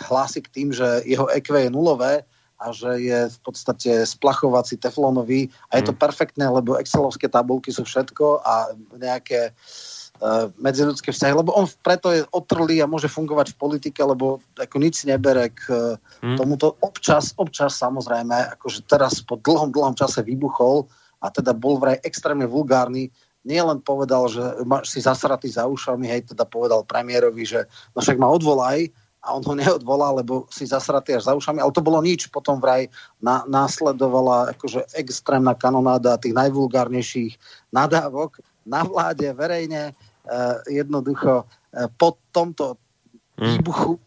E: hlási k tým, že jeho EQ je nulové a že je v podstate splachovací teflonový a je to mhm. perfektné, lebo excelovské tabulky sú všetko a nejaké uh, medziludské vzťahy, lebo on preto je otrlý a môže fungovať v politike, lebo ako nič nebere k uh, tomuto. Občas, občas samozrejme, akože teraz po dlhom, dlhom čase vybuchol a teda bol vraj extrémne vulgárny, nielen povedal, že si zasratý za ušami, hej, teda povedal premiérovi, že no však ma odvolaj, a on ho neodvolal, lebo si zasratý až za ušami, ale to bolo nič. Potom vraj na, následovala akože extrémna kanonáda tých najvulgárnejších nadávok na vláde verejne. E, jednoducho e, po tomto hm. výbuchu e,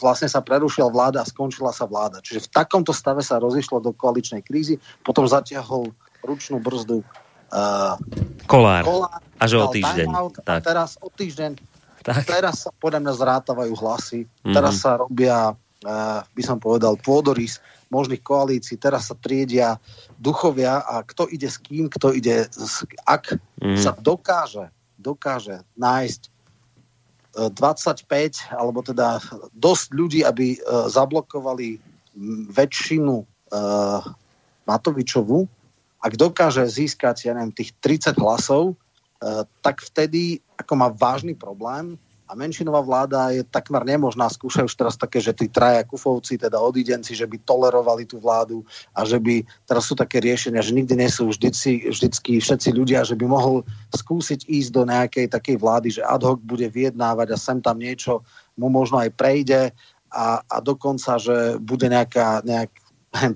E: vlastne sa prerušila vláda a skončila sa vláda. Čiže v takomto stave sa rozišlo do koaličnej krízy, potom zatiahol ručnú brzdu uh,
A: Kolár. Kolár. Až o týždeň.
E: tak. A teraz o týždeň, tak. teraz sa podľa mňa zrátavajú hlasy, mm-hmm. teraz sa robia, uh, by som povedal, pôdorys možných koalícií, teraz sa triedia duchovia a kto ide s kým, kto ide, s, ak mm-hmm. sa dokáže, dokáže nájsť 25, e, alebo teda dosť ľudí, aby uh, zablokovali väčšinu Matovičovu, ak dokáže získať, ja neviem, tých 30 hlasov, eh, tak vtedy ako má vážny problém a menšinová vláda je takmer nemožná. Skúšajú už teraz také, že tí traja kufovci, teda odidenci, že by tolerovali tú vládu a že by, teraz sú také riešenia, že nikdy nie sú vždycky, vždycky všetci ľudia, že by mohol skúsiť ísť do nejakej takej vlády, že ad hoc bude vyjednávať a sem tam niečo mu možno aj prejde a, a dokonca, že bude nejaká, nejak,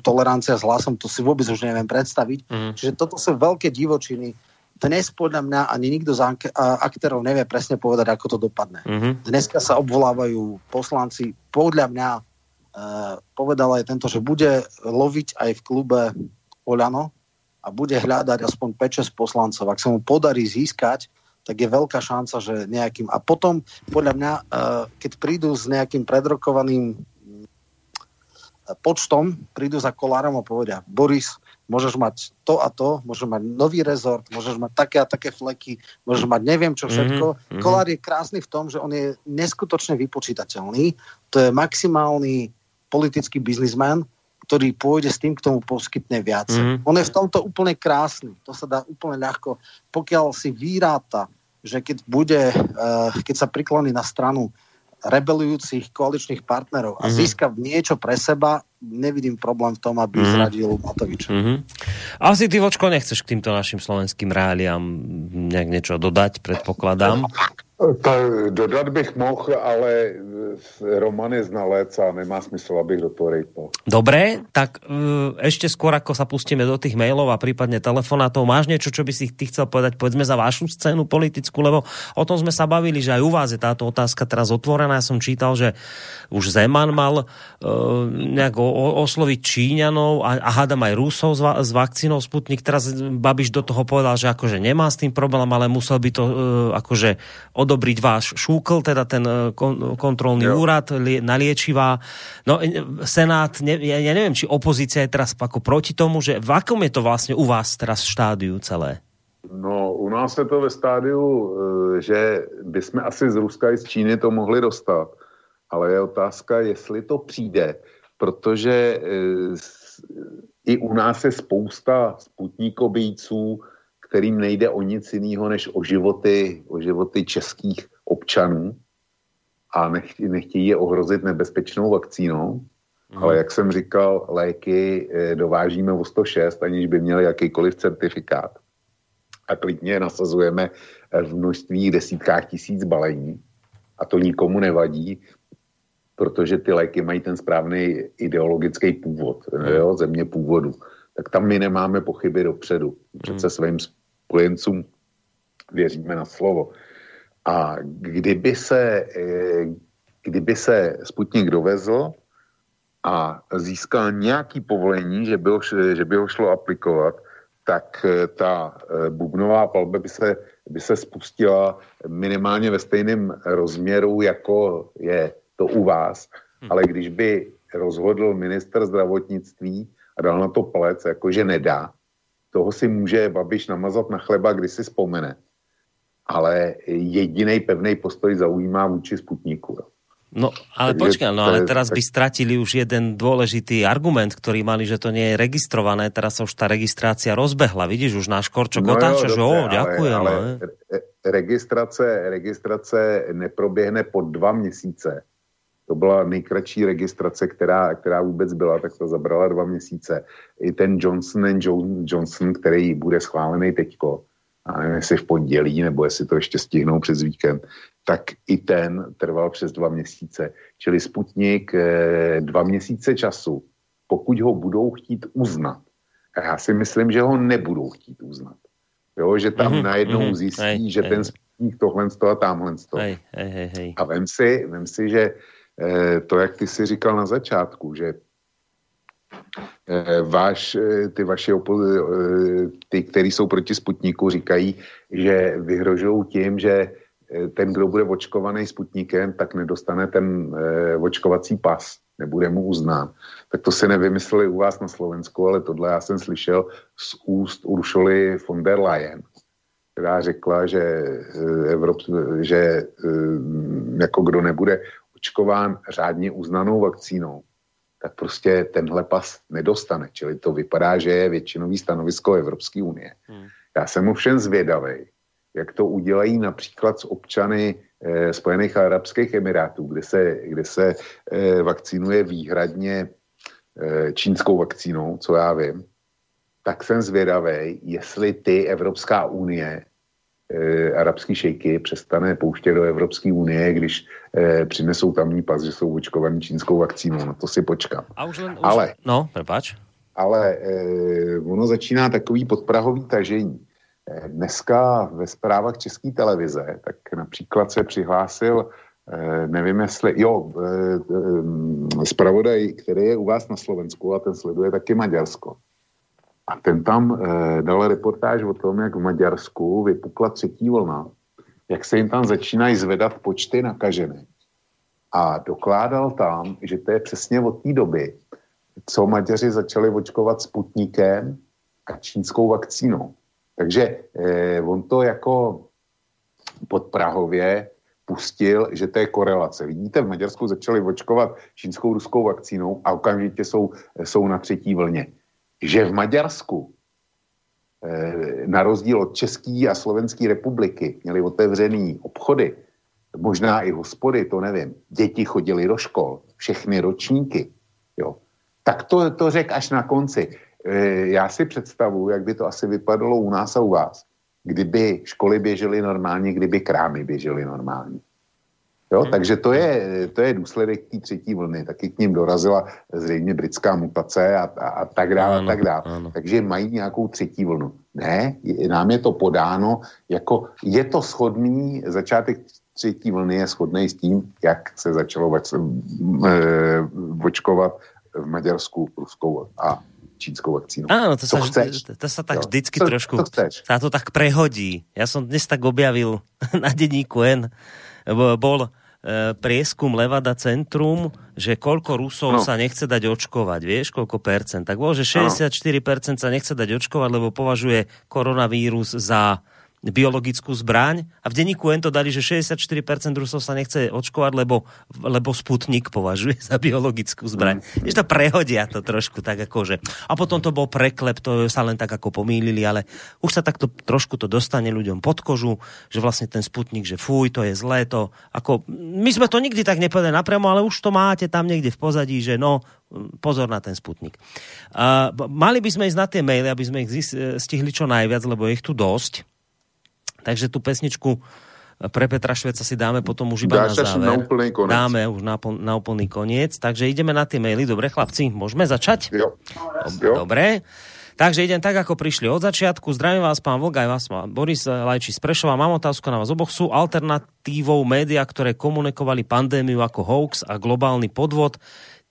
E: tolerancia s hlasom, to si vôbec už neviem predstaviť. Mm. Čiže toto sú veľké divočiny. Dnes podľa mňa ani nikto z aktérov nevie presne povedať, ako to dopadne. Mm-hmm. Dneska sa obvolávajú poslanci. Podľa mňa e, povedal aj tento, že bude loviť aj v klube Oľano a bude hľadať aspoň 5-6 poslancov. Ak sa mu podarí získať, tak je veľká šanca, že nejakým... A potom, podľa mňa, e, keď prídu s nejakým predrokovaným počtom prídu za Kolárom a povedia, Boris, môžeš mať to a to, môžeš mať nový rezort, môžeš mať také a také fleky, môžeš mať neviem čo všetko. Mm-hmm. Kolár je krásny v tom, že on je neskutočne vypočítateľný. To je maximálny politický biznismen, ktorý pôjde s tým, k tomu poskytne viac. Mm-hmm. On je v tomto úplne krásny. To sa dá úplne ľahko. Pokiaľ si vyráta, že keď bude, uh, keď sa prikloní na stranu rebelujúcich koaličných partnerov a mm-hmm. získa niečo pre seba, nevidím problém v tom, aby mm-hmm. zradil Matoviča. Mm-hmm.
A: Asi ty, Vočko, nechceš k týmto našim slovenským reáliám nejak niečo dodať, predpokladám?
F: Tak dodat bych mohl, ale Roman je znalec a nemá smysl, abych do toho rejpol.
A: Dobre, tak uh, ešte skôr, ako sa pustíme do tých mailov a prípadne telefonátov, máš niečo, čo by si ty chcel povedať, povedzme za vašu scénu politickú, lebo o tom sme sa bavili, že aj u vás je táto otázka teraz otvorená. Ja som čítal, že už Zeman mal uh, nejak osloviť Číňanov a, a hádam aj Rusov s, va, s vakcínou Sputnik. Teraz Babiš do toho povedal, že akože nemá s tým problém, ale musel by to uh, akože odobriť váš šúkl, teda ten e, kon, kontrolný jo. úrad na liečivá. No, e, Senát, ne, ja, ja neviem, či opozícia je teraz ako proti tomu, že v akom je to vlastne u vás teraz štádiu celé?
F: No, u nás je to ve stádiu, e, že bychom asi z Ruska i z Číny to mohli dostat. Ale je otázka, jestli to přijde, protože i u nás je spousta sputníkobíjců, kterým nejde o nic jiného než o životy, o životy českých občanů a nechtějí, nechtějí je ohrozit nebezpečnou vakcínou. Mm. Ale jak jsem říkal, léky eh, dovážíme o 106, aniž by měli jakýkoliv certifikát. A klidně je nasazujeme eh, v množství desítkách tisíc balení. A to nikomu nevadí, protože ty léky mají ten správný ideologický původ, mm. jo, země původu. Tak tam my nemáme pochyby dopředu. Přece mm. svým spojencům věříme na slovo. A kdyby se, eh, kdyby se Sputnik dovezl, a získal nějaký povolení, že by ho, že by ho šlo aplikovat, tak eh, ta eh, bubnová palba by se, by se spustila minimálně ve stejném rozměru, jako je to u vás. Hmm. Ale když by rozhodl minister zdravotnictví a dal na to palec, jakože nedá, toho si může Babiš namazat na chleba, když si vzpomene. Ale jediný pevný postoj zaujímá vůči Sputniku.
A: No, ale počkaj, no ale teraz by stratili už jeden dôležitý argument, ktorý mali, že to nie je registrované, teraz sa už tá registrácia rozbehla. Vidíš, už náš Korčok no otáča, že o, ďakujem. Ale, ale
F: registrace, registrace neproběhne po dva měsíce. To byla nejkratší registrace, která, která vůbec byla, tak to zabrala dva měsíce. I ten Johnson Johnson, který bude schválený teďko, a nevím, jestli v pondělí, nebo jestli to ještě stihnou přes víkend, tak i ten trval přes dva měsíce. Čili Sputnik eh, dva měsíce času, pokud ho budou chtít uznat, a já si myslím, že ho nebudou chtít uznat. Jo, že tam mm-hmm, najednou mm-hmm, zjistí, hej, že hej. ten Sputnik tohle a tamhle
A: hej, hej, hej, hej.
F: A vem si, vem si, že to, jak ty si říkal na začátku, že Eh, váš, eh, ty vaše opozi- eh, ty, kteří jsou proti Sputniku, říkají, že vyhrožují tím, že ten, kdo bude očkovaný Sputnikem, tak nedostane ten očkovací pas, nebude mu uznán. Tak to se nevymysleli u vás na Slovensku, ale tohle já jsem slyšel z úst Uršoly von der Leyen, která řekla, že, Evrop, že jako kdo nebude očkován řádně uznanou vakcínou, tak prostě tenhle pas nedostane. Čili to vypadá, že je většinový stanovisko Evropské unie. Hmm. Já jsem ovšem zvědavý, jak to udělají například s občany eh, Spojených Arabských Emirátů, kde se, kde se eh, vakcinuje výhradně eh, čínskou vakcínou, co já vím, tak jsem zvědavý, jestli ty Evropská unie e, arabský šejky přestane pouštět do Evropské unie, když e, přinesou tamní pas, že jsou očkovaní čínskou vakcínou. Na to si počkám.
A: A už len, už... Ale, no, prepáč.
F: Ale e, ono začíná takový podprahový tažení. E, dneska ve zprávách České televize, tak například se přihlásil e, nevím jestli, jo, e, e, zpravodaj, který je u vás na Slovensku a ten sleduje taky Maďarsko a ten tam eh, dal reportáž o tom, jak v Maďarsku vypukla třetí vlna, jak se jim tam začínají zvedat počty nakažených. A dokládal tam, že to je přesně od té doby, co Maďaři začali očkovat Sputnikem a čínskou vakcínou. Takže eh, on to jako pod Prahově pustil, že to je korelace. Vidíte, v Maďarsku začali očkovat čínskou ruskou vakcínou a okamžitě jsou, jsou na třetí vlně že v Maďarsku eh, na rozdíl od České a Slovenské republiky měli otevřený obchody, možná i hospody, to nevím. Děti chodili do škol, všechny ročníky. Jo. Tak to, to řek až na konci. Eh, já si představuji, jak by to asi vypadalo u nás a u vás, kdyby školy běžely normálně, kdyby krámy běžely normálně. Jo, hmm. takže to je, to je důsledek té třetí vlny. Taky k ním dorazila zřejmě britská mutace a, a, a tak dále, ano, a tak dále. Ano. Takže mají nějakou třetí vlnu. Ne, je, nám je to podáno jako, je to schodný, začátek třetí vlny je schodný s tím, jak se začalo vac, e, očkovat v Maďarsku ruskou a čínskou vakcínu.
A: Áno, to, sa, chceš? to sa tak jo. vždycky to, trošku, to sa to tak prehodí. Ja som dnes tak objavil na denníku N, bol e, prieskum Levada Centrum, že koľko Rusov no. sa nechce dať očkovať, vieš, koľko percent. Tak bolo, že 64% sa nechce dať očkovať, lebo považuje koronavírus za biologickú zbraň a v denníku N to dali, že 64% Rusov sa nechce očkovať, lebo, lebo Sputnik považuje za biologickú zbraň. Mm. To prehodia to trošku tak ako, že... A potom to bol preklep, to sa len tak ako pomýlili, ale už sa takto trošku to dostane ľuďom pod kožu, že vlastne ten Sputnik, že fuj, to je zlé, to ako... My sme to nikdy tak nepovedali napriamo, ale už to máte tam niekde v pozadí, že no, pozor na ten Sputnik. Uh, mali by sme ísť na tie maily, aby sme ich stihli čo najviac, lebo je ich tu dosť. Takže tú pesničku pre Petra Šveca si dáme potom už iba Dáš na záver.
F: Na úplný koniec.
A: Dáme už na, na úplný koniec. Takže ideme na tie maily. Dobre, chlapci, môžeme začať?
F: Jo.
A: Dobre. Takže idem tak, ako prišli od začiatku. Zdravím vás, pán Vlga, aj vás, Boris Lajči z Prešova. Mám otázku na vás oboch. Sú alternatívou média, ktoré komunikovali pandémiu ako hoax a globálny podvod.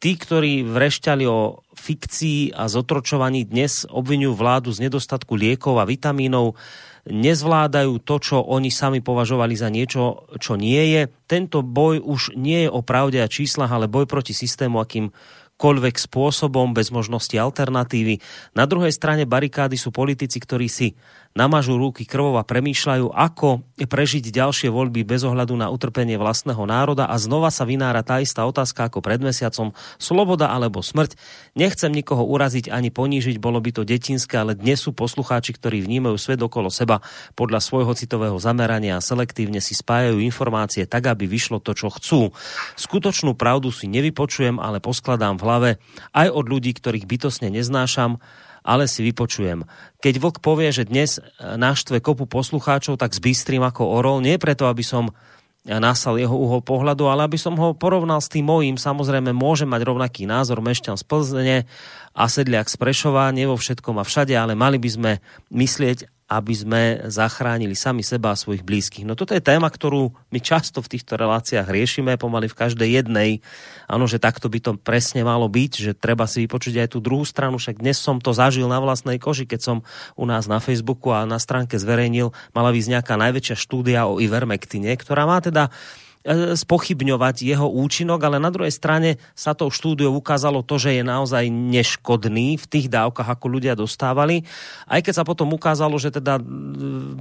A: Tí, ktorí vrešťali o fikcii a zotročovaní, dnes obvinujú vládu z nedostatku liekov a vitamínov nezvládajú to, čo oni sami považovali za niečo, čo nie je. Tento boj už nie je o pravde a číslach, ale boj proti systému, akým akýmkoľvek spôsobom, bez možnosti alternatívy. Na druhej strane barikády sú politici, ktorí si namažú ruky krvov a premýšľajú, ako prežiť ďalšie voľby bez ohľadu na utrpenie vlastného národa a znova sa vynára tá istá otázka ako pred mesiacom, sloboda alebo smrť. Nechcem nikoho uraziť ani ponížiť, bolo by to detinské, ale dnes sú poslucháči, ktorí vnímajú svet okolo seba podľa svojho citového zamerania a selektívne si spájajú informácie tak, aby vyšlo to, čo chcú. Skutočnú pravdu si nevypočujem, ale poskladám v hlave aj od ľudí, ktorých bytosne neznášam, ale si vypočujem. Keď Vlk povie, že dnes e, naštve kopu poslucháčov, tak zbystrím ako orol, nie preto, aby som nasal jeho uhol pohľadu, ale aby som ho porovnal s tým mojím. Samozrejme, môže mať rovnaký názor mešťan z Plzne a sedliak z Prešova, nie vo všetkom a všade, ale mali by sme myslieť aby sme zachránili sami seba a svojich blízkych. No toto je téma, ktorú my často v týchto reláciách riešime, pomaly v každej jednej. Áno, že takto by to presne malo byť, že treba si vypočuť aj tú druhú stranu, však dnes som to zažil na vlastnej koži, keď som u nás na Facebooku a na stránke zverejnil, mala byť nejaká najväčšia štúdia o Ivermektine, ktorá má teda spochybňovať jeho účinok, ale na druhej strane sa to štúdio ukázalo to, že je naozaj neškodný v tých dávkach, ako ľudia dostávali. Aj keď sa potom ukázalo, že teda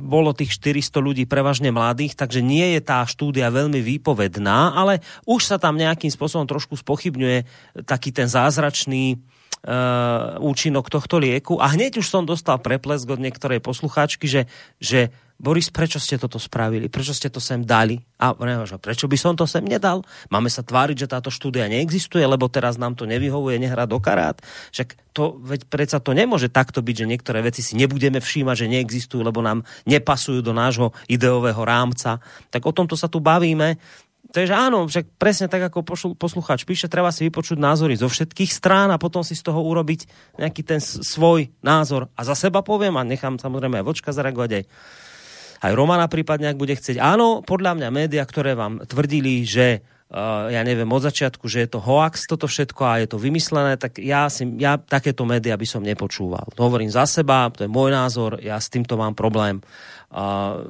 A: bolo tých 400 ľudí prevažne mladých, takže nie je tá štúdia veľmi výpovedná, ale už sa tam nejakým spôsobom trošku spochybňuje taký ten zázračný uh, účinok tohto lieku. A hneď už som dostal preplesk od niektorej poslucháčky, že, že Boris, prečo ste toto spravili? Prečo ste to sem dali? A prečo by som to sem nedal? Máme sa tváriť, že táto štúdia neexistuje, lebo teraz nám to nevyhovuje, nehrá do karát. Však to, veď predsa to nemôže takto byť, že niektoré veci si nebudeme všímať, že neexistujú, lebo nám nepasujú do nášho ideového rámca. Tak o tomto sa tu bavíme. Takže áno, však presne tak, ako poslucháč píše, treba si vypočuť názory zo všetkých strán a potom si z toho urobiť nejaký ten svoj názor. A za seba poviem a nechám samozrejme aj vočka zareagovať aj aj Romana prípadne, ak bude chcieť. Áno, podľa mňa média, ktoré vám tvrdili, že uh, ja neviem, od začiatku, že je to hoax toto všetko a je to vymyslené, tak ja, si, ja takéto média by som nepočúval. To hovorím za seba, to je môj názor, ja s týmto mám problém. Uh,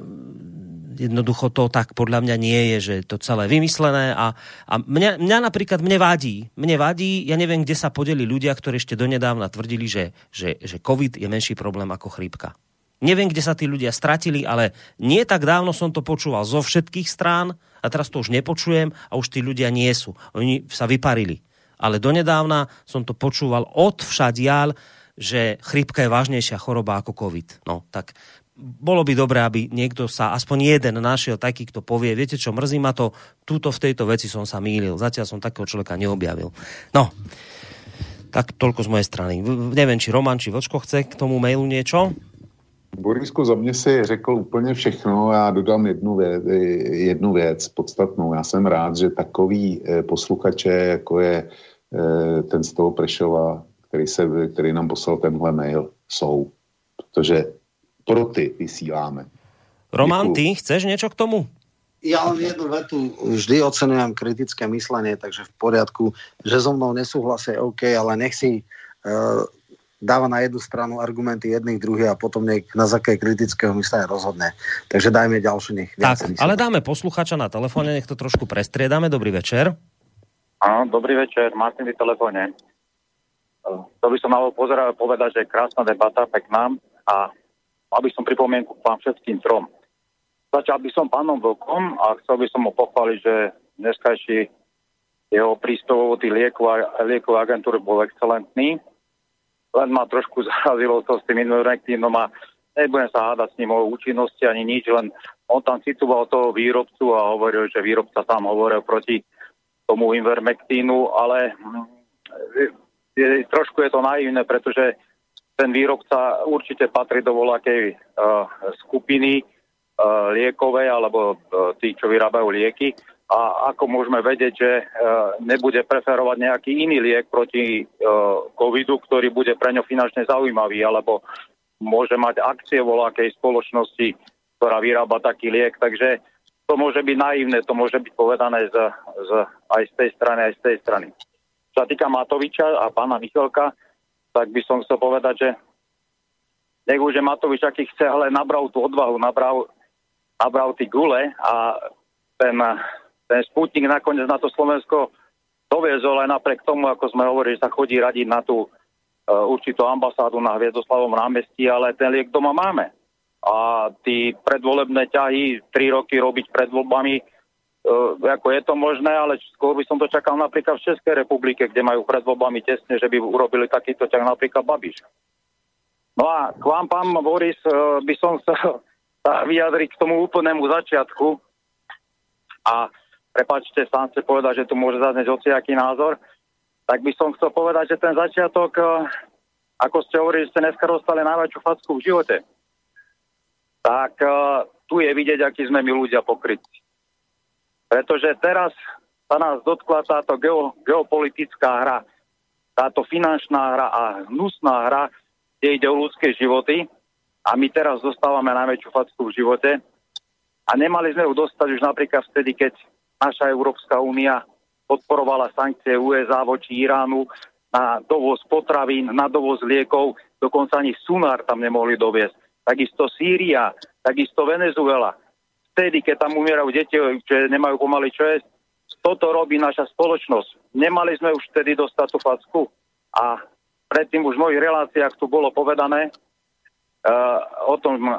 A: jednoducho to tak podľa mňa nie je, že je to celé vymyslené a, a mňa, mňa napríklad, mne vadí, mne vadí, ja neviem, kde sa podeli ľudia, ktorí ešte donedávna tvrdili, že, že, že COVID je menší problém ako chrípka. Neviem, kde sa tí ľudia stratili, ale nie tak dávno som to počúval zo všetkých strán a teraz to už nepočujem a už tí ľudia nie sú. Oni sa vyparili. Ale donedávna som to počúval od všadiaľ, že chrípka je vážnejšia choroba ako COVID. No, tak bolo by dobré, aby niekto sa, aspoň jeden našiel taký, kto povie, viete čo, mrzí ma to, túto v tejto veci som sa mýlil. Zatiaľ som takého človeka neobjavil. No, tak toľko z mojej strany. Neviem, či Roman, či Vočko chce k tomu mailu niečo?
F: Borisku, za mě si řekl úplně všechno. Já dodám jednu věc, jednu věc podstatnou. Já jsem rád, že takový eh, posluchače, jako je eh, ten z toho Prešova, který, se, který nám poslal tenhle mail, jsou. Protože pro ty vysíláme.
A: Roman, ty chceš niečo k tomu?
E: Ja len jednu vetu. Vždy ocenujem kritické myslenie, takže v poriadku. Že so mnou nesúhlasia, OK, ale nech si uh, dáva na jednu stranu argumenty jedných, druhých a potom nech na základe kritického myslenia rozhodne. Takže dajme ďalšiu nech
A: Tak, ale dáme posluchača na telefóne, nech to trošku prestriedame. Dobrý večer.
J: Áno, dobrý večer, Martin v telefóne. To by som mal pozerať, povedať, že krásna debata, pekná a mal by som pripomienku k vám všetkým trom. začal by som pánom Vlkom a chcel by som mu pochváliť, že dneskajší jeho prístup tých liekov, liekov agentúry bol excelentný. Len ma trošku zarazilo to s tým invermektínom a nebudem sa hádať s ním o účinnosti ani nič, len on tam citoval toho výrobcu a hovoril, že výrobca tam hovoril proti tomu invermektínu, ale hm, je, trošku je to naivné, pretože ten výrobca určite patrí do voľakej uh, skupiny uh, liekovej alebo uh, tí, čo vyrábajú lieky. A ako môžeme vedieť, že uh, nebude preferovať nejaký iný liek proti uh, covidu, ktorý bude pre ňo finančne zaujímavý, alebo môže mať akcie voľakej spoločnosti, ktorá vyrába taký liek. Takže to môže byť naivné, to môže byť povedané z, z, aj z tej strany, aj z tej strany. Čo sa týka Matoviča a pána Michalka, tak by som chcel povedať, že nech už je Matovič, aký chce, ale nabral tú odvahu, nabral, nabral tí gule a ten, ten Sputnik nakoniec na to Slovensko doviezol aj napriek tomu, ako sme hovorili, že sa chodí radiť na tú uh, určitú ambasádu na Hviezdoslavom námestí, ale ten liek doma máme. A tí predvolebné ťahy, tri roky robiť pred voľbami, Uh, ako je to možné, ale skôr by som to čakal napríklad v Českej republike, kde majú pred voľbami tesne, že by urobili takýto ťah napríklad Babiš. No a k vám, pán Boris, uh, by som sa vyjadriť k tomu úplnému začiatku a prepačte, sám ste povedať, že tu môže zaznieť hociaký názor, tak by som chcel povedať, že ten začiatok, uh, ako ste hovorili, že ste dneska dostali najväčšiu facku v živote, tak tu je vidieť, aký sme my ľudia pokrytí. Pretože teraz sa nás dotkla táto geo, geopolitická hra, táto finančná hra a hnusná hra, kde ide o ľudské životy. A my teraz dostávame najväčšiu facku v živote. A nemali sme ju dostať už napríklad vtedy, keď naša Európska únia podporovala sankcie USA voči Iránu na dovoz potravín, na dovoz liekov, dokonca ani Sunár tam nemohli doviesť. Takisto Sýria, takisto Venezuela vtedy, keď tam umierajú deti, že nemajú pomaly čo jesť. Toto robí naša spoločnosť. Nemali sme už vtedy dostať tú facku. A predtým už v mojich reláciách tu bolo povedané uh, o tom uh,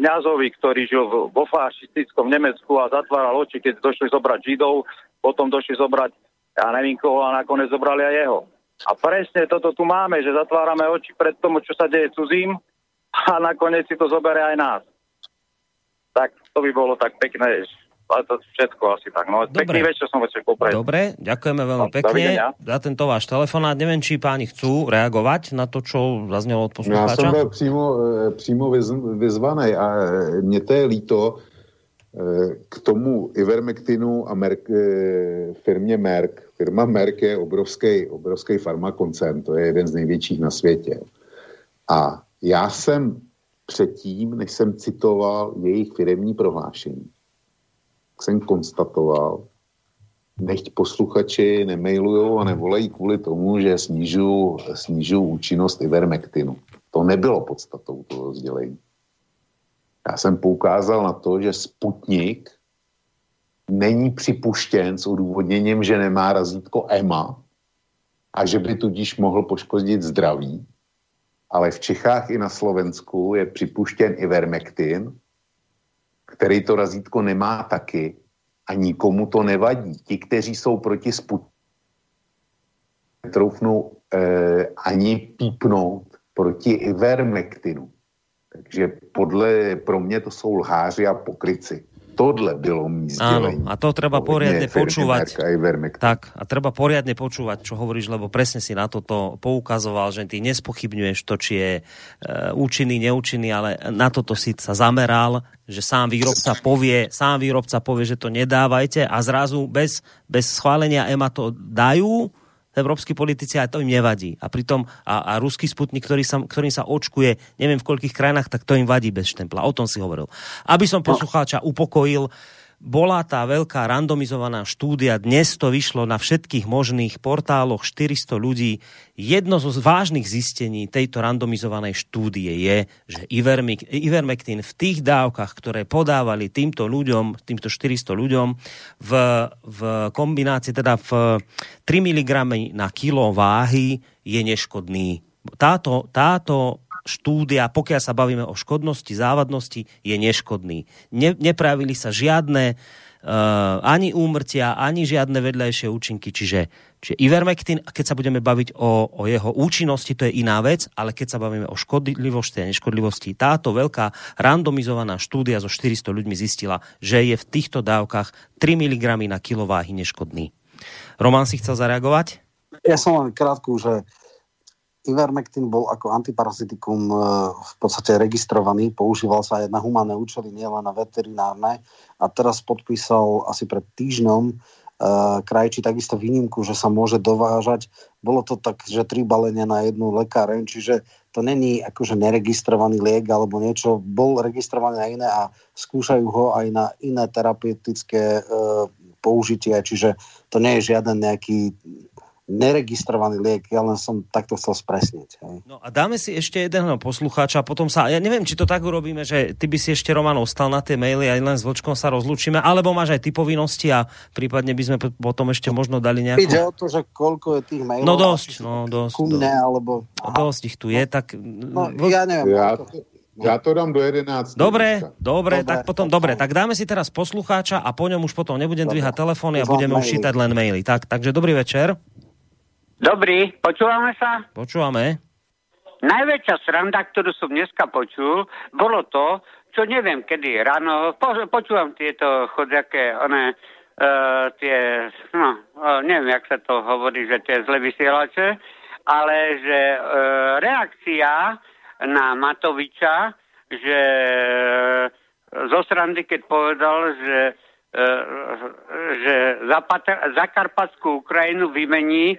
J: kňazovi, ktorý žil vo fašistickom Nemecku a zatváral oči, keď došli zobrať Židov, potom došli zobrať, ja neviem koho, a nakoniec zobrali aj jeho. A presne toto tu máme, že zatvárame oči pred tomu, čo sa deje cudzím a nakoniec si to zoberie aj nás tak to by bolo tak pekné, ale to všetko asi tak. No, Dobre. pekný večer som večer poprajil.
A: Dobre, ďakujeme veľmi no, pekne za tento váš telefonát. Neviem, či páni chcú reagovať na to, čo zaznelo od poslucháča.
F: Ja som byl přímo, e, přímo vyzvaný a e, mne to je líto, e, k tomu Ivermectinu a Merck, firmě Merck. Firma Merck je obrovský, obrovský farmakoncern, to je jeden z největších na světě. A já jsem předtím, než jsem citoval jejich firemní prohlášení, jsem konstatoval, nechť posluchači nemailujou a nevolají kvůli tomu, že snižují snižu účinnost Ivermectinu. To nebylo podstatou toho sdělení. Já jsem poukázal na to, že Sputnik není připuštěn s odůvodněním, že nemá razítko EMA a že by tudíž mohl poškodit zdraví ale v Čechách i na Slovensku je připuštěn Ivermectin, který to razítko nemá taky a nikomu to nevadí. Ti, kteří jsou proti Sputniku, troufnou eh, ani pípnout proti Ivermectinu. Takže podle, pro mě to jsou lháři a pokryci tohle bylo mý
A: Áno, a to treba poriadne počúvať. Tak, a treba poriadne počúvať, čo hovoríš, lebo presne si na toto poukazoval, že ty nespochybňuješ to, či je e, účinný, neúčinný, ale na toto si sa zameral, že sám výrobca povie, sám výrobca povie, že to nedávajte a zrazu bez, bez schválenia EMA to dajú európsky politici a to im nevadí. A pritom a, a ruský sputnik, ktorý sa, ktorým sa očkuje, neviem v koľkých krajinách, tak to im vadí bez štempla. O tom si hovoril. Aby som poslucháča upokojil, bola tá veľká randomizovaná štúdia, dnes to vyšlo na všetkých možných portáloch, 400 ľudí. Jedno zo vážnych zistení tejto randomizovanej štúdie je, že Ivermectin v tých dávkach, ktoré podávali týmto ľuďom, týmto 400 ľuďom, v, v kombinácii, teda v 3 mg na kilo váhy, je neškodný. Táto, táto štúdia, pokiaľ sa bavíme o škodnosti, závadnosti, je neškodný. Ne, nepravili sa žiadne uh, ani úmrtia, ani žiadne vedľajšie účinky, čiže, čiže Ivermectin, keď sa budeme baviť o, o jeho účinnosti, to je iná vec, ale keď sa bavíme o škodlivosti a neškodlivosti, táto veľká randomizovaná štúdia so 400 ľuďmi zistila, že je v týchto dávkach 3 mg na kilováhy neškodný. Roman si chcel zareagovať?
E: Ja som len krátku, že Ivermectin bol ako antiparazitikum e, v podstate registrovaný, používal sa aj na humánne účely, nielen na veterinárne a teraz podpísal asi pred týždňom uh, krajči takisto výnimku, že sa môže dovážať. Bolo to tak, že tri balenia na jednu lekáreň, čiže to není akože neregistrovaný liek alebo niečo. Bol registrovaný na iné a skúšajú ho aj na iné terapeutické uh, použitie, čiže to nie je žiaden nejaký neregistrovaný liek, ja len som takto chcel spresniť. Hej.
A: No a dáme si ešte jedného poslucháča a potom sa, ja neviem, či to tak urobíme, že ty by si ešte Roman ostal na tie maily a len s Vlčkom sa rozlúčime, alebo máš aj ty povinnosti a prípadne by sme potom ešte možno dali nejakú...
E: Ide o to, že koľko je tých mailov.
A: No dosť, no dosť.
E: Ku mne, alebo...
A: Aha. Dosť ich tu je, tak...
E: No, ja neviem.
F: Ja, ja to dám do 11.
A: Dobre, dobre, tak potom, dobre, tak dáme si teraz poslucháča a po ňom už potom nebudem dvíhať telefóny a budeme už čítať len maily. Tak, takže dobrý večer.
K: Dobrý, počúvame sa?
A: Počúvame.
K: Najväčšia sranda, ktorú som dneska počul, bolo to, čo neviem kedy ráno, po, počúvam tieto chodziaké, one, uh, tie, no, uh, neviem, jak sa to hovorí, že tie zle vysielače, ale že uh, reakcia na Matoviča, že uh, zo srandy, keď povedal, že, uh, že Zakarpatskú Ukrajinu vymení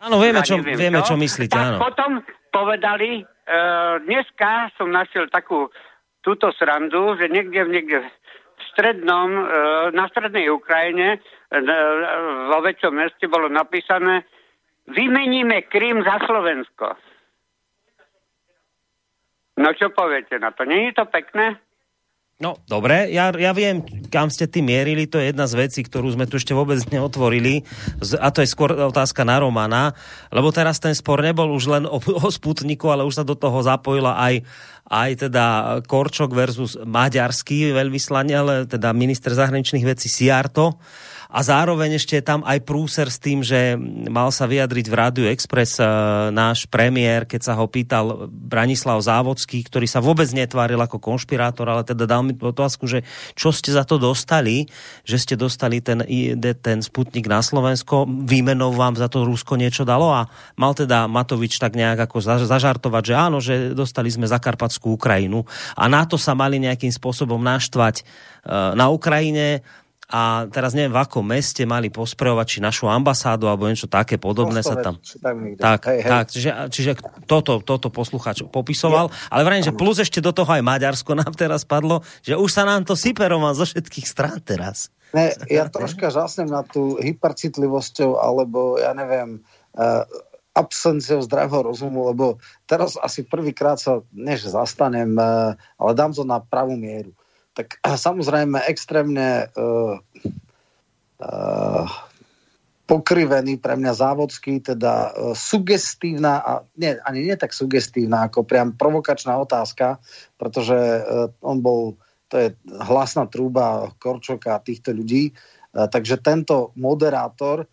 A: áno, vieme, čo, neviem, vieme, čo myslíte.
K: Tak
A: áno.
K: potom povedali, uh, dneska som našiel takú túto srandu, že niekde, niekde v strednom, uh, na strednej Ukrajine, uh, vo väčšom meste bolo napísané vymeníme Krym za Slovensko. No čo poviete na to? Není to pekné?
A: No, dobre, ja, ja viem, kam ste ty mierili, to je jedna z vecí, ktorú sme tu ešte vôbec neotvorili, a to je skôr otázka na Romana, lebo teraz ten spor nebol už len o, o Sputniku, ale už sa do toho zapojila aj, aj teda Korčok versus maďarský veľvyslanie, ale teda minister zahraničných vecí Siarto a zároveň ešte je tam aj prúser s tým, že mal sa vyjadriť v Rádiu Express e, náš premiér, keď sa ho pýtal Branislav Závodský, ktorý sa vôbec netváril ako konšpirátor, ale teda dal mi otázku, že čo ste za to dostali, že ste dostali ten, ten Sputnik na Slovensko, výmenou vám za to Rusko niečo dalo a mal teda Matovič tak nejak ako zažartovať, že áno, že dostali sme Zakarpatskú Ukrajinu. A na to sa mali nejakým spôsobom naštvať e, na Ukrajine a teraz neviem, v akom meste mali posprejovať, či našu ambasádu alebo niečo také podobné sa tam... Tak, hej, hej. tak čiže, čiže toto, toto posluchač popisoval, je. ale vrajím, že plus ešte do toho aj Maďarsko nám teraz padlo, že už sa nám to sype Roman zo všetkých strán teraz.
E: Ne, ja troška žasnem na tú hypercitlivosťou, alebo ja neviem, uh, absenciou zdravého rozumu, lebo teraz asi prvýkrát sa, než zastanem, uh, ale dám to na pravú mieru tak samozrejme extrémne uh, uh, pokrivený pre mňa závodský, teda uh, sugestívna, a nie, ani nie tak sugestívna, ako priam provokačná otázka, pretože uh, on bol, to je hlasná trúba Korčoka a týchto ľudí, uh, takže tento moderátor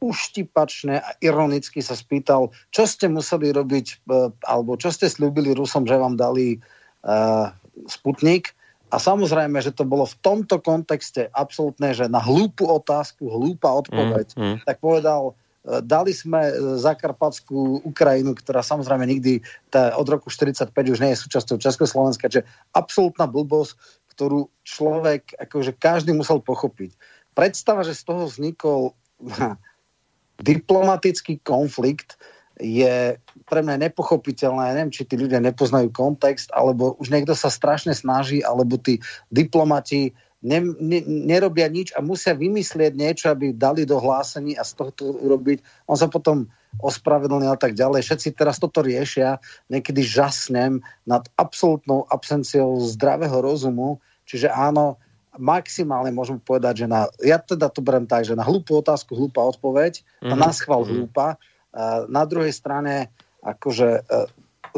E: uštipačne a ironicky sa spýtal, čo ste museli robiť, alebo čo ste slúbili Rusom, že vám dali uh, Sputnik a samozrejme, že to bolo v tomto kontexte absolútne, že na hlúpu otázku, hlúpa odpoveď, mm, mm. tak povedal, e, dali sme e, Zakarpatskú Ukrajinu, ktorá samozrejme nikdy tá, od roku 45 už nie je súčasťou Československa, čiže absolútna blbosť, ktorú človek, akože každý musel pochopiť. Predstava, že z toho vznikol diplomatický konflikt, je pre mňa nepochopiteľné. Ja neviem, či tí ľudia nepoznajú kontext, alebo už niekto sa strašne snaží, alebo tí diplomati ne, ne, nerobia nič a musia vymyslieť niečo, aby dali do hlásení a z toho to urobiť. On sa potom ospravedlnil a tak ďalej. Všetci teraz toto riešia. Niekedy žasnem nad absolútnou absenciou zdravého rozumu. Čiže áno, maximálne môžem povedať, že na, ja teda to berem tak, že na hlúpu otázku hlúpa odpoveď, mm-hmm. na schval hlúpa, na druhej strane akože, e,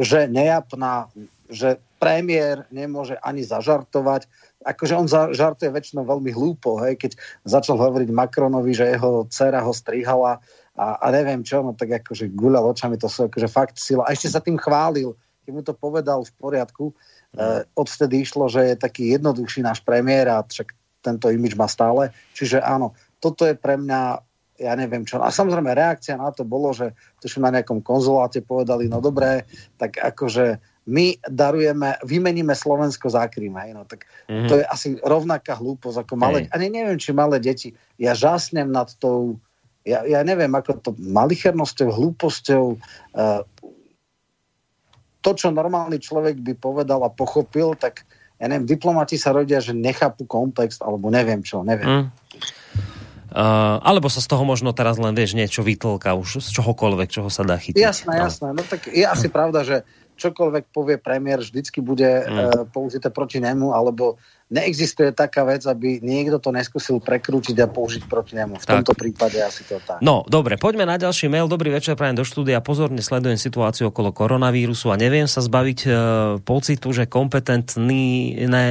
E: že nejapná, že premiér nemôže ani zažartovať. Akože on žartuje väčšinou veľmi hlúpo, hej, keď začal hovoriť Macronovi, že jeho dcera ho strihala a, a neviem čo, no tak akože guľal očami, to sú akože fakt sila. A ešte sa tým chválil, keď mu to povedal v poriadku. E, odvtedy išlo, že je taký jednoduchší náš premiér a však tento imič má stále. Čiže áno, toto je pre mňa ja neviem čo. A samozrejme reakcia na to bolo, že tuším na nejakom konzuláte povedali, no dobré, tak akože my darujeme, vymeníme Slovensko za Krym, hej, no tak mm-hmm. to je asi rovnaká hlúposť ako malé, a neviem, či malé deti, ja žasnem nad tou, ja, ja neviem, ako to malichernosťou, hlúposťou, uh, to, čo normálny človek by povedal a pochopil, tak ja neviem, diplomati sa rodia, že nechápu kontext, alebo neviem čo, neviem. Mm.
A: Uh, alebo sa z toho možno teraz len, vieš, niečo vytlka už z čohokoľvek, čoho sa dá chytiť.
E: Jasné, no. jasné. No tak je asi pravda, že čokoľvek povie premiér, vždycky bude mm. uh, použité proti nemu, alebo neexistuje taká vec, aby niekto to neskúsil prekrútiť a použiť proti nemu. V tak. tomto prípade asi to tak.
A: No, dobre, poďme na ďalší mail. Dobrý večer, prajem do štúdia. Pozorne sledujem situáciu okolo koronavírusu a neviem sa zbaviť e, pocitu, že kompetentní ne,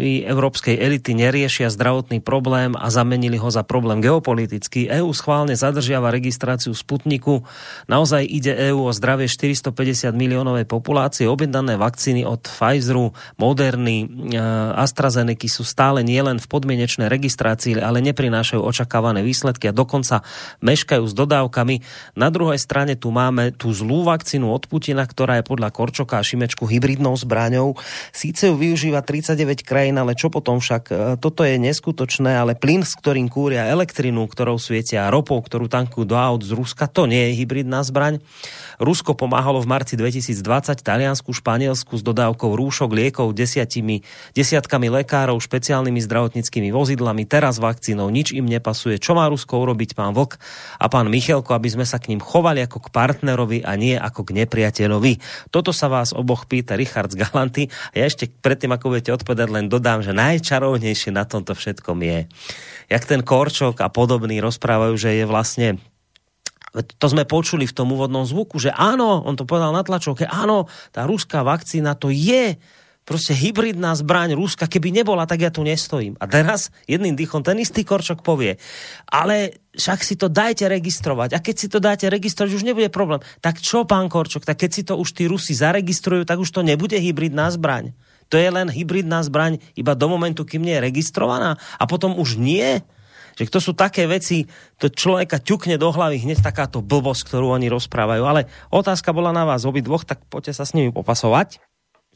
A: e, európskej elity neriešia zdravotný problém a zamenili ho za problém geopolitický. EÚ schválne zadržiava registráciu Sputniku. Naozaj ide EÚ o zdravie 450 miliónovej populácie. Objednané vakcíny od Pfizeru, Moderny, e, AstraZeneca AstraZeneca sú stále nielen v podmienečnej registrácii, ale neprinášajú očakávané výsledky a dokonca meškajú s dodávkami. Na druhej strane tu máme tú zlú vakcínu od Putina, ktorá je podľa Korčoka a Šimečku hybridnou zbraňou. Síce ju využíva 39 krajín, ale čo potom však? E, toto je neskutočné, ale plyn, s ktorým kúria elektrinu, ktorou svietia ropou, ktorú tankujú do aut z Ruska, to nie je hybridná zbraň. Rusko pomáhalo v marci 2020 Taliansku, Španielsku s dodávkou rúšok, liekov, desiatimi, desiatkami lekárov, špeciálnymi zdravotníckými vozidlami, teraz vakcínou. Nič im nepasuje. Čo má Rusko urobiť pán Vlk a pán Michelko, aby sme sa k ním chovali ako k partnerovi a nie ako k nepriateľovi. Toto sa vás oboch pýta Richard z Galanty a ja ešte predtým, ako budete odpovedať, len dodám, že najčarovnejšie na tomto všetkom je, jak ten Korčok a podobný rozprávajú, že je vlastne to sme počuli v tom úvodnom zvuku, že áno, on to povedal na tlačovke, áno, tá ruská vakcína to je proste hybridná zbraň Ruska, keby nebola, tak ja tu nestojím. A teraz jedným dýchom ten istý Korčok povie, ale však si to dajte registrovať. A keď si to dáte registrovať, už nebude problém. Tak čo, pán Korčok, tak keď si to už tí Rusi zaregistrujú, tak už to nebude hybridná zbraň. To je len hybridná zbraň iba do momentu, kým nie je registrovaná a potom už nie že to sú také veci, to človeka ťukne do hlavy hneď takáto blbosť, ktorú oni rozprávajú. Ale otázka bola na vás obidvoch, tak poďte sa s nimi popasovať.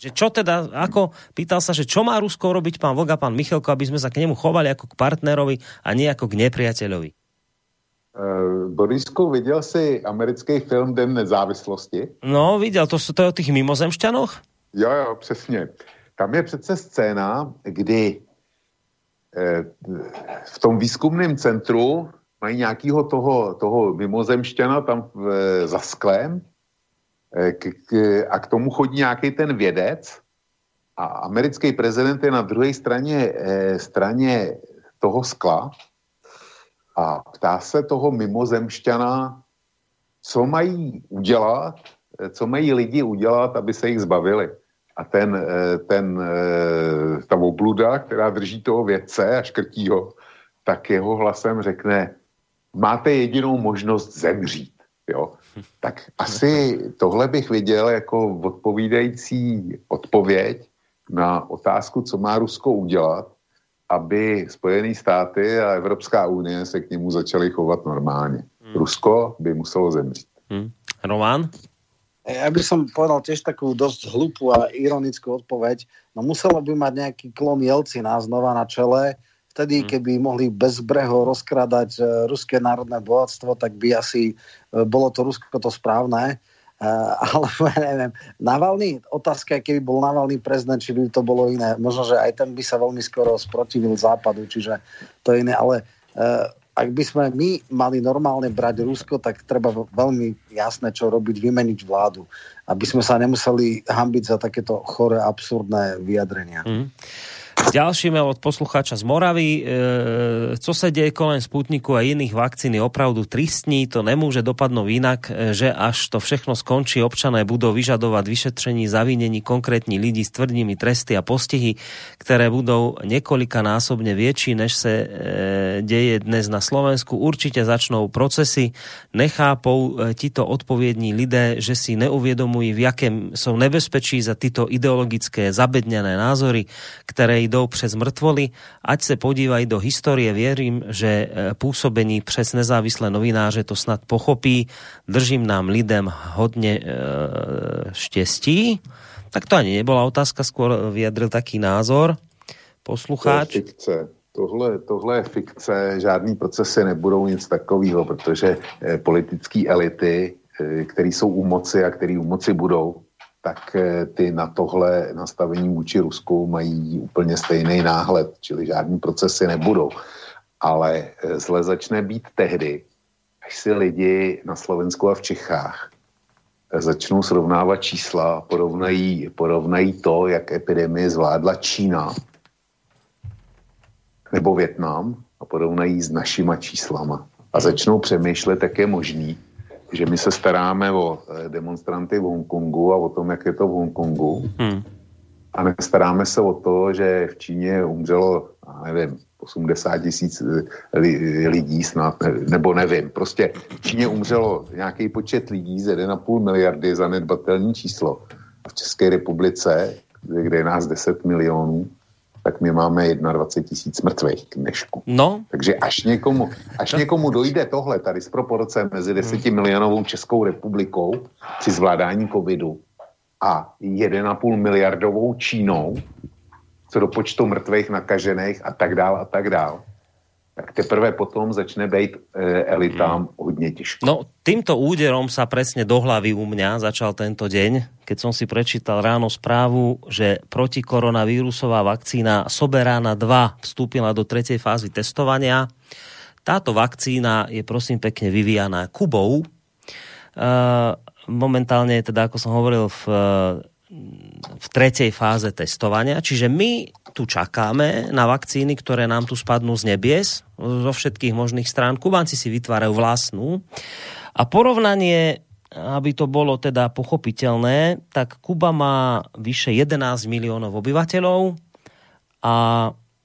A: Že čo teda, ako, pýtal sa, že čo má Rusko robiť pán Voga, pán Michalko, aby sme sa k nemu chovali ako k partnerovi a nie ako k nepriateľovi?
F: Uh, Borisku, viděl jsi americký film Den nezávislosti?
A: No, viděl, to, to je o těch mimozemšťanoch?
F: Jo, jo, přesně. Tam je přece scéna, kdy Eh, v tom výzkumném centru mají nějakého toho, toho mimozemšťana tam v, za sklem eh, k, k, a k tomu chodí nějaký ten vědec a americký prezident je na druhé straně, eh, straně toho skla a ptá se toho mimozemšťana, co mají udělat, co mají lidi udělat, aby se jich zbavili a ten, eh, ten, eh, ta obluda, která drží toho vědce a škrtí ho, tak jeho hlasem řekne, máte jedinou možnost zemřít. Jo? Tak asi tohle bych viděl jako odpovídající odpověď na otázku, co má Rusko udělat, aby Spojené státy a Evropská unie se k němu začaly chovat normálně. Hmm. Rusko by muselo zemřít.
A: Hmm. Roman?
E: Ja by som povedal tiež takú dosť hlupú a ironickú odpoveď. No muselo by mať nejaký klon Jelcina znova na čele. Vtedy, hmm. keby mohli bezbreho rozkradať uh, ruské národné bohatstvo, tak by asi uh, bolo to Rusko to správne. Uh, ale neviem, Navalny, otázka je, keby bol Navalny prezident, či by to bolo iné. Možno, že aj ten by sa veľmi skoro sprotivil západu, čiže to je iné. Ale ak by sme my mali normálne brať Rusko, tak treba veľmi jasné, čo robiť, vymeniť vládu. Aby sme sa nemuseli hambiť za takéto chore, absurdné vyjadrenia. Mm.
A: Ďalší mail od poslucháča z Moravy. E, co se deje kolem Sputniku a iných vakcín je opravdu tristní. To nemôže dopadnúť inak, e, že až to všechno skončí, občané budú vyžadovať vyšetrení zavinení konkrétní lidí s tvrdými tresty a postihy, ktoré budú násobne väčší, než se e, deje dnes na Slovensku. Určite začnou procesy. Nechápou e, tito odpovědní lidé, že si neuviedomujú, v jakém sú nebezpečí za tyto ideologické zabednené názory, ktoré jdou přes mrtvoly, ať se podívají do historie. Věřím, že e, působení přes nezávislé novináře to snad pochopí. Držím nám lidem hodně e, štěstí. Tak to ani nebola otázka, skôr vyjadril taký názor poslucháč.
F: To. Tohle, tohle je fikce, žádný procesy nebudou nic takového, protože eh, politické elity, eh, které jsou u moci a které u moci budou, tak eh, ty na tohle nastavení vůči Rusku mají úplně stejný náhled, čili žádní procesy nebudou. Ale eh, zle začne být tehdy, až si lidi na Slovensku a v Čechách eh, začnou srovnávat čísla, porovnají, porovnají to, jak epidemie zvládla Čína nebo Větnam a porovnají s našima číslama. A začnou přemýšlet, jak je možný, že my se staráme o eh, demonstranty v Hongkongu a o tom, jak je to v Hongkongu. Hmm. A nestaráme se o to, že v Číně umřelo, nevím, 80 tisíc eh, lidí snad, nebo nevím. Prostě v Číně umřelo nějaký počet lidí z 1,5 miliardy zanedbatelný číslo. A v České republice, kde je nás 10 milionů, tak my máme 21 tisíc mrtvých k dnešku.
A: No.
F: Takže až někomu, až někomu dojde tohle, tady z proporce mezi 10 hmm. milionovou Českou republikou při zvládání covidu a 1,5 miliardovou Čínou, co do počtu mrtvých, nakažených a tak dál a tak dál, tak teprve potom začne být e, elitám hmm. hodně těžko.
A: No, týmto úderom sa presne do hlavy u mňa začal tento deň, keď som si prečítal ráno správu, že protikoronavirusová vakcína Soberana 2 vstúpila do tretej fázy testovania. Táto vakcína je prosím pekne vyvíjaná Kubou. E, momentálne, teda ako som hovoril, v v tretej fáze testovania. Čiže my tu čakáme na vakcíny, ktoré nám tu spadnú z nebies zo všetkých možných strán. Kubánci si vytvárajú vlastnú. A porovnanie, aby to bolo teda pochopiteľné, tak Kuba má vyše 11 miliónov obyvateľov a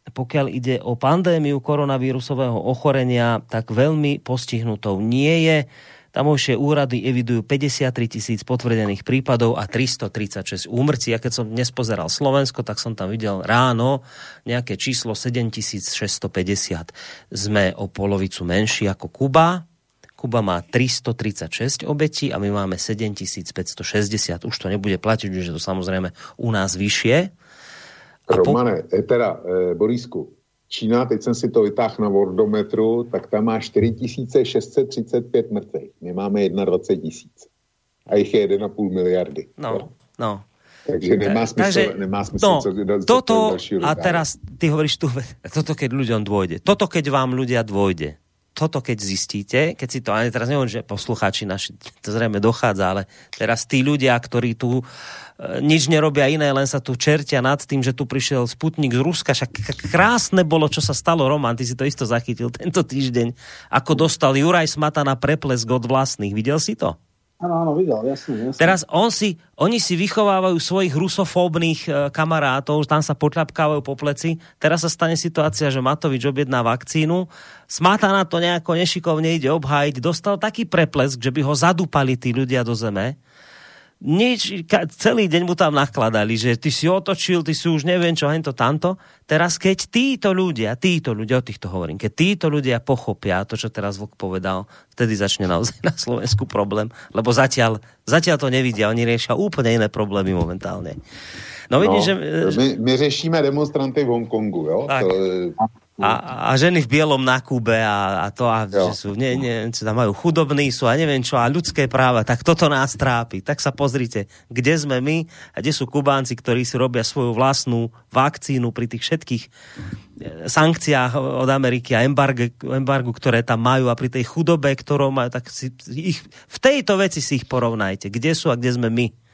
A: pokiaľ ide o pandémiu koronavírusového ochorenia, tak veľmi postihnutou nie je Tamojšie úrady evidujú 53 tisíc potvrdených prípadov a 336 úmrcí. Ja keď som dnes pozeral Slovensko, tak som tam videl ráno nejaké číslo 7650. Sme o polovicu menší ako Kuba. Kuba má 336 obetí a my máme 7560. Už to nebude platiť, že to samozrejme u nás vyššie.
F: Romane, po... teda, e, Borisku, Čína, teď jsem si to vytáhl na Wordometru, tak tam má 4635 mrtvých. My máme 21 tisíc. A jich je 1,5 miliardy.
A: No, no.
F: Takže nemá smysl, Takže, nemá smysl
A: no, co, co toto, a teraz ty hovoríš tu, toto keď ľuďom dôjde, toto keď vám ľudia dôjde, toto keď zistíte, keď si to, ani teraz neviem, že poslucháči naši, to zrejme dochádza, ale teraz tí ľudia, ktorí tu E, nič nerobia iné, len sa tu čertia nad tým, že tu prišiel Sputnik z Ruska. Však krásne bolo, čo sa stalo, Roman, ty si to isto zachytil tento týždeň, ako dostal Juraj Smata na preplesk od vlastných. Videl si to?
E: Áno, áno, videl, jasne, jasne.
A: Teraz on si, oni si vychovávajú svojich rusofóbnych e, kamarátov, tam sa potľapkávajú po pleci. Teraz sa stane situácia, že Matovič objedná vakcínu. Smata na to nejako nešikovne ide obhájiť. Dostal taký preplesk, že by ho zadúpali tí ľudia do zeme nič, celý deň mu tam nakladali, že ty si otočil, ty si už neviem čo, hento, tamto. Teraz keď títo ľudia, títo ľudia, o týchto hovorím, keď títo ľudia pochopia to, čo teraz Vok povedal, vtedy začne naozaj na Slovensku problém, lebo zatiaľ, zatiaľ to nevidia, oni riešia úplne iné problémy momentálne.
F: No, vidíš, no, že... My, my řešíme demonstranty v Hongkongu, jo? Tak. To,
A: a, a ženy v bielom na Kube a, a to, a, že sú, nie, nie, čo tam majú chudobní sú a neviem čo, a ľudské práva, tak toto nás trápi. Tak sa pozrite, kde sme my a kde sú Kubánci, ktorí si robia svoju vlastnú vakcínu pri tých všetkých e, sankciách od Ameriky a embargu, embargu, ktoré tam majú a pri tej chudobe, ktorou majú, tak si ich, v tejto veci si ich porovnajte. Kde sú a kde sme my?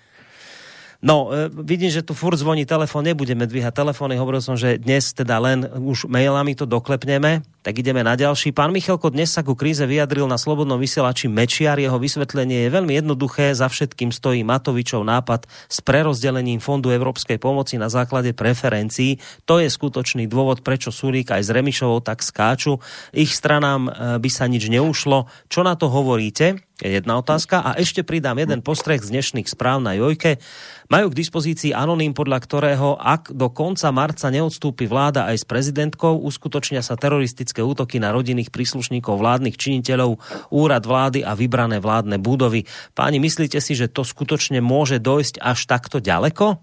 A: No, e, vidím, že tu furt zvoní telefón, nebudeme dvíhať telefóny, hovoril som, že dnes teda len už mailami to doklepneme, tak ideme na ďalší. Pán Michalko dnes sa ku kríze vyjadril na slobodnom vysielači Mečiar, jeho vysvetlenie je veľmi jednoduché, za všetkým stojí Matovičov nápad s prerozdelením Fondu Európskej pomoci na základe preferencií. To je skutočný dôvod, prečo Sulík aj s Remišovou tak skáču. Ich stranám e, by sa nič neušlo. Čo na to hovoríte? Je jedna otázka. A ešte pridám jeden postreh z dnešných správ na Jojke. Majú k dispozícii anoním, podľa ktorého ak do konca marca neodstúpi vláda aj s prezidentkou, uskutočnia sa teroristické útoky na rodinných príslušníkov vládnych činiteľov, úrad vlády a vybrané vládne budovy. Páni, myslíte si, že to skutočne môže dojsť až takto ďaleko?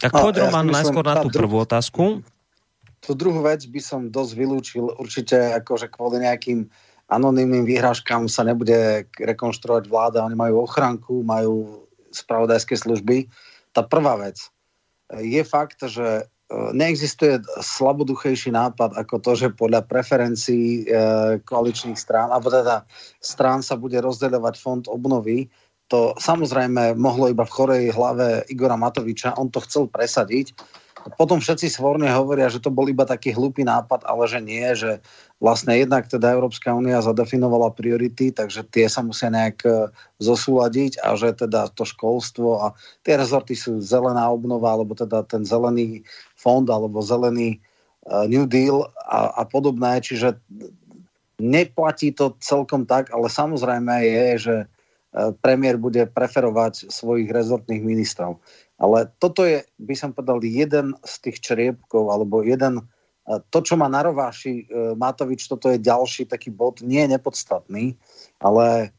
A: Tak poď, ja Roman, najskôr na tú prvú otázku.
E: Tu druhú vec by som dosť vylúčil určite akože kvôli nejakým anonymným výhražkám sa nebude rekonštruovať vláda, oni majú ochranku, majú spravodajské služby. Tá prvá vec je fakt, že neexistuje slaboduchejší nápad ako to, že podľa preferencií e, koaličných strán, alebo teda strán sa bude rozdeľovať fond obnovy. To samozrejme mohlo iba v chorej hlave Igora Matoviča, on to chcel presadiť. Potom všetci svorne hovoria, že to bol iba taký hlupý nápad, ale že nie, že vlastne jednak teda Európska únia zadefinovala priority, takže tie sa musia nejak e, zosúľadiť a že teda to školstvo a tie rezorty sú zelená obnova, alebo teda ten zelený fond, alebo zelený uh, New Deal a, a podobné, čiže neplatí to celkom tak, ale samozrejme je, že e, premiér bude preferovať svojich rezortných ministrov. Ale toto je, by som povedal, jeden z tých čriepkov, alebo jeden to, čo má na rováši e, Matovič, toto je ďalší taký bod, nie je nepodstatný, ale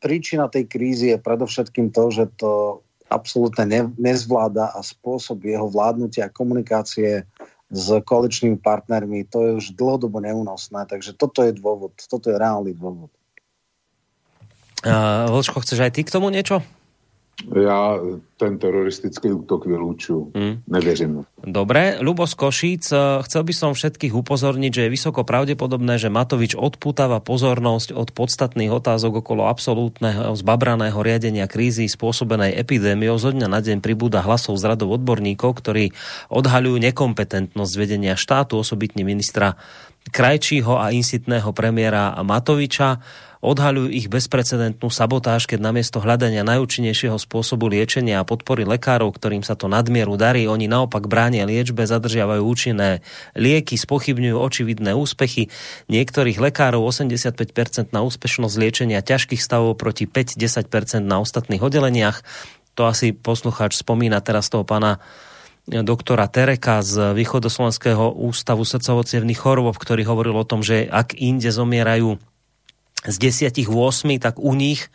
E: príčina tej krízy je predovšetkým to, že to absolútne ne, nezvláda a spôsob jeho vládnutia a komunikácie s koaličnými partnermi, to je už dlhodobo neúnosné, takže toto je dôvod, toto je reálny dôvod.
A: Uh, Vlčko, chceš aj ty k tomu niečo?
F: Já ten teroristický útok vylúču. Hmm. Nevěřím.
A: Dobre, Lubo z Košíc, eh, chcel by som všetkých upozorniť, že je vysoko pravdepodobné, že Matovič odputáva pozornosť od podstatných otázok okolo absolútneho zbabraného riadenia krízy spôsobenej epidémiou. Zo dňa na deň pribúda hlasov z radov odborníkov, ktorí odhaľujú nekompetentnosť vedenia štátu, osobitne ministra Krajčího a insitného premiéra Matoviča odhaľujú ich bezprecedentnú sabotáž, keď namiesto hľadania najúčinnejšieho spôsobu liečenia a podpory lekárov, ktorým sa to nadmieru darí, oni naopak bránia liečbe, zadržiavajú účinné lieky, spochybňujú očividné úspechy niektorých lekárov 85% na úspešnosť liečenia ťažkých stavov proti 5-10% na ostatných oddeleniach. To asi poslucháč spomína teraz toho pána doktora Tereka z Východoslovenského ústavu srdcovo chorôb, ktorý hovoril o tom, že ak inde zomierajú z desiatich 8, tak u nich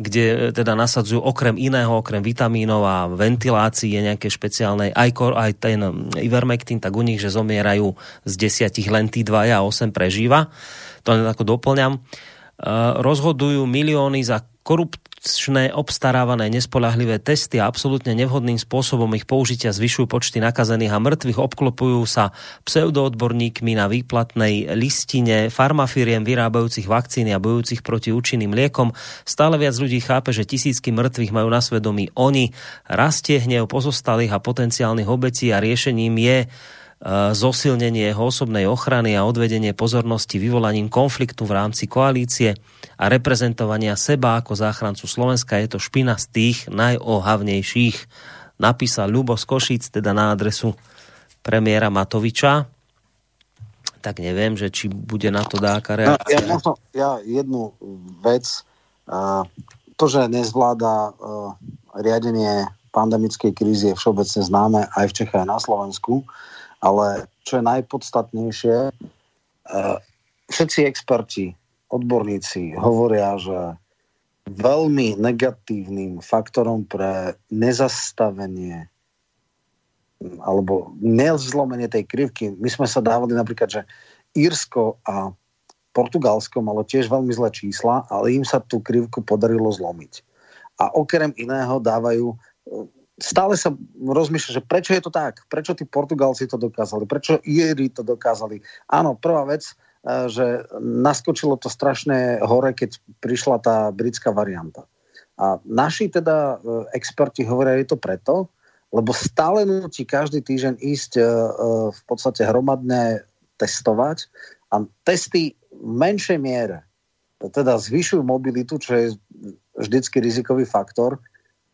A: kde e, teda nasadzujú okrem iného, okrem vitamínov a ventilácie nejaké špeciálnej, aj, kor, aj ten Ivermectin, tak u nich, že zomierajú z desiatich len tí dvaja a 8 prežíva. To len ako doplňam. Uh, rozhodujú milióny za korupčné obstarávané nespolahlivé testy a absolútne nevhodným spôsobom ich použitia zvyšujú počty nakazených a mŕtvych, obklopujú sa pseudoodborníkmi na výplatnej listine farmafiriem vyrábajúcich vakcíny a bojúcich proti účinným liekom. Stále viac ľudí chápe, že tisícky mŕtvych majú na svedomí oni. Rastie hnev pozostalých a potenciálnych obetí a riešením je zosilnenie jeho osobnej ochrany a odvedenie pozornosti vyvolaním konfliktu v rámci koalície a reprezentovania seba ako záchrancu Slovenska je to špina z tých najohavnejších. Napísal Ľubo z Košíc, teda na adresu premiéra Matoviča. Tak neviem, že či bude na to dáka reakcia.
E: Ja, možno, ja jednu vec, uh, to, že nezvláda uh, riadenie pandemickej krízy je všeobecne známe aj v Čechách, aj na Slovensku. Ale čo je najpodstatnejšie, e, všetci experti, odborníci hovoria, že veľmi negatívnym faktorom pre nezastavenie alebo nezlomenie tej krivky. My sme sa dávali napríklad, že Írsko a Portugalsko malo tiež veľmi zlé čísla, ale im sa tú krivku podarilo zlomiť. A okrem iného dávajú stále sa rozmýšľa, že prečo je to tak? Prečo tí Portugalci to dokázali? Prečo Íri to dokázali? Áno, prvá vec, e, že naskočilo to strašné hore, keď prišla tá britská varianta. A naši teda experti hovoria, je to preto, lebo stále nutí každý týždeň ísť v podstate hromadne testovať a testy v menšej miere teda zvyšujú mobilitu, čo je vždycky rizikový faktor.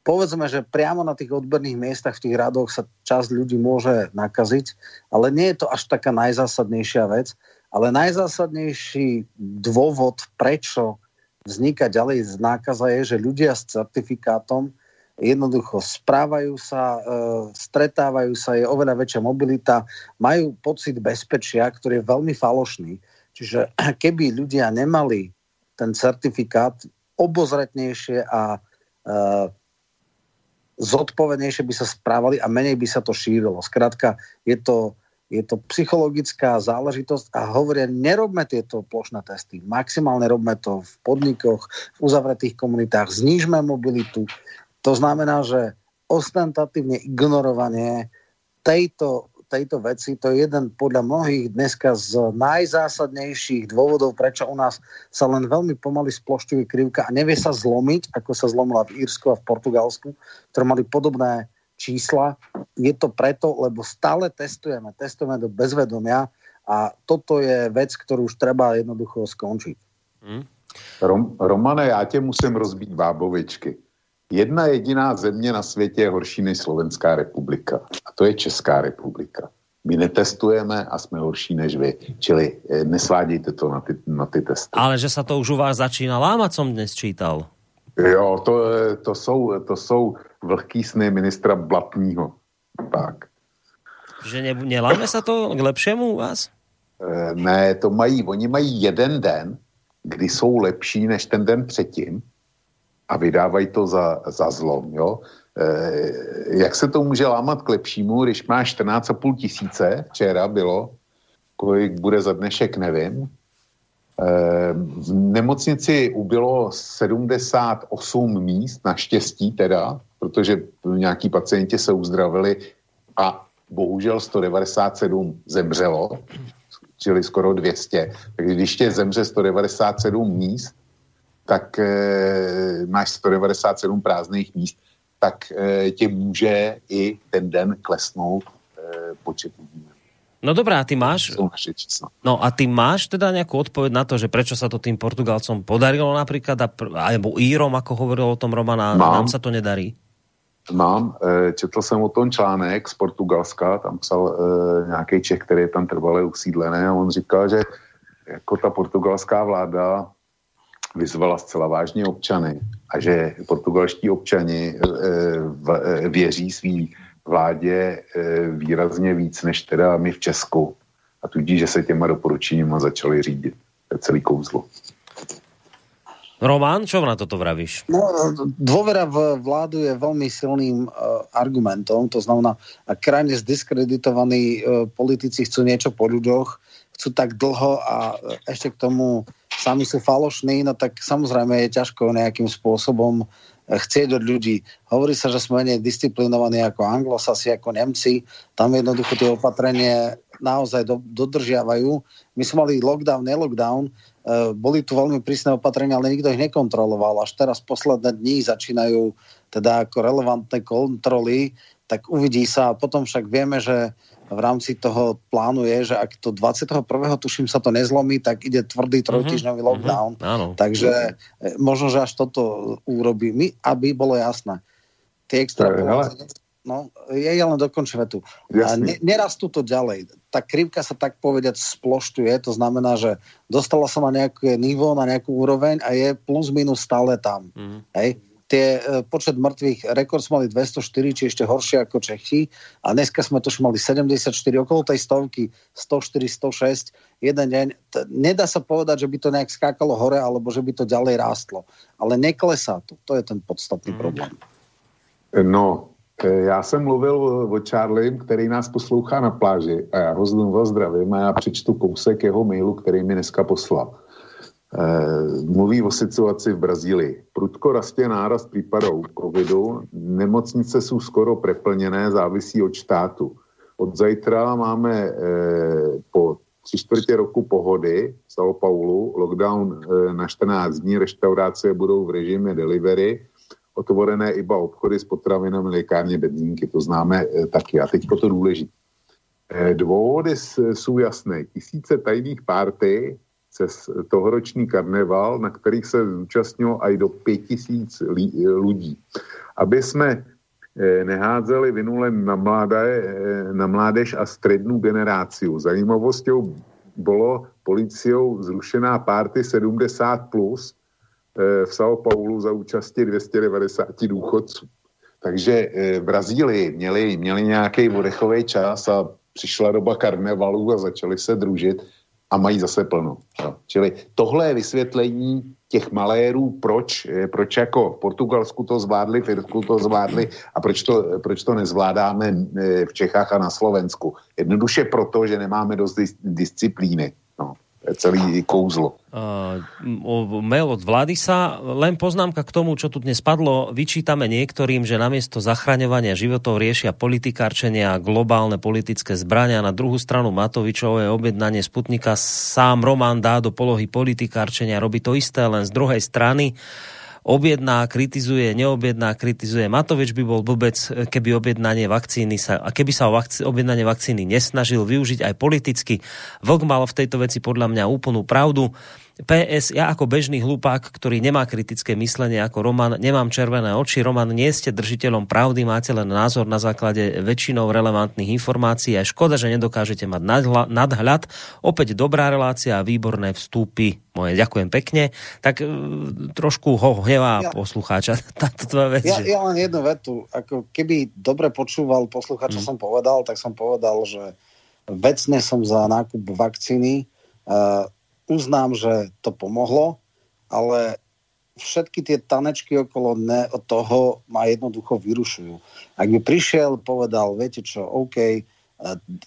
E: Povedzme, že priamo na tých odberných miestach v tých radoch sa časť ľudí môže nakaziť, ale nie je to až taká najzásadnejšia vec. Ale najzásadnejší dôvod, prečo vzniká ďalej z nákaza je, že ľudia s certifikátom jednoducho správajú sa, e, stretávajú sa, je oveľa väčšia mobilita, majú pocit bezpečia, ktorý je veľmi falošný. Čiže keby ľudia nemali ten certifikát obozretnejšie a e, zodpovednejšie by sa správali a menej by sa to šírilo. Skrátka, je to, je to psychologická záležitosť a hovoria, nerobme tieto plošné testy. Maximálne robme to v podnikoch, v uzavretých komunitách, znížme mobilitu. To znamená, že ostentatívne ignorovanie tejto tejto veci. To je jeden podľa mnohých dneska z najzásadnejších dôvodov, prečo u nás sa len veľmi pomaly splošťuje krivka a nevie sa zlomiť, ako sa zlomila v Írsku a v Portugalsku, ktoré mali podobné čísla. Je to preto, lebo stále testujeme, testujeme do bezvedomia a toto je vec, ktorú už treba jednoducho skončiť.
F: Hmm. Rom, Romane, já tě musím rozbít bábovičky. Jedna jediná země na světě je horší než Slovenská republika. A to je Česká republika. My netestujeme a jsme horší než vy. Čili eh, nesvádějte to na ty, na ty testy.
A: Ale že sa to už u vás začína lámať, som dnes čítal.
F: Jo, to, eh, to, jsou, to jsou vlhký sny ministra Blatního. Tak.
A: Že ne, neláme sa to k lepšemu u vás?
F: E, ne, to mají, oni mají jeden den, kdy jsou lepší než ten den předtím a vydávají to za, za zlom. Jo? E, jak se to může lámat k lepšímu, když má 14,5 tisíce, včera bylo, kolik bude za dnešek, nevím. E, v nemocnici ubylo 78 míst, naštěstí teda, protože nějaký pacienti se uzdravili a bohužel 197 zemřelo, čili skoro 200. Takže když tě zemře 197 míst, tak e, máš 197 prázdných míst, tak e, tě může i ten den klesnout e, počet lidí.
A: No dobrá, a ty máš... No a ty máš teda nejakú odpoveď na to, že prečo sa to tým Portugalcom podarilo napríklad, a, alebo Írom, ako hovoril o tom Roman, a Mám. nám sa to nedarí?
F: Mám, četl jsem o tom článek z Portugalska, tam psal e, nějaký Čech, který je tam trvale usídlený a on říkal, že jako ta portugalská vláda vyzvala zcela vážně občany a že portugalští občani eh, eh, věří svý vládě eh, výrazně víc než teda my v Česku. A tudíž, že se těma doporučeníma začali řídit. To je celý kouzlo.
A: Román, čo na toto vravíš?
E: No, dôvera v vládu je veľmi silným uh, argumentom, to znamená, ak krajne zdiskreditovaní uh, politici chcú niečo po ľuďoch, chcú tak dlho a ešte k tomu sami sú falošní, no tak samozrejme je ťažko nejakým spôsobom eh, chcieť od ľudí. Hovorí sa, že sme menej disciplinovaní ako anglosasi, ako Nemci. Tam jednoducho tie opatrenie naozaj do, dodržiavajú. My sme mali lockdown, nelockdown, e, boli tu veľmi prísne opatrenia, ale nikto ich nekontroloval. Až teraz posledné dní začínajú teda ako relevantné kontroly, tak uvidí sa. Potom však vieme, že v rámci toho plánu je, že ak to 21. tuším sa to nezlomí, tak ide tvrdý trojtýždňový mm-hmm. lockdown.
A: Mm-hmm.
E: Takže e, možno, že až toto urobí. My, aby bolo jasné. Tie extra No, ja, ja len dokončím tu. Ne, nerastú to ďalej. Tá krivka sa tak povedať sploštuje, to znamená, že dostala sa na nejaké nivo, na nejakú úroveň a je plus minus stále tam. Mm. Hej? Tie e, počet mŕtvych, rekord sme mali 204, či ešte horšie ako Čechy a dneska sme to mali 74, okolo tej stovky, 104, 106, jeden deň. T- nedá sa povedať, že by to nejak skákalo hore, alebo že by to ďalej rástlo. Ale neklesá to. To je ten podstatný mm. problém.
F: No, e, já jsem mluvil o Charlie, který nás poslouchá na pláži a já ho zdravím a já přečtu kousek jeho mailu, který mi dneska poslal. Eh, mluví o situaci v Brazílii. Prudko rastě náraz případů covidu, nemocnice jsou skoro preplněné, závisí od štátu. Od zajtra máme eh, po tři čtvrtě roku pohody v São Paulo, lockdown eh, na 14 dní, restaurace budou v režime delivery otvorené iba obchody s potravinami, lékárně, benzínky, to známe taky. A teď to důležité. Dôvody jsou jasné. Tisíce tajných párty cez tohoroční karneval, na kterých se zúčastnilo aj do pět tisíc lidí. Aby jsme nehádzeli vinu len na, mladé, na mládež a střednú generáciu. Zajímavosťou bolo policiou zrušená párty 70+, plus, v São Paulo za účasti 290 důchodců. Takže v Brazílii měli, měli nějaký odechový čas a přišla doba karnevalu a začali se družit a mají zase plno. Čili tohle je vysvětlení těch malérů, proč, proč jako v Portugalsku to zvládli, v Irsku to zvládli a proč to, proč to nezvládáme v Čechách a na Slovensku. Jednoduše proto, že nemáme dost disciplíny. Celý kouzlo. Uh,
A: mail od vlády sa, len poznámka k tomu, čo tu dnes padlo. Vyčítame niektorým, že namiesto zachraňovania životov riešia politikárčenia a globálne politické zbrania. Na druhú stranu Matovičové objednanie Sputnika sám Roman dá do polohy politikárčenia. Robí to isté, len z druhej strany. Objedná, kritizuje, neobjedná, kritizuje. Matovič by bol vôbec, keby objednanie vakcíny sa, a keby sa o vakc- objednanie vakcíny nesnažil využiť aj politicky. Vlk mal v tejto veci podľa mňa úplnú pravdu. PS, ja ako bežný hlupák, ktorý nemá kritické myslenie ako Roman, nemám červené oči. Roman, nie ste držiteľom pravdy, máte len názor na základe väčšinou relevantných informácií. A škoda, že nedokážete mať nadhľad. Opäť dobrá relácia a výborné vstupy moje. Ďakujem pekne. Tak e, trošku ho hnevá ja, poslucháča táto
E: tvoja vec. Ja, že... ja len jednu vetu. Ako keby dobre počúval poslucháč, čo hmm. som povedal, tak som povedal, že vecne som za nákup vakcíny. Uh, uznám, že to pomohlo, ale všetky tie tanečky okolo ne, od toho ma jednoducho vyrušujú. Ak by prišiel, povedal, viete čo, OK, e,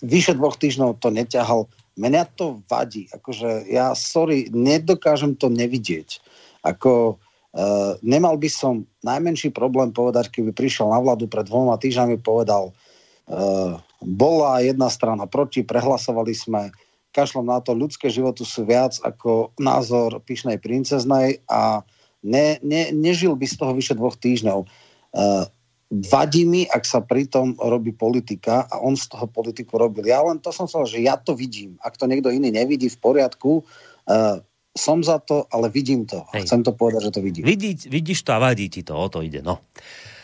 E: vyše dvoch týždňov to neťahal, mňa to vadí. Akože ja, sorry, nedokážem to nevidieť. Ako, uh, nemal by som najmenší problém povedať, keby prišiel na vládu pred dvoma týždňami, povedal, uh, bola jedna strana proti, prehlasovali sme, kašlom na to, ľudské životy sú viac ako názor pyšnej princeznej a ne, ne, nežil by z toho vyše dvoch týždňov. Uh, vadí mi, ak sa pritom robí politika a on z toho politiku robil. Ja len to som chcel, že ja to vidím. Ak to niekto iný nevidí, v poriadku. Uh, som za to, ale vidím to. Hej. Chcem to povedať, že to vidím.
A: Vidí, vidíš to a vadí ti to, o to ide. No.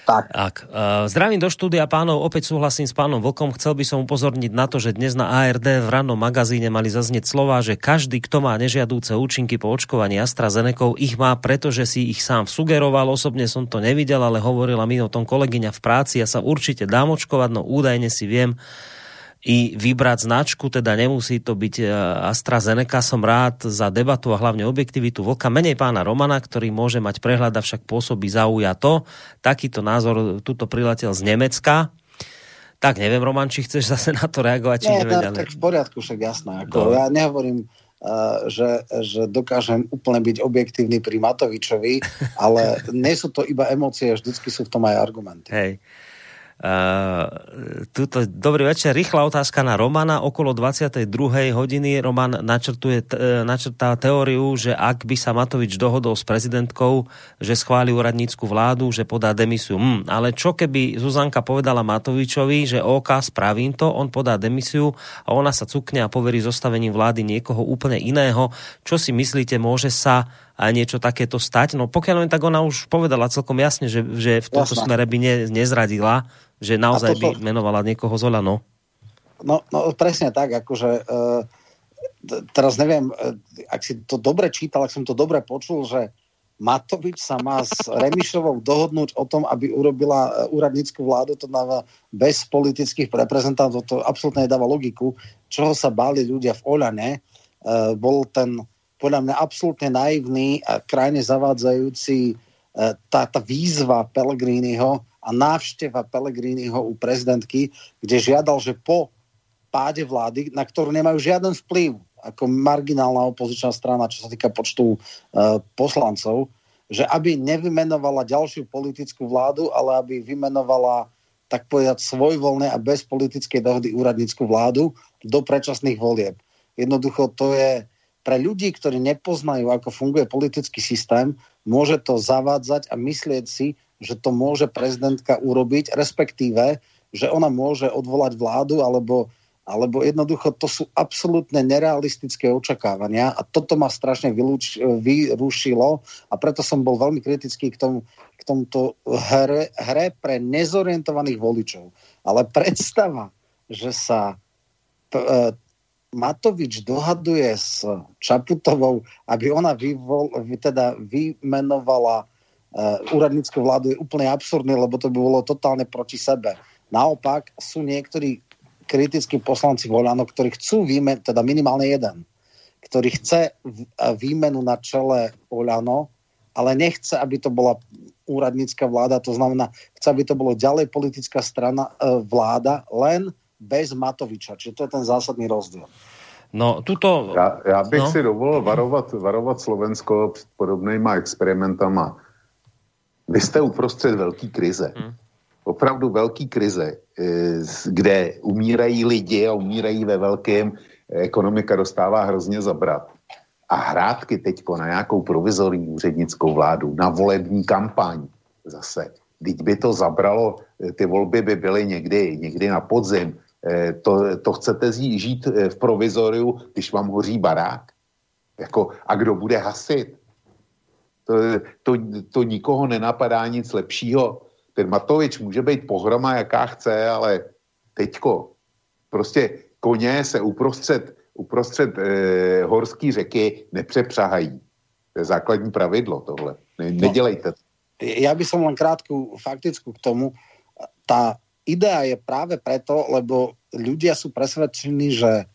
A: Tak. tak. Uh, zdravím do štúdia pánov, opäť súhlasím s pánom Vlkom. Chcel by som upozorniť na to, že dnes na ARD v rannom magazíne mali zaznieť slova, že každý, kto má nežiadúce účinky po očkovaní AstraZeneca, ich má, pretože si ich sám sugeroval. Osobne som to nevidel, ale hovorila mi o tom kolegyňa v práci. Ja sa určite dám očkovať, no údajne si viem i vybrať značku, teda nemusí to byť e, AstraZeneca. Som rád za debatu a hlavne objektivitu Vlka. Menej pána Romana, ktorý môže mať prehľad, však pôsobí zaujato. Takýto názor tuto priletel z Nemecka. Tak neviem, Roman, či chceš zase na to reagovať, či Nie,
E: neviem, tak v poriadku, však jasné. Ako, ja nehovorím, uh, že, že dokážem úplne byť objektívny pri Matovičovi, ale nie sú to iba emócie, vždycky sú v tom aj argumenty.
A: Hej. Uh, tuto, dobrý večer, rýchla otázka na Romana. Okolo 22. hodiny Roman načrtuje, uh, načrtá teóriu, že ak by sa Matovič dohodol s prezidentkou, že schváli úradnícku vládu, že podá demisiu. Hm, ale čo keby Zuzanka povedala Matovičovi, že OK, spravím to, on podá demisiu a ona sa cukne a poverí zostavením vlády niekoho úplne iného. Čo si myslíte, môže sa a niečo takéto stať. No pokiaľ len tak ona už povedala celkom jasne, že, že v tomto Jasná. smere by ne, nezradila, že naozaj toto... by menovala niekoho z Olano.
E: No, no presne tak, akože uh, teraz neviem, uh, ak si to dobre čítal, ak som to dobre počul, že Matovič sa má s Remišovou dohodnúť o tom, aby urobila e, úradnícku vládu, to dáva bez politických reprezentantov, to absolútne nedáva logiku. Čoho sa báli ľudia v Oľane, uh, bol ten podľa mňa absolútne naivný a krajne zavádzajúci e, tá, tá výzva Pellegriniho a návšteva Pellegriniho u prezidentky, kde žiadal, že po páde vlády, na ktorú nemajú žiaden vplyv, ako marginálna opozičná strana, čo sa týka počtu uh, poslancov, že aby nevymenovala ďalšiu politickú vládu, ale aby vymenovala tak povedať svojvoľné a bez politickej dohody úradnícku vládu do predčasných volieb. Jednoducho to je, pre ľudí, ktorí nepoznajú, ako funguje politický systém, môže to zavádzať a myslieť si, že to môže prezidentka urobiť, respektíve, že ona môže odvolať vládu alebo alebo jednoducho to sú absolútne nerealistické očakávania a toto ma strašne vylúč, vyrušilo a preto som bol veľmi kritický k, tomu, k tomuto hre, hre pre nezorientovaných voličov. Ale predstava, že sa p- e, Matovič dohaduje s Čaputovou, aby ona vyvol, teda vymenovala uh, úradnícku vládu je úplne absurdné, lebo to by bolo totálne proti sebe. Naopak sú niektorí kritickí poslanci Voľano, ktorí chcú výmen, teda minimálne jeden, ktorý chce výmenu na čele Oľano, ale nechce, aby to bola úradnícka vláda, to znamená, chce, aby to bolo ďalej politická strana, e, vláda, len bez Matoviča. Čiže to je ten zásadný rozdiel.
A: No, tuto...
F: Já, já bych no. si dovolil varovat, varovat Slovensko před podobnýma experimentama. Vy jste uprostřed velký krize. Hmm opravdu velký krize, eh, kde umírají lidi a umírají ve velkém, ekonomika dostává hrozně zabrat. A hrátky teďko na nějakou provizorní úřednickou vládu, na volební kampaň zase. Teď by to zabralo, eh, ty volby by byly někdy, někdy na podzim. Eh, to, to chcete žít v provizoriu, když vám hoří barák? Jako, a kdo bude hasit? To, to, to nikoho nenapadá nic lepšího, ten Matovič může být pohroma, jaká chce, ale teďko prostě koně se uprostřed, uprostřed e, horský řeky nepřepřahají. To je základní pravidlo tohle. Ne, no, nedělejte to.
E: Ja by som len krátku faktickú k tomu. Tá idea je práve preto, lebo ľudia sú presvedčení, že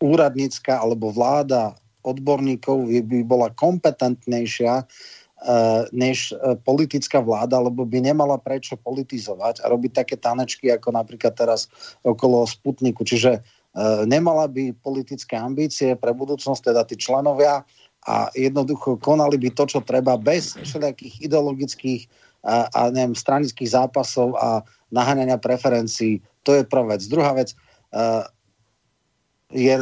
E: úradnícka alebo vláda odborníkov by bola kompetentnejšia Eh, než eh, politická vláda, lebo by nemala prečo politizovať a robiť také tanečky, ako napríklad teraz okolo Sputniku. Čiže eh, nemala by politické ambície pre budúcnosť, teda tí členovia a jednoducho konali by to, čo treba bez všelijakých ideologických a, a neviem, stranických zápasov a naháňania preferencií. To je prvá vec. Druhá vec, je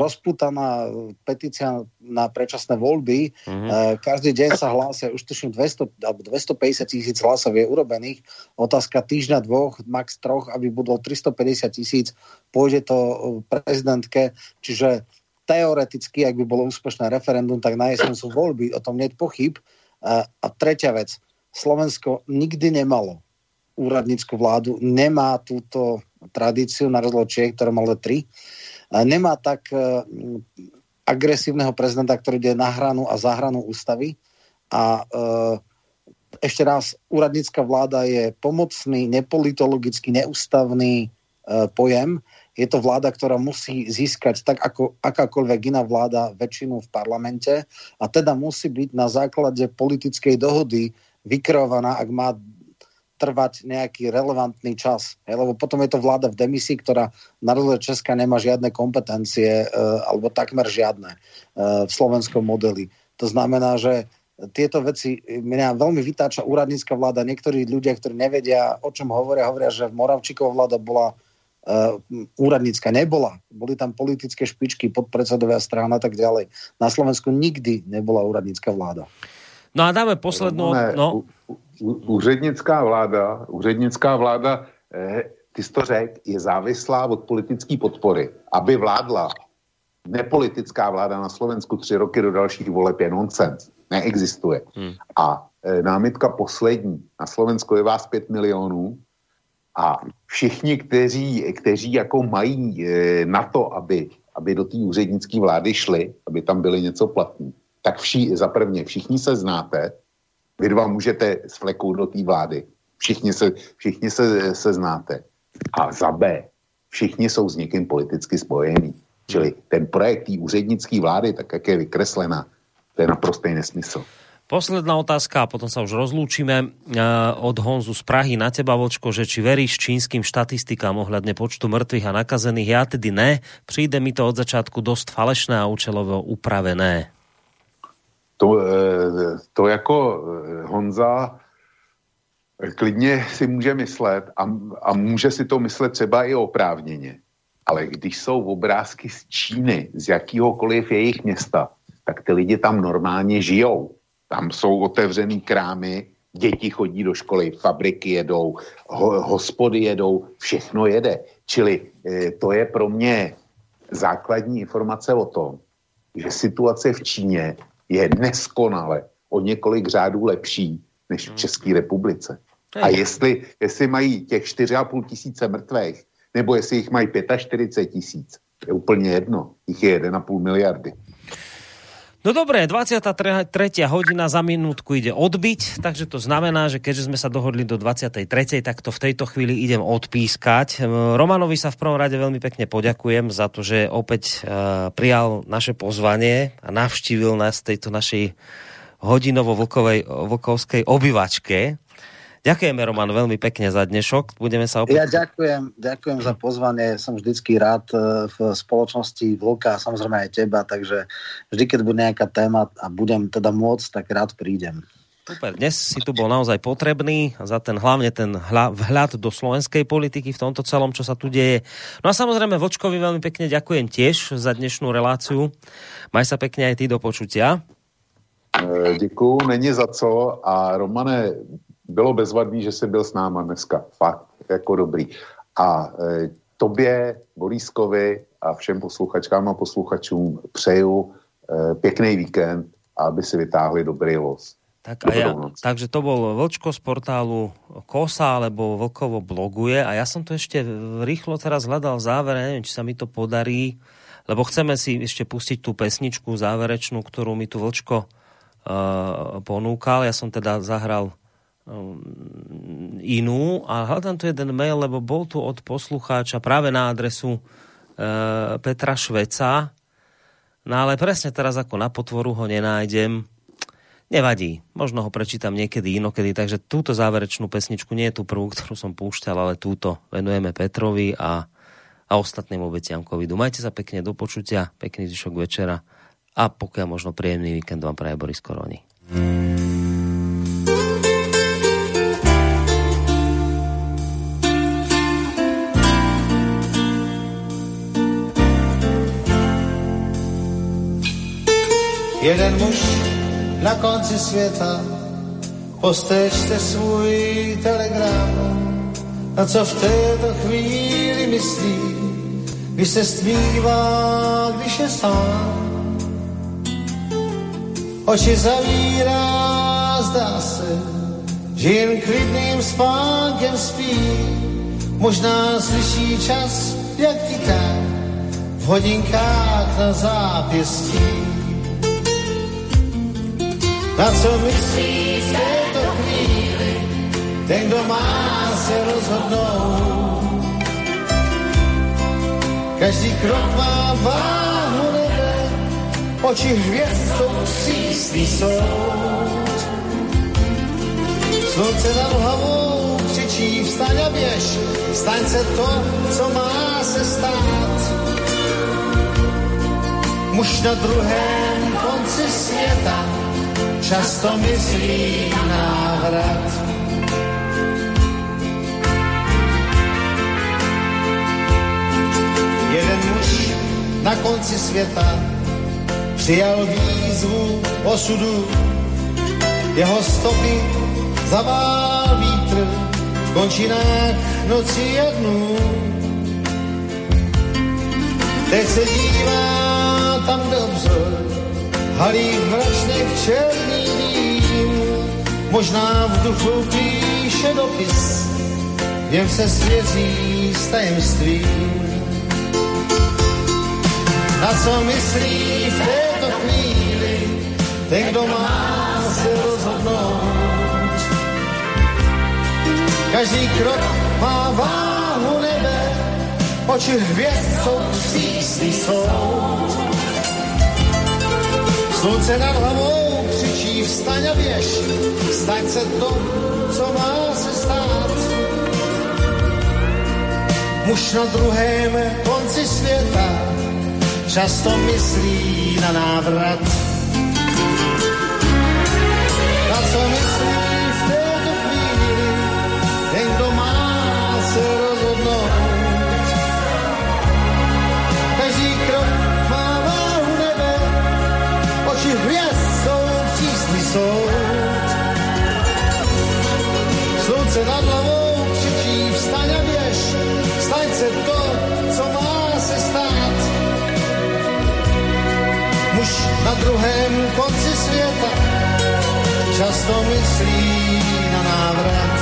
E: rozputaná petícia na predčasné voľby. Mm-hmm. Každý deň sa hlásia, už tuším 200 alebo 250 tisíc hlasov je urobených. Otázka týždňa, dvoch, max troch, aby budol 350 tisíc, pôjde to prezidentke. Čiže teoreticky, ak by bolo úspešné referendum, tak na jeseň sú voľby, o tom nie je pochyb. A tretia vec, Slovensko nikdy nemalo úradnícku vládu, nemá túto tradíciu na rozdiel Čiech, ktoré malo tri nemá tak e, agresívneho prezidenta, ktorý ide na hranu a za hranu ústavy. A e, ešte raz, úradnícka vláda je pomocný, nepolitologický, neústavný e, pojem. Je to vláda, ktorá musí získať tak ako akákoľvek iná vláda väčšinu v parlamente a teda musí byť na základe politickej dohody vykreovaná, ak má trvať nejaký relevantný čas. Hej? Lebo potom je to vláda v demisii, ktorá na rozdiel Česka nemá žiadne kompetencie, e, alebo takmer žiadne e, v slovenskom modeli. To znamená, že tieto veci, mňa veľmi vytáča úradnícka vláda. Niektorí ľudia, ktorí nevedia, o čom hovoria, hovoria, že Moravčíková vláda bola uh, úradnícka. Nebola. Boli tam politické špičky, podpredsedovia strán a tak ďalej. Na Slovensku nikdy nebola úradnícka vláda.
A: No a dáme poslednú... No
F: úřednická vláda, úřednická vláda, eh, ty jsi to řek, je závislá od politické podpory. Aby vládla nepolitická vláda na Slovensku tři roky do dalších voleb je nonsens. Neexistuje. Hmm. A eh, námitka poslední. Na Slovensku je vás pět milionů a všichni, kteří, kteří jako mají eh, na to, aby, aby do té úřednické vlády šli, aby tam byly něco platný, tak vší, za prvně všichni se znáte, vy dva můžete svleknout do té vlády. Všichni, se, všichni se, se znáte. A za B, všichni jsou s někým politicky spojení. Čili ten projekt té úřednické vlády, tak jak je vykreslená, to je naprostý nesmysl.
A: Posledná otázka a potom sa už rozlúčime e, od Honzu z Prahy na teba, Vočko, že či veríš čínskym štatistikám ohľadne počtu mŕtvych a nakazených? Ja tedy ne. Príde mi to od začiatku dosť falešné a účelovo upravené
F: to, eh, to jako eh, Honza klidně si může myslet a, a může si to myslet třeba i oprávněně. Ale když jsou obrázky z Číny, z jakýhokoliv jejich města, tak ty lidi tam normálně žijou. Tam jsou otevřený krámy, Děti chodí do školy, fabriky jedou, ho, hospody jedou, všechno jede. Čili e, to je pro mě základní informace o tom, že situace v Číně je neskonale o několik řádů lepší než v České republice. A jestli, jestli mají těch 4,5 tisíce mrtvých, nebo jestli jich mají 45 tisíc, je úplně jedno. Jich je 1,5 miliardy.
A: No dobré, 23. hodina za minútku ide odbiť, takže to znamená, že keďže sme sa dohodli do 23. tak to v tejto chvíli idem odpískať. Romanovi sa v prvom rade veľmi pekne poďakujem za to, že opäť uh, prijal naše pozvanie a navštívil nás v tejto našej hodinovo-vlkovskej obyvačke. Ďakujeme, Roman, veľmi pekne za dnešok. Budeme sa opäť...
E: Ja ďakujem, ďakujem za pozvanie. Som vždycky rád e, v spoločnosti Vlka a samozrejme aj teba, takže vždy, keď bude nejaká téma a budem teda môcť, tak rád prídem.
A: Super, dnes si tu bol naozaj potrebný za ten hlavne ten vhľad do slovenskej politiky v tomto celom, čo sa tu deje. No a samozrejme Vočkovi veľmi pekne ďakujem tiež za dnešnú reláciu. Maj sa pekne aj ty do počutia.
F: E, Děkuju, není za co a Romane, bylo bezvadný, že jsi byl s náma dneska. Fakt, jako dobrý. A e, tobě, Borískovi a všem posluchačkám a posluchačům přeju e, pěkný víkend a aby si vytáhli dobrý los.
A: Tak a ja, takže to bol Vlčko z portálu Kosa, alebo Vlkovo bloguje a ja som to ešte rýchlo teraz hľadal v závere, neviem, či sa mi to podarí, lebo chceme si ešte pustiť tú pesničku záverečnú, ktorú mi tu Vlčko uh, ponúkal. Ja som teda zahral inú a hľadám tu jeden mail, lebo bol tu od poslucháča práve na adresu e, Petra Šveca. No ale presne teraz ako na potvoru ho nenájdem. Nevadí, možno ho prečítam niekedy inokedy, takže túto záverečnú pesničku, nie je tú prvú, ktorú som púšťal, ale túto venujeme Petrovi a, a obetiam covidu. Majte sa pekne do počutia, pekný zvyšok večera a pokiaľ možno príjemný víkend vám praje Boris Koroni.
G: Jeden muž na konci světa, postečte svůj telegram, na co v této chvíli myslí, když se stmívá, když je sám. Oči zavírá, zdá se, že jen klidným spánkem spí, možná slyší čas, jak tiká v hodinkách na zápěstí na co myslí v této chvíli ten, kdo má se rozhodnout. Každý krok má váhu nebe, oči hvězd jsou přísný soud. Slunce nad hlavou křičí, vstaň a běž, staň se to, co má se stát. Muž na druhém konci světa často myslí návrat. Jeden muž na konci světa přijal výzvu osudu, jeho stopy zavál vítr v končinách noci jednu. Teď se dívá tam, obzor halí v mračných černý dým, možná v duchu píše dopis, jen se svěří s tajemstvím. Na co myslí v této chvíli ten, kdo má se rozhodnout. Každý krok má váhu nebe, oči hvězd jsou přísný soud. Slunce nad hlavou křičí, vstaň a běž, staň se to, co má se stát. Muž na druhém konci světa často myslí na návrat. druhém konci světa často myslí na návrat.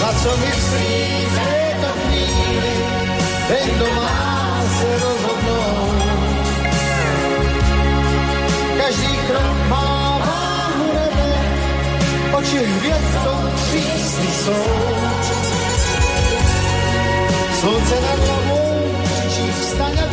G: Na co myslí v této chvíli, ten, kdo má se rozhodnout. Každý krok má váhu nebe, oči hvězdou přísný soud. Slunce nad hlavou křičí vstaň